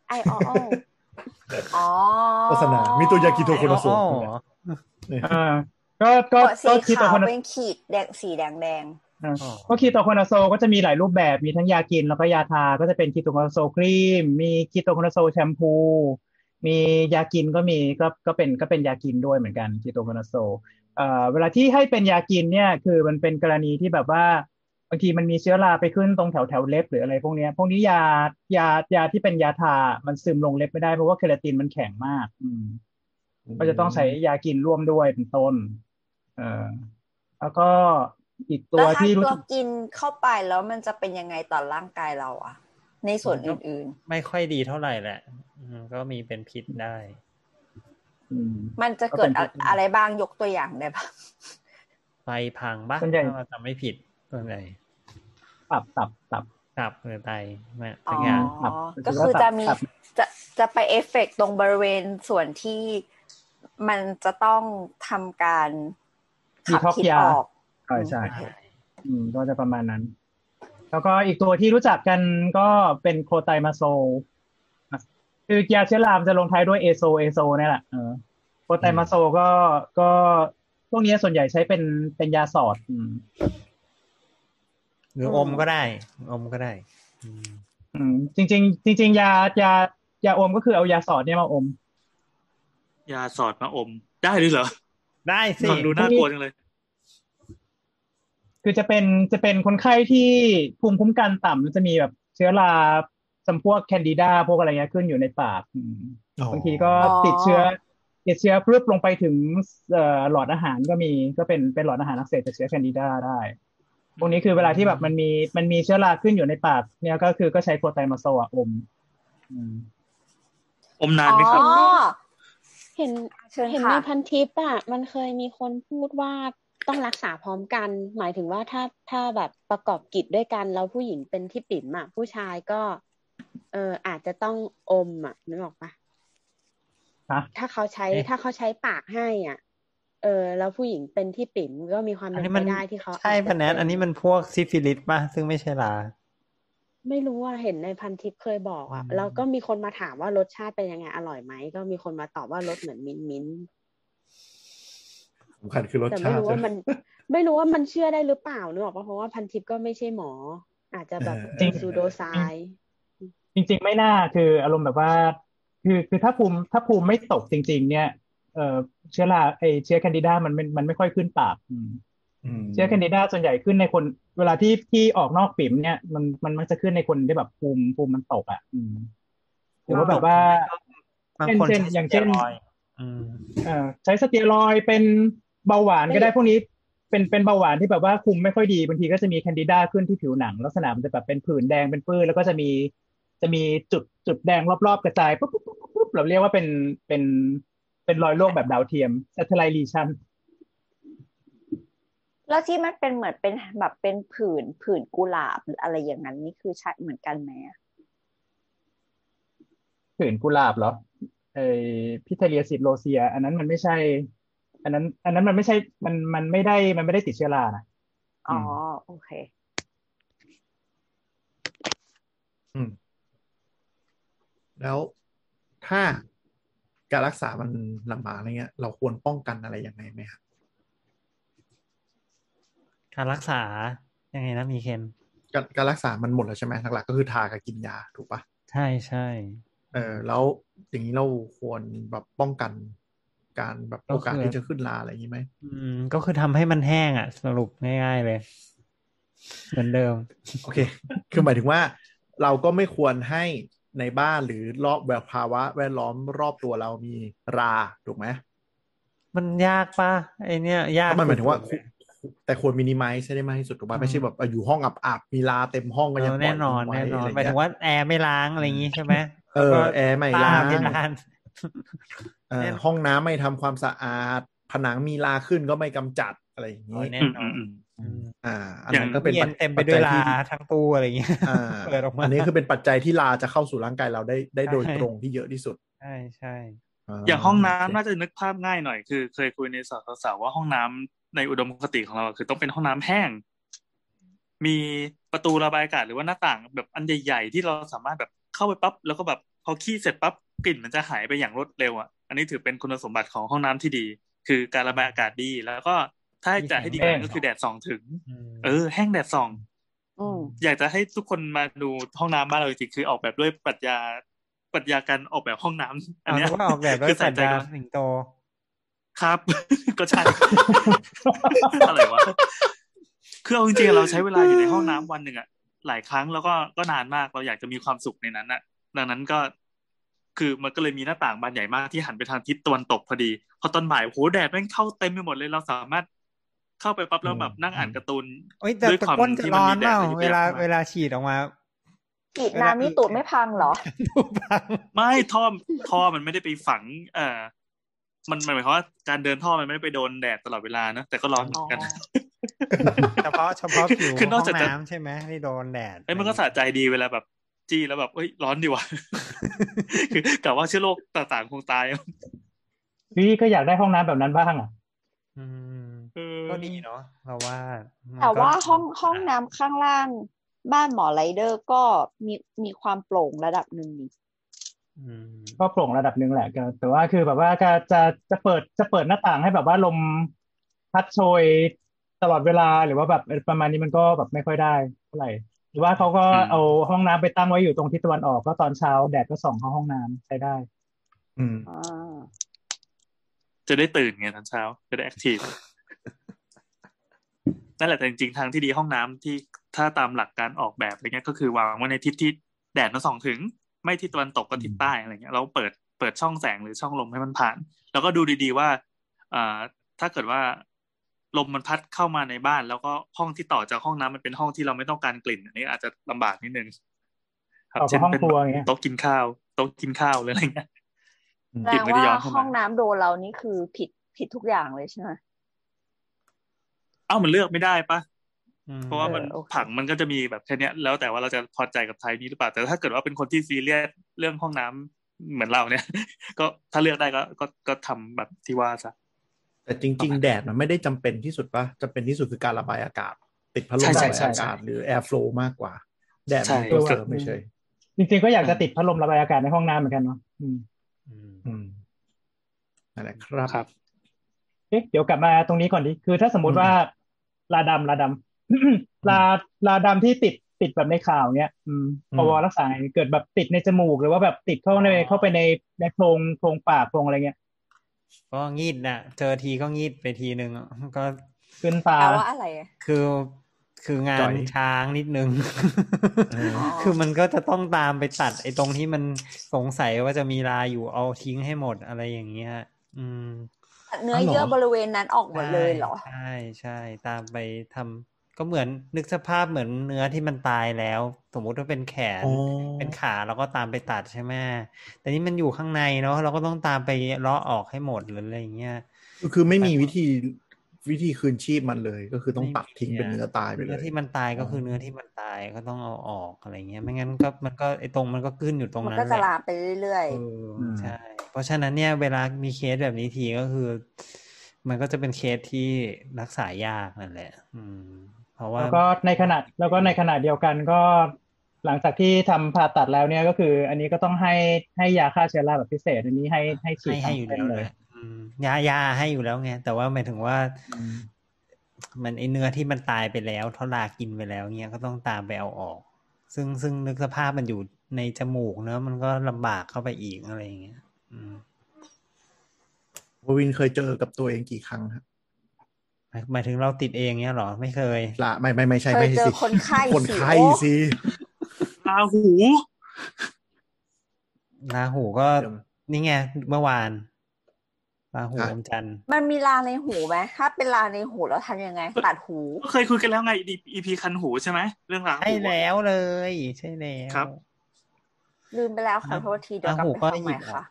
ไออโออ๋อโฆษณามีตัวยากิโทโคนาโซอ๋ออ่าก็ก็ก็สีก็คีโตขาวโคนาเป็นขีดแดงสีแดงแดงอ่าก็คีโตโคนาโซก็จะมีหลายรูปแบบมีทั้งยากินแล้วก็ยาทา ก็จะเป็นคีโตโคนาโซครีม มีคีโตโคนาโซแชมพู มียากินก็มีก็ก็เป็นก็เป็นยากินด้วยเหมือนกันคีโตโคนาโซ เอ่อเวลาที่ให้เป็นยากินเนี่ยคือมันเป็นกรณีที่แบบว่าบางทีมันมีเชื้อราไปขึ้นตรงแถวแถวเล็บหรืออะไรพวกเนี้ยพวกนี้ยายายาที่เป็นยาทา มันซึมลงเล็บไม่ได้เพราะว่าเคราตินมันแข็งมาก อืม ก็จะต้องใช้ยากินร่วมด้วยเป็นต้น เอ่อแล้วก็อีกๆตัแล้ววถ้าที่รู้ตัวสึกกินเข้าไปแล้วมันจะเป็นยังไงต่อร่างกายเราอะในส่วนอื่นไม่ค่อยดีเท่าไหร่แหละอืมก็มีเป็นพิษได้อื มๆมันจะเกิดอะอะไรบ้างยกตัวอย่างได้ปะไฟพังปะส่วนใหญ่ถ้าเราจำไม่ผิดส่วนใหญ่ตับตับตับตับหรือไตไม่อ๋สัอกอย่างครับก็คือจะมีครับจะจะไปเอฟเฟกตรงบริเวณส่วนที่มันจะต้องทำการขับ Detox พิษยาออกใช่ใช่โอเคอืมก็จะประมาณนั้น แล้วก็อีกตัวที่รู้จักกันก็เป็นโคไตมาโซ อะคือยาเชื้อรามนจะลงท้ายด้วยเอโซเอโซนี่แหละเออโคไตมาโซก็ก็พวกนี้ส่วนใหญ่ใช้เป็นเป็นยาสอดอืมหรืออมก็ได้ อมก็ได้ อืมอืมจริงๆจริงๆยายายาอมก็คือเอายาสอดเนี่ยมาอม ยาสอดมาอม ได้หรือเหรอ ได้สิฟังดูน่ากลัวจังเลย คือจะเป็นจะเป็นคนไข้ที่ภูมิคุ้มกันต่ำมันจะมีแบบเชื้อรา จำพวกแคนดิดาพวกอะไรเงี้ยขึ้นอยู่ในปากอืมอ๋อบางทีก็ติดเชื้อติดเชื้อปุ๊บลงไปถึงเอ่อหลอดอาหารก็มีก็เป็นเป็นหลอดอาหารอักเสบจากเชื้อแคนดิดาได้พวกนี้คือเวลาที่แบบมันมีมันมีเชื้อราขึ้นอยู่ในปากเนี่ยก็คือก็ใช้โคไตมาโซอะอมอืมอมนานไหมครับอ๋อเห็นเชิญเห็นในค่ะพันทิปอะมันเคยมีคนพูดว่าต้องรักษาพร้อมกัน หมายถึงว่าถ้าถ้าแบบประกอบกิจด้วยกันแล้วผู้หญิงเป็นที่ปิ่มอะผู้ชายก็ เอออาจจะต้องอมอะนึกออกปะฮะถ้าเขาใช้เอ๊ะถ้าเขาใช้ปากให้อะ เออ แล้วผู้หญิงเป็นที่ปิ่มก็มีความอันเป็นนี้ไปมันได้ที่เขาใช่อาจจะปะแนทเป็อันนี้มันพวกซิฟิลิสป่ะซึ่งไม่ใช่ลาไม่รู้ว่าเห็นในพันทิปเคยบอกอะอืมแล้วก็มีคนมาถามว่ารสชาติเป็นยังไงอร่อยไหมก็มีคนมาตอบว่ารสเหมือนมิ้นท์มิ้นท์สำคัญคือรสแต่ชาไม่ติรู้ว่ามัน ไม่รู้ว่ามันเชื่อได้หรือเปล่าเนกอะเพราะว่าพันทิพย์ก็ไม่ใช่หมอ อาจจะแบบเออเป็นซูโดไซน์ จริง ๆ ไม่น่าคืออารมณ์แบบว่า คือคือถ้าภูมิถ้าภูมิไม่ตกจริง ๆ เนี่ยเอ่อเชื้อราไอเชื้อแคนดิดามันมันมันไม่ค่อยขึ้นปากอืมอืมเชื้อแคนดิดาส่วนใหญ่ขึ้นในคน เวลาที่ที่ออกนอกปิ่มเนี่ยมันมันมักจะขึ้นในคนที่แบบภูมิภูมิมันตกอะอืมหรือว่าแบบว่าบางคนเช่นใช้อย่างเช่นสตีรอยด์อืมเอ่อใช้สเตียรอยด์เป็นเบาหวานก็ได้พวกนี้เป็นเป็นเบาหวานที่แบบว่าคุมไม่ค่อยดีบางทีก็จะมีแคนดิดาขึ้นที่ผิวหนัง ลักษณะมันจะแบบเป็นผื่นแดงเป็นปื้นแล้วก็จะมี จะมีจุดจุดแดงรอบๆกระจายปุ๊บปุ๊บปุ๊บปุ๊บเราเรียกว่าเป็นเป็นเป็นรอยโรคแบบดาวเทียม satellite lesion แล้วที่มันเป็นเหมือนเป็นแบบเป็นผื่นผื่นกุหลาบหรืออะไรอย่างนั้นนี่คือใช่เหมือนกันไหมอะผื่นกุหลาบเหรอไอ pityriasis rosea อันนั้นมันไม่ใช่ อันนั้น อันนั้นมันไม่ใช่มันมันไม่ได้มันไม่ได้ติดเชื้อรานะอ๋อโอเค อืม แล้วถ้าการรักษามันลำบากอะไรเงี้ย เราควรป้องกันอะไรยังไงไหมครับการรักษายังไงนะมีเคนการการรักษามันหมดแล้วใช่ไหมหลักๆก็คือทากับกินยาถูกปะใช่ใช่เออแล้วอย่างนี้เราควรแบบป้องกันการแบบโอกาสที่จะขึ้นลาอะไรอย่างนี้ไหมอืม ก็คือทำให้มันแห้งอะ สรุปง่ายๆเลย เหมือนเดิม โอเค คือหมายถึงว่า เราก็ไม่ควรให้ ในบ้านหรือรอบแบบภาวะแวดล้อมรอบตัวเรามีราถูกไหมมันยากปะไอเนี้ยยากก็มันหมายถึงว่าสุดแต่ควรมินิมัลใช่ได้มากที่สุดถูกป่ะไม่ใช่แบบอยู่ห้องอับๆมีลาเต็มห้องๆก็เอยังอปล่แน่อยนอนทิ้งไว้แน่นอนอะไรหมายถึเงี้งยว่าแอร์ไม่ล้างอะไรอย่างงี้ใช่ไหมเออก็แอร์ไม่ตาล้างไม่ล้างเออแน่นอนห้องน้ำไม่ทำความสะอาด ผนังมีลาขึ้นก็ไม่กำจัดอะไรอย่างโอ้นี้แน่อืมนอือนม อืมอืมอ่า อันอย่างนั้นก็เป็นเย็ปันจเต็มไปด้วยปัจจัลาทั้งตู้อะไรอย่างเงี้ยอ่าเปิดออกมาอันนี้คือเป็นปัจจัยที่ลาจะเข้าสู่ร่างกายเราได้ได้โดยใช่ตรงที่เยอะที่สุด ใช่ใช่อย่างห้องน้ำโเคน่าจะนึกภาพง่ายหน่อยคือ เคยคุยในสสาวว่าห้องน้ำในอุดมคติของเราคือต้องเป็นห้องน้ำแห้ง มีประตูระบายอากาศหรือว่าหน้าต่างแบบอันใหญ่ ๆ ที่เราสามารถแบบเข้าไปปั๊บแล้วก็แบบพอขี้เสร็จปั๊บกลิ่นมันจะหายไปอย่างรวดเร็วอะอันนี้ถือเป็นคุณสมบัติของห้องน้ำที่ดี คือการระบายอากาศดี แล้วก็ ถ้าให้จะให้ดีกว่านั้นก็คือแดดส่องถึงอืมเออ แห้งแดดส่องอืมอยากจะให้ทุกคนมาดูห้องน้ำบ้านเราจริงๆคือออกแบบด้วยปรัชญาปรัชญาการออกแบบห้องน้ำอันเอาเนี้ยนึกว่าออกแบบด้วคืยใส่สัญใจญากับสิงโต ครับ ก็ใช่อะไรวะคือเอาจริงๆเราใช้เวลาอยู่ในห้องน้ำวันหนึ่งอะหลายครั้งแล้วก็ก็นานมากเราอยากจะมีความสุขในนั้นอะดังนั้นก็ คือมันก็เลยมีหน้าต่างบานใหญ่มากที่หันไปทางทิศตะวันตกพอดี พอตอนบ่ายโหแดดแม่งเข้าเต็มไปหมดเลยเราสามารถ เข้าไปปั๊บแล้วแบบนั่งอ่านการ์ตูนเอ้ยแต่ด้วยแต่ความก้นจะที่มันร้อนมีแดเปดล่าระยิบเวลาระยับเข้ามาเวลาฉีดออกมาฉีดน้ำนี่ตูดไม่พังเหรอดูพังไม่ท่อท่อมันไม่ได้ไปฝัง เอ่อมันมันหมายความว่าการเดินท่อมันไม่ได้ไปโดนแดดตลอดเวลานะแต่ก็ร้อนเหมือนกันอ๋อเฉพาะเฉพาะผิวคือนอกห้จากองจะน้ำใช่ไหมที่โดนแดดเอ้ยมันก็สะใจดีเวลาแบบจี้แล้วแบบเอ้ยร้อนดีว่ะคือกะว่าเชื้อโรคต่างๆคงตายพี่ก็อยากได้ห้องน้ำแบบนั้นบ้างอะ อืมเออ ก็ดีเนาะเราว่ามันแต่ก็ว่าห้องห้องน้ำข้างล่าง บ้านหมอไรเดอร์ก็มีมีความโปร่งระดับหนึ่งนี่อืมก็โปร่งระดับหนึ่งแหละก็แต่ว่าคือแบบว่าก็จะจะเปิดจะเปิดหน้าต่างให้แบบว่าลมพัดโชยตลอดเวลาหรือว่าแบบประมาณนี้มันก็แบบไม่ค่อยได้เท่าไหร่หรือว่าเขาก็เอาห้องน้ำไปตั้งไว้อยู่ตรงทิศตะวันออกก็ตอนเช้าแดดก็ส่องเข้าห้องน้ำใช้ได้ อืมอ่าจะได้ตื่นไงตอนเช้าจะได้แอคทีฟ นั่นแหละแต่จริงๆทางที่ดีห้องน้ำที่ถ้าตามหลักการออกแบบอะไรเงี้ยก็คือวางไว้ในทิศที่แดดมันส่องถึง ไม่ทิศตะวันตกก็ทิศใต้อะไรเงี้ยเราเปิดเปิดช่องแสงหรือช่องลมให้มันผ่าน แล้วก็ดูดีๆว่าอ่าถ้าเกิดว่าลมมันพัดเข้ามาในบ้าน แล้วก็ห้องที่ต่อจากห้องน้ำมันเป็นห้องที่เราไม่ต้องการกลิ่น อันนี้อาจจะลำบากนิดนึงครับต่อกับเช่นห้องเป็นครัวอย่างเงี้ยโต๊ะกินข้าวโต๊ะกินข้าวหรืออะไรเงี้ยแปกลิ่ลนไม่ได้ว่าย้อนเข้ามาห้องน้ำโดนเรานี่คือผิดผิดทุกอย่างเลยใช่ไหม เอ้ามันเลือกไม่ได้ปะอืมเพราะว่ามันเออโอเคผังมันก็จะมีแบบแค่เนี้ยแล้วแต่ว่าเราจะพอใจกับไทยนี้หรือเปล่าแต่ถ้าเกิดว่าเป็นคนที่ซีเรียสเรื่องห้องน้ำเหมือนเราเนี่ย ก็ถ้าเลือกได้ก็ก็ก็ทำแบบที่ว่าซะแต่จริง ๆ แดดมันไม่ได้จำเป็นที่สุดปะจำเป็นที่สุดคือการระบายอากาศ ติดพัดลมใช่ระใช่บายใช่อากาศหรือแอร์ฟลูมากกว่า แดดใช่มันตัวเสริมไม่ใช่จริงๆก็อยากจะติดพัดลมระบายอากาศในห้องน้ำเหมือนกันเนาะอืมอืมอืมนั่นแหละครับครับเอ๊ะเดี๋ยวกลับมาตรงนี้ก่อนดิคือถ้าสมมติว่าลาดำลาดำลาลาดำที่ติดติดแบบในข่าวเนี้ย อืมพอรักษาเกิดแบบติดในจมูกหรือว่าแบบติดเข้าในเข้าไปในในโพรงโพรงปากโพรงอะไรเงี้ยก็งีดน่ะเจอทีก็งีดไปทีนึงอะก็ขึ้นตาแปลว่าอะไรอะคือคืองาจ่นอยช้างนิดนึงเออคือมันก็จะต้องตามไปตัด ไอ้ตรงที่มันสงสัยว่าจะมีลาอยู่เอาทิ้งให้หมดอะไรอย่างเงี้ย อืม เนื้อเยื่อบริเวณนั้นออกหมดเลยเหรอ ใช่ใช่ตามไปทำก็เหมือนนึกสภาพเหมือนเนื้อที่มันตายแล้ว สมมุติว่าเป็นแขนอ๋อเป็นขาเราก็ตามไปตัดใช่ไหมแต่นี่มันอยู่ข้างในเนาะเราก็ต้องตามไปเลาะออกให้หมดหรืออะไรอย่างเงี้ยคือไม่มีวิธีวิธีคืนชีพมันเลย ก็คือต้องตัดทิ้งเป็นเนื้อตายไปเลเนื้อยที่มันตายก็คือเนื้อที่มันตายก็ต้องเอาออกอะไรเงี้ย ไม่งั้นก็มันก็ไอ้ตรงมันก็ขึ้นอยู่ตรงมันนั้นก็แหจะละลามไปเรื่อยเออใช่ เพราะฉะนั้นเนี่ยเวลามีเคสแบบนี้ทีก็คือ มันก็จะเป็นเคสที่รักษายากนั่นแหละ อืม เพราะว่าแล้วก็ในขณะแล้วก็ในขณะเดียวกันก็หลังจากที่ทำผ่าตัดแล้วเนี่ยก็คือ อันนี้ก็ต้องให้ให้ยาฆ่าเชื้อราแบบพิเศษ อันนี้ให้ให้ฉีดให้ให้อยู่ทั้งแล้วเส้นเลเลยยอืมยายาให้อยู่แล้วไงแต่ว่าหมายถึงว่า มันไอเนื้อที่มันตายไปแล้วรากินไปแล้วเงี้ยก็ต้องตามไปเอาออก ซึ่งซึ่งนึกสภาพมันอยู่ในจมูกเนอะมันก็ลำบากเข้าไปอีกอะไรอย่างเงี้ยอืม ววินเคยเจอกับตัวเองกี่ครั้งครับหมายหมายถึงเราติดเองเนี้ยเหรอ ไม่เคยละไม่ไม่ไม่ๆใช่เคไม่ยใช่เจอสิคนไข้คนไข้โอ้สิลาหูลาหูก็เดี๋ยวนี่ไงเมื่อวานลาหูอะอมจันทร์มันมีลาในหูไหมถ้าเป็นลาในหูแล้วทำยังไงตัดหูก็เคยคุยกันแล้วไงอีพีคันหูใช่ไหมเรื่องลาหูใช่แล้วเลย ใช่แล้วครับ ลืมไปแล้วขอโทษทีเดี๋ยวกลับหูไปก็ฟังหใหยิม่บออค่ะก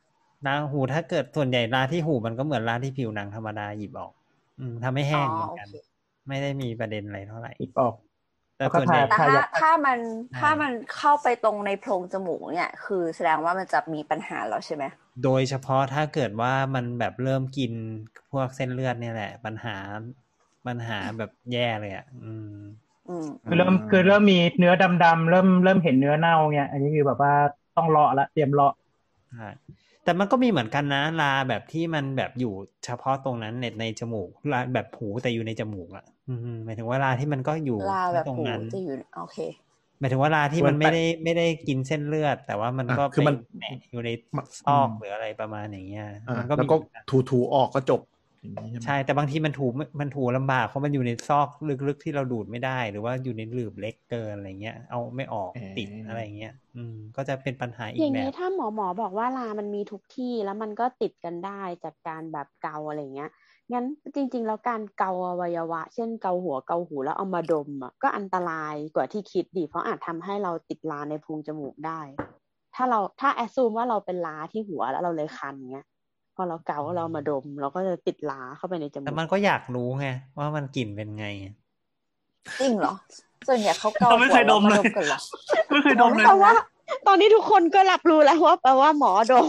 ลาหูถ้าเกิดส่วนใหญ่ลาที่หูมันก็เหมือนลาที่ผิวหนังธรรมดาหยิบออก อืมทำให้แห้งเหมือนกันอ๋อโอเคไม่ได้มีประเด็นอะไรเท่าไหร่อีกออก แต่แล้วก็ส่วนใหญ่ทาแต่ถ้ายัดถ้ามันอ่าถ้ามันเข้าไปตรงในโพรงจมูกเนี่ย คือแสดงว่ามันจะมีปัญหาแล้วใช่ไหมโดยเฉพาะถ้าเกิดว่ามันแบบเริ่มกินพวกเส้นเลือดเนี่ยแหละ ปัญหาปัญหาแบบแย่เลยอะอืมอืมคือเริ่มคือเริ่มมีเนื้อดำๆเริ่มเริ่มเห็นเนื้อเน่าเนี่ยอันนี้คือแบบว่าต้องเลาะละเตรียมเลาะใช่ แต่มันก็มีเหมือนกันนะลาแบบที่มันแบบอยู่เฉพาะตรงนั้นเน็ตในจมูกลาแบบหูแต่อยู่ในจมูกอะอืมหมายถึงว่าลาที่มันก็อยู่ลาแบบตรงหูนั้นจะอยู่โอเคหมายถึงว่าลาที่มันไม่ได้ไม่ได้กินเส้นเลือด แต่ว่ามันก็อะคือมันไปแหมะอยู่ในมันซอกอืมหรืออะไรประมาณอย่างเงี้ยอะมันก็แล้วมีก็เหมือนกันถูถูออกก็จบ อย่างนี้ใช่ไหมใช่แต่บางทีมันถูมันถูลำบากเพราะมันอยู่ในซอกลึกๆที่เราดูดไม่ได้ หรือว่าอยู่ในหลืบเล็กเกินอะไรเงี้ย เอาไม่ออกติดอะไรเงี้ย อืม ก็จะเป็นปัญหาอีอกย่างแบนี้บถ้าหมอหมอบอกว่าลามันมีทุกที่แล้วมันก็ติดกันได้จากการแบบเกาอะไรเงี้ยงั้นจริง ๆ แล้วการเกาอวัยวะ เช่นเกาหัวเกาหูแล้วเอามาดมอะก็อันตรายกว่าที่คิดดิเพราะอาจทำให้เราติดลาในโพรงจมูกได้ ถ้าเราถ้าแอสซูมว่าเราเป็นลาที่หัวแล้วเราเลยคันเงี้ย พอเราเกาแล้วเรามาดม เราก็จะติดลาเข้าไปในจมูแต่กมันก็อยากรู้ไงว่ามันกลิ่นเป็นไงจริงเหรอส่วนใหญ่เขาเกาเราไม่เคยดมหัวเลแวยกันเหรอไม่เคยดมเลยเพราะว่า ตอนนี้ทุกคนก็รับรู้แล้วว่าแปลว่าหมอดม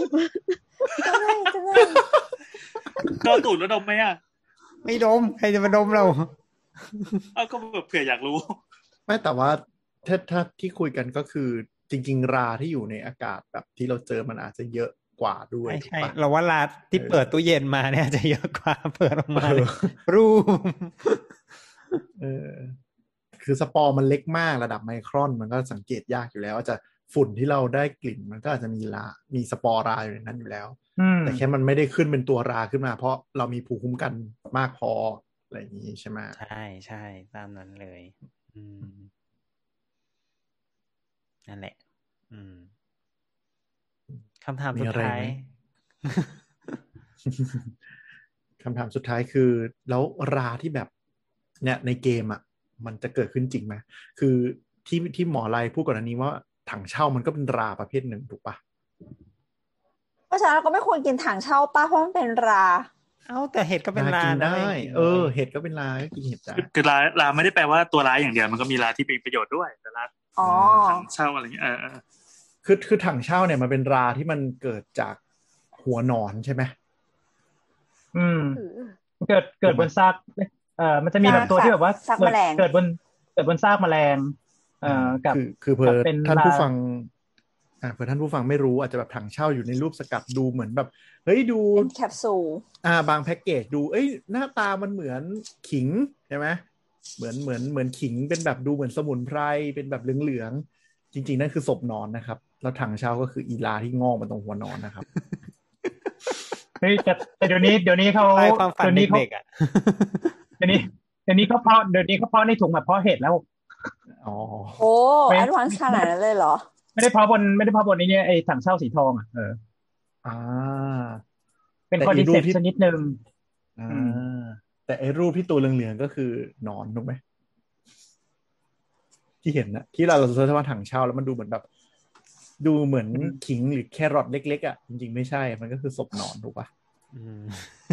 จะได้จะได้ก็ตูดแล้วดมไหมอะไม่ดมใครจะมาดมเราเอาก็แบบเผื่ออยากรู้ ไม่แต่ว่าถ้าถ้าที่คุยกันก็คือจริง ๆ ราที่อยู่ในอากาศแบบที่เราเจอมันอาจจะเยอะ กว่าด้วยไม่ถูกใช่ปะเราว่าราที่เออเปิดตู้เย็นมาเนี่ยจะเยอะกว่าเปิดออกมาเออ room เออคือสปอร์มันเล็กมากระดับไมครอนมันก็สังเกตยากอยู่แล้วอาจจะฝุ่นที่เราได้กลิ่นมันก็อาจจะมีรามีสปอร์ราอยู่ในนั้นอยู่แล้วอืมแต่แค่มันไม่ได้ขึ้นเป็นตัวราขึ้นมา เพราะเรามีภูมิคุ้มกันมากพออะไรอย่างนี้ใช่ไหมใช่ใช่ตามนั้นเลย อืมนั่นแหละ อืม คำถามสุดท้ายคำถามสุดท้ายคือ แล้วราที่แบบ เนี่ยในเกมอะ มันจะเกิดขึ้นจริงไหมคือที่ที่หมอไลพูดก่อนอันนี้ว่าถังเช่ามันก็เป็นราประเภทหนึ่งถูกปะเพราะฉะนั้นเราก็ไม่ควรกินถังเช่าป้าเพราะมันเป็นรา เอ้าแต่เห็ดก็เป็นลากินนะได้ม่กินเออลยเห็ดก็เป็นราก็กินเห็ดได้คือลาลาไม่ได้แปลว่าตัวร้ายอย่างเดียวมันก็มีลาที่เป็นประโยชน์ด้วยแต่ลาอ๋อถังเช่าอะไรเงี้ยเออเออ คือคือถังเช่าเนี่ยมันเป็นราที่มันเกิดจากหัวหนอนใช่ไหมอืม เกิดเกิดบนซากเอ่อมันจะมีแบบตัวที่แบบว่าซากแมลงเกิดบนเกิดบนซากแมลงเอ่อกับคือคือเพื่อกับเป็นท่านผู้ราฟังอ่าเพื่อท่านผู้ฟังไม่รู้อาจจะแบบถังเช่าอยู่ในรูปสกัดดูเหมือนแบบ เฮ้ยดูเป็นแคปซูลอ่า บางแพ็กเกจดู เอ้ยหน้าตามันเหมือนขิงใช่ไหมเหมือนเหมือนเหมือนขิงเป็นแบบดูเหมือนสมุนไพรเป็นแบบเหลืองๆจริง ๆ นั่นคือศพนอนนะครับ แล้วถังเช่าก็คืออีลาที่งอกมาตรงหัวนอนนะครับเฮ้ยแต่แต่เดี๋ยวนี้เดี๋ยวนี้เขาไปความฝันเดี๋ยวนี้เขาเด็กๆอะเดี๋ยวนี้เดี๋ยวนี้เขาเพาะเดี๋ยวนี้เขาเพาะในถุงแบบเพาะเห็ดแล้วอ๋อโอ้ไม่ advance ขนาดนั้นเลยเหรอ ไม่ได้เพาะบนไม่ได้เพาะบนไอ้เนี่ยไอ้ถั่งเช่าสีทองอะเอออ่า เป็นแต่ cordyceps ที่ชนิดหนึ่งอ่าอืมแต่ไอ้รูปที่ตัวเหลืองๆก็คือหนอนถูกไหมที่เห็นนะที่เราเรา search ว่าถั่งเช่าแล้วมันดูเหมือนแบบ ดูเหมือนขิงหรือแครอทเล็กๆอะจริงๆไม่ใช่ มันก็คือศพหนอนถูกปะอืม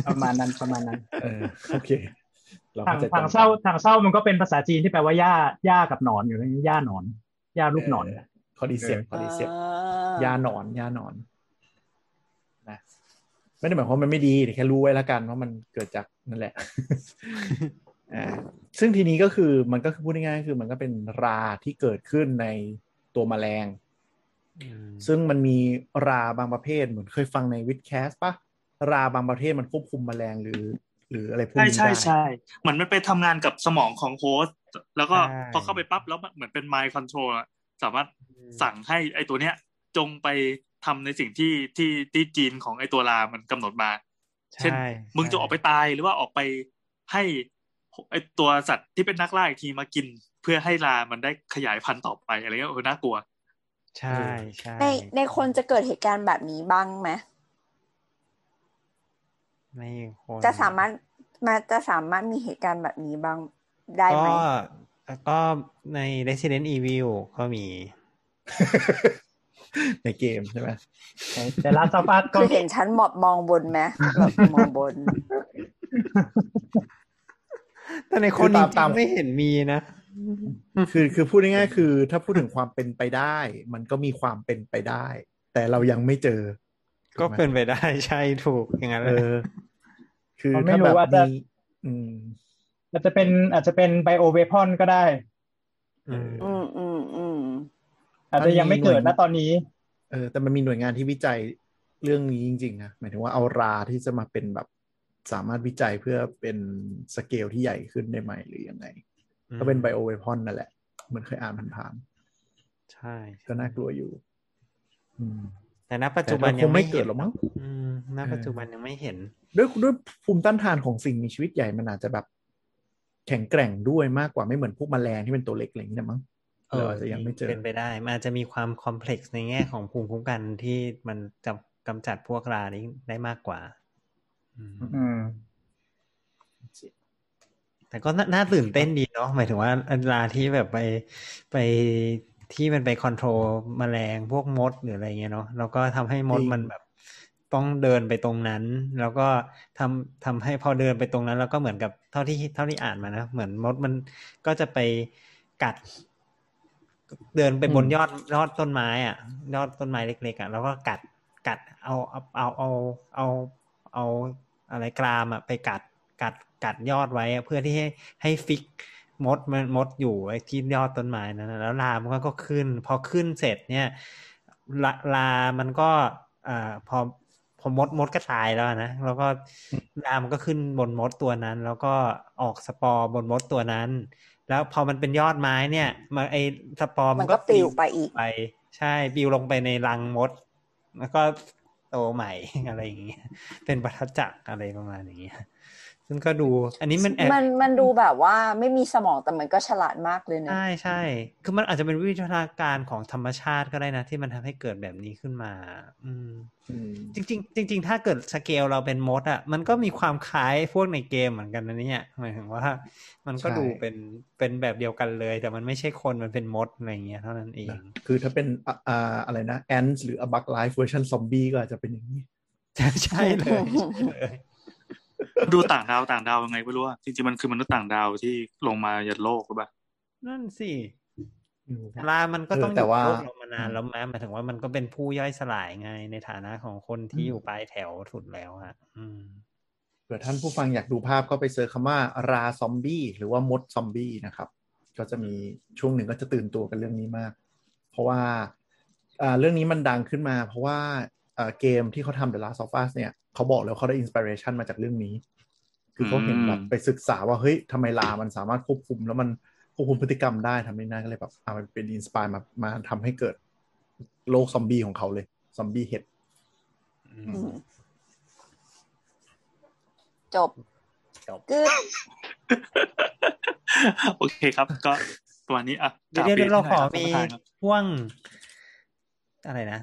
ประมาณนั้นประมาณนั้น เออโอเคเราถังเข้าใจถั่งเช่าถั่งเช่ามันก็เป็นภาษาจีนที่แปลว่าหญ้าหญ้ากับหนอนอยู่ในหญ้าหนอนหญ้ารูปหนอน cordyceps cordyceps หญ้าหนอนหญ้าหนอนนะไม่ได้หมายความว่ามันไม่ดีแต่แค่รู้ไว้แล้วกันว่ามันเกิดจากนั่นแหละอ่าซึ่งทีนี้ก็คือมันก็คือพูดง่ายๆคือมันก็เป็นราที่เกิดขึ้นในตัวแมลงอืม ซึ่งมันมีราบางประเภทเหมือนเคยฟังใน WiTcast ปะราบางประเภทมันควบคุมแมลงหรือ หรืออะไรพวกใช่นี้ใช่ได้ใช่เหมือนมันไปทำงานกับสมองของโฮสต์แล้วก็พอเข้าไปปั๊บแล้วมันเหมือนเป็น mind control อะสามารถสั่งให้ไอตัวเนี้ยจงไปทำในสิ่งที่ที่ที่จีนของไอตัวรามันกำหนดมา เช่นใช่มึงจะออกไปตายหรือว่าออกไปให้ไอตัวสัตว์ที่เป็นนักล่าอีกทีมากิน เพื่อให้รามันได้ขยายพันธุ์ต่อไปอะไรเงี้ยเออน่ากลัว ใช่ใช่ในในคนจะเกิดเหตุการณ์แบบนี้บ้างไหมในคนจะสามารถมาจะสามารถมีเหตุการณ์แบบนี้บ้างได้ไหมก็ก็ใน Resident Evil ก็มี ในเกมใช่ไหมแต่ลาซาฟัสก็คือเห็นฉันหมอบมองบนไหมแบบมองบน แต่ในคนจริงๆไม่เห็นมีนะ คือคือพูดง่ายๆคือ ถ้าพูดถึงความเป็นไปได้ มันก็มีความเป็นไปได้ แต่เรายังไม่เจอ ก็เป็นไปได้ใช่ถูกอย่างนั้นเอเลยอคือผมไม่ถ้ารู้แบบว่าจะมีอืมอาจจะเป็นอาจจะเป็นไบโอเวพอนก็ได้อืมอืมอืมอืมอาจจะยังไม่เกิดนะตอนนี้ เออ แต่มันมีหน่วยงานที่วิจัยเรื่องนี้จริงๆนะหมายถึงว่าเอาราที่จะมาเป็นแบบสามารถวิจัยเพื่อเป็นสเกลที่ใหญ่ขึ้นได้ไหมหรือยังไง ก็เป็นไบโอเวพอนนั่นแหละ เหมือนเคยอ่านผ่านใช่ๆก็น่ากลัวอยู่ อืมแต่ณปัจจุบันแต่ก็ยังคงไม่ไม่เกิเห็ดนหรอกมั้งอืมณปัจจุบันยังไม่เห็น ด้วยด้วยภูมิต้านทานของสิ่งมีชีวิตใหญ่มันอาจจะแบบ แข็งแกร่งด้วยมากกว่าไม่เหมือนพวกแมลงที่เป็นตัวเล็กอะไรอย่างนี้นะมั้งเออเราอาจจะยังไม่เจอเป็นไปได้ มันอาจจะมีความคอมเพล็กซ์ในแง่ของภูมิคุ้มกันที่มันจะกำจัดพวกรานี้ได้มากกว่า อืมอืม แต่ก็น่าน่าตื่นเต้นดีเนาะหมายถึงว่าเวลาที่แบบไปไปที่มันไปคอนโทรลแมลงพวกมดหรืออะไรเงี้ยเนาะแล้วก็ทำให้มดจริงมันแบบต้องเดินไปตรงนั้น แล้วก็ทำทำให้พอเดินไปตรงนั้น แล้วก็เหมือนกับเท่าที่เท่าที่อ่านมานะเหมือนมดมันก็จะไปกัด เดินไปบนยอดยอดต้นไม้อะ ยอดต้นไม้เล็กๆอะแล้วก็กัดกัดเอาเอาเอาเอาเอาเอาอะไรกรามอะไปกัดกัด กัดยอดไว้เพื่อที่ให้ให้ fix มดมันมดอยู่ไอ้ที่ยอดต้นไม้นั้นนะแล้วรามันก็ขึ้น พอขึ้นเสร็จเนี่ยรารามันก็อ่าพอพอมดมดก็ตายแล้วนะแล้วก็รามันก็ขึ้นบนมดตัวนั้น แล้วก็ออกสปอร์บนมดตัวนั้น แล้วพอมันเป็นยอดไม้เนี่ยมาไอสปอร์มันก็ปลิวไปอีกไป ใช่ปลิวลงไปในรังมด แล้วก็โตใหม่อะไรอย่างเงี้ยเป็นวัฏจักรอะไรประมาณอย่างเงี้ย ซึ่งก็ดู อันนี้มันแอบมันมันดูแบบว่าไม่มีสมองแต่มันก็ฉลาดมากเลยนะใช่ใช่คือมันอาจจะเป็นวิวัฒนาการของธรรมชาติก็ได้นะ ที่มันทำให้เกิดแบบนี้ขึ้นมา อืมอืมจริงๆจริงๆถ้าเกิดสเกลเราเป็นมดอะ มันก็มีความคล้ายพวกในเกมเหมือนกันนะเนี่ยหมายถึงว่า มันก็ใช่ดูเป็นเป็นแบบเดียวกันเลย แต่มันไม่ใช่คนมันเป็นมดอะไรอย่างเงี้ยเท่านั้นเองนะคือถ้าเป็นอะอ่าอะไรนะ ants หรือ a bug life version zombie ก็อาจจะเป็นอย่างนี้ใช่เลยใช่เลย ดูต่างดาวต่างดาวยังไงไม่รู้อะจริงๆมันคือมนุษย์ต่างดาวที่ลงมายันโลกหรือเปล่านั่นสิอืมลามันก็ต้องเออแต่ว่าอยู่โลกเรามานานแล้วแม้หมายถึงว่ามันก็เป็นผู้ย่อยสลายไงในฐานะของคนที่อยู่ปลายแถวสุดแล้วอะอืมเผื่อท่านผู้ฟังอยากดูภาพก็ไป search คำว่า ราซอมบี้หรือว่ามดซอมบี้นะครับ ก็จะมีช่วงหนึ่งก็จะตื่นตัวกันเรื่องนี้มาก เพราะว่าอ่าเรื่องนี้มันดังขึ้นมา เพราะว่าอ่าเกมที่เขาทำ The Last of Us เนี่ย เขาบอกแล้วเขาได้ inspiration มาจากเรื่องนี้ คือเขาเห็นอืมแบบไปศึกษาว่าเฮ้ยทำไมรามันสามารถควบคุม แล้วมันควบคุมพฤติกรรมได้ทำให้น่าก็เลยแบบเอามันเป็น inspire มามาทำให้เกิดโลกซอมบี้ของเขาเลยซอมบี้เห็ดอือืมมจบจบกึดโอเคครับ ก็ประมาณนี้อะเดี๋ยวกบเดี๋ยวเราขอปมีลี่ยนให้หน่อยครับพ่วง อะไรนะ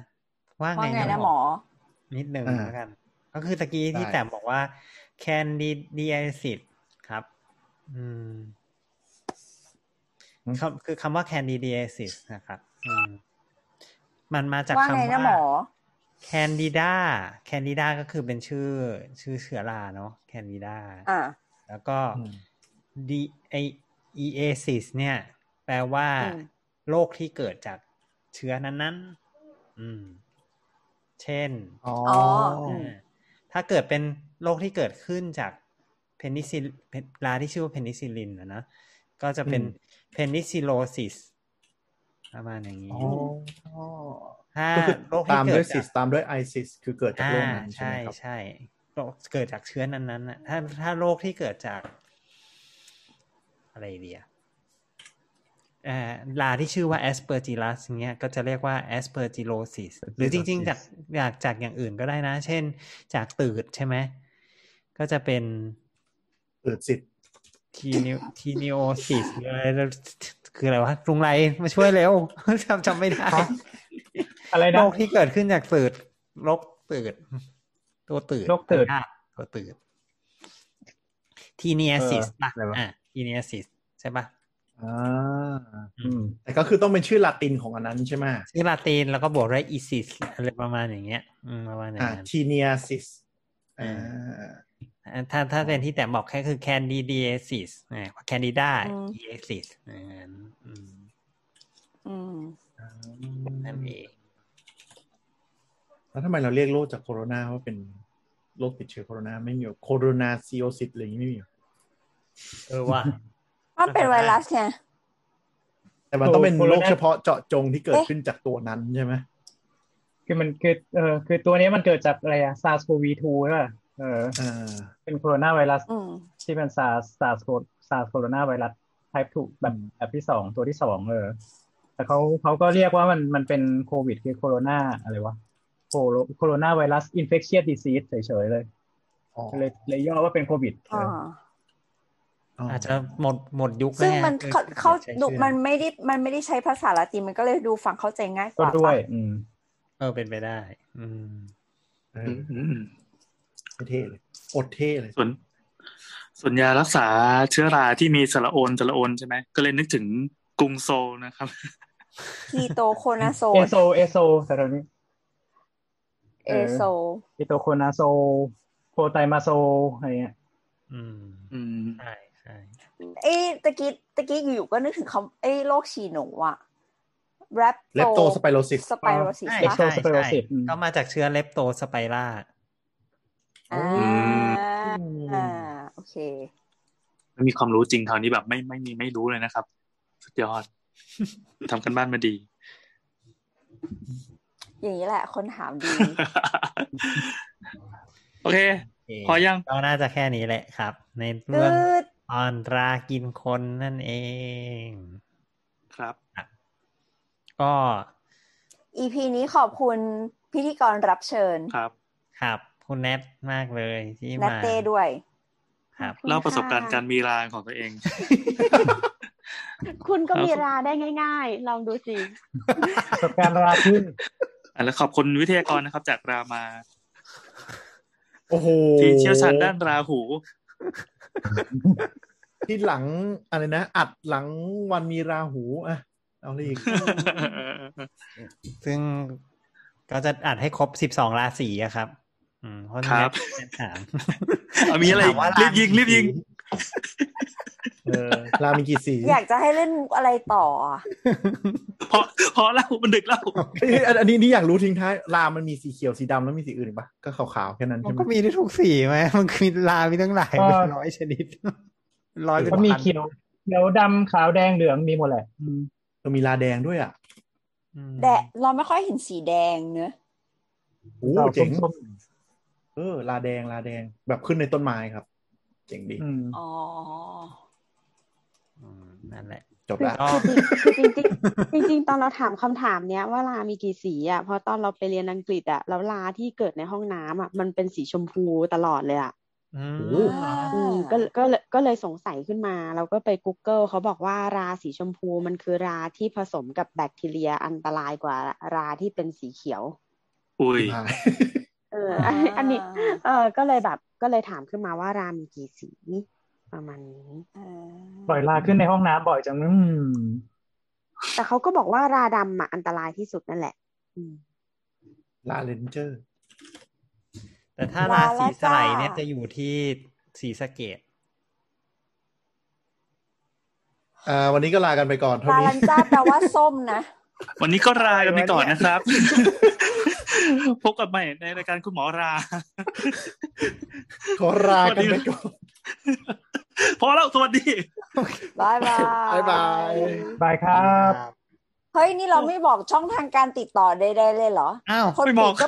ว่าว่าไงไงนะนะหหมมออนิดหนึ่งอ่าแล้วกัน ก็คือตะกี้ที่ได้แต้มบอกว่า candidiasis ครับ อืมคำคือคำว่า candidiasis นะครับอืมมันมาจากว่าไงคำนะหมว่าอ candida candida ก็คือเป็นชื่อ ชื่อเชื้อราเนาะ candida อ่าแล้วก็อืม d ไอ easis เนี่ย แปลว่าอืมโรคที่เกิดจากเชื้อนั้น ๆ อืม เช่น อ๋ออ๋ออ่า ถ้าเกิดเป็นโรคที่เกิดขึ้นจากเพนิซิลลาที่ชื่อว่าเพนิซิลินนะนะก็จะเป็นอืมเพนิซิโลซิสประมาณอย่างนี้อ๋อถ้าก็คือโรคที่ตามเกิด้วดยจาซิกสตามด้วยไอซิสคือเกิดจากโรคนั้นอ่าใช่ใช่ไหมครับใช่โรคเกิดจากเชื้อนั้นๆน่ะถ้าถ้าโรคที่เกิดจาก อะไรเดียอ่า ลาที่ชื่อว่า aspergillus เงี้ยก็จะเรียกว่า aspergillosis หรือจริง ๆ จากจากจากอย่างอื่นก็ได้นะ เช่น จากตืดใช่ไหม ก็จะเป็นเกิดสิทธิ์ทีนิทีนิโอซิสหรืออะไรคืออะไรวะลุงไรมาช่วยเร็วจำจำไม่ได้ อะไรโรนะคที่เกิดขึ้นจากตืดโรคตืดตัวตืดโรคตืดอะตัวตืดทีเนียซิสเออป่ะอะไรวะอะทีเนียซิสใช่ป่ะ อ่าอืมแต่ก็คือต้องเป็นชื่อลาตินของอันนั้นใช่ไหมชื่อลาตินแล้วก็บวกด้วยอีซิสอะไรประมาณอย่างเงี้ยอืมประมาณอย่าอ่างนั้นทีเนียซิสอ่าอะถ้าถ้าเป็นที่แต่บอกแค่คือ candidiasis อ่า candida อืม iasis อย่างนั้นอืมอืมนั่นเองแล้วทำไมเราเรียกโรคจากโคโรนาว่าเป็นโรคติดเชื้อโคโรนาไม่มีโคโรนาซีโอซิสอะไรอย่างนี้ไม่มีหรอเออว่า มันเป็นไวรัสไงแต่มันต้องเป็นโคโรนาโรคเฉพาะเจาะจงที่เกิดเอ๊ะขึ้นจากตัวนั้นใช่ไหมคือมันคือเออคือตัวเนี้ยมันเกิดจากอะไรอะ SARS-CoV-2 ใช่ป่ะเอออ่าเป็นโคโรนาไวรัสอืมที่เป็น SARS SARS SARS โคโรนาไวรัส type 2แบบแบบที่สองตัวที่สองเออแต่เขาเขาก็เรียกว่ามันมันเป็นโควิดคือโคโรนาอะไรวะโคโรโคโรนาไวรัสอินเฟ t ชีย d ด s ซีสเฉยๆเลยอ๋อเลยเลยย่อว่าเป็นโควิดเออ่าออาจจะหมดหมดยุคซึ่งแล้วไมันเขาคือเขาใช้ดูชื่อมันไม่ได้มันไม่ได้ใช้ภาษาละตินมันก็เลยดูฟังเข้าใจง่ายกก็ว่าด้วยปะอืม เออเป็นไปได้ อืมเออือมอืมไม่เท่เลยอดเท่เลยส่วนส่วนยารักษาเชื้อราที่มีสระโอนสระโอนใช่ไหมก็เลยนึกถึงกรุงโซลนะครับคีโตโคนาโซเอโซเอโซแต่ตอนนี้เอโซเอโตโคนาโซโพไตมาโซอะไรเงี้ยอืม อืมใช่ใช่ เอ้ยตะกี้ตะกี้อยู่ๆก็นึกถึงคำเอ้ยโรคฉี่หนูอะแรปเลปโตสไปโรซิสสไปโรซิสใช่ปะใช่สไปโรใช่ซิสอืมก็มาจากเชื้อเลปโตสไปราอ่าอืมอ่าโอเคไม่มีความรู้จริงคราวนี้แบบไม่ไม่มีไม่รู้เลยนะครับ สุดยอดทำกันบ้านมาดี อย่างนี้แหละ คนถามดี โอเคโอเคพอยังก็น่าจะแค่นี้แหละครับ ในกเรื่องึด ออนรากินคนนั่นเอง ครับ ก็อีพีนี้ขอบคุณพิธีกรรับเชิญครับ ครับ คุณแนทมากเลยที่นัตมาเต้ด้วย ครับเล่าประสบการณ์การมีรางของตัวเอง คุณก็มีราได้ง่าย ๆ ลองดูสิประสบการณ์ราขึ้นอะแล้วขอบคุณวิทยากรนะครับ จากรามา โอ้โหที่เชี่ยวชาญด้านราหู ที่หลังอะไรนะ อัดหลังวันมีราหูอะเอาเลยอีก ซึ่งก็จะอัดให้ครบสิบสองราศีอะครับ อืมเพราะครับแนทถามเอามีอะไรถามว่ารีบยิงรีบยิง เออรามีกี่สีอยากจะให้เล่นอะไรต่ออะพอพอแล้วมันดึกแล้วเอ้ยอันอันนี้นี่อยากรู้ทิ้งท้ายรามันมีสีเขียวสีดำแล้วมีสีอื่นอีกปะก็ขาวๆแค่นั้นมันใช่ไหมก็มีได้ทุกสีไหมมันมีลามีตั้งหลายก็เป็นร้อยชนิดร้อยเป็นก็มีพันเขียวเขียวดำขาวแดงเหลืองมีหมดแหละอืมเรามีราแดงด้วยอะอืมแดะเราไม่ค่อยเห็นสีแดงเนอะโอ้ขาวเจ๋งส้มเออราแดงราแดงแบบขึ้นในต้นไม้ครับ เจ๋งดีอืมอ๋ออืมนั่นแหละ จบคือละก็คือจริงๆจริงๆจริงๆตอนเราถามคำถามเนี้ยว่าลามีกี่สีอะเพราะตอนเราไปเรียนอังกฤษอะแล้วลาที่เกิดในห้องน้ำอะมันเป็นสีชมพูตลอดเลยอะอืมโอ้อืมก็ก็เลยก็เลยสงสัยขึ้นมา เราก็ไป Google เขาบอกว่าราสีชมพูมันคือราที่ผสมกับแบคทีเรียอันตรายกว่าราที่เป็นสีเขียว อุ้ยหาย เอออันนี้อันนี้ เออก็เลยแบบก็เลยถามขึ้นมาว่ารามีกี่สีประมาณนี้เออปล่อยลาขึ้นในห้องน้ำบ่อยจังอืมแต่เขาก็บอกว่าราดำอะอันตรายที่สุดนั่นแหละอืมลาเลนเจอร์ แต่ถ้าราศีสไลด์เนี่ยจะอยู่ที่สีสะเกตอ่า วันนี้ก็ลากันไปก่อนเท่าลานี้ลันจ้าแปลว่าส้มนะ วันนี้ก็ลากันไปก่อนนะครับ พบกันใหม่ในรายการคุณหมอรา ขอลากันไปก่อน พอแล้ว สวัสดีบายบายบ๊ายบายบายครับ เฮ้ย นี่เราไม่บอกช่องทางการติดต่อใดๆเลยเหรอ อ้าว คนไม่ปิบอดกก็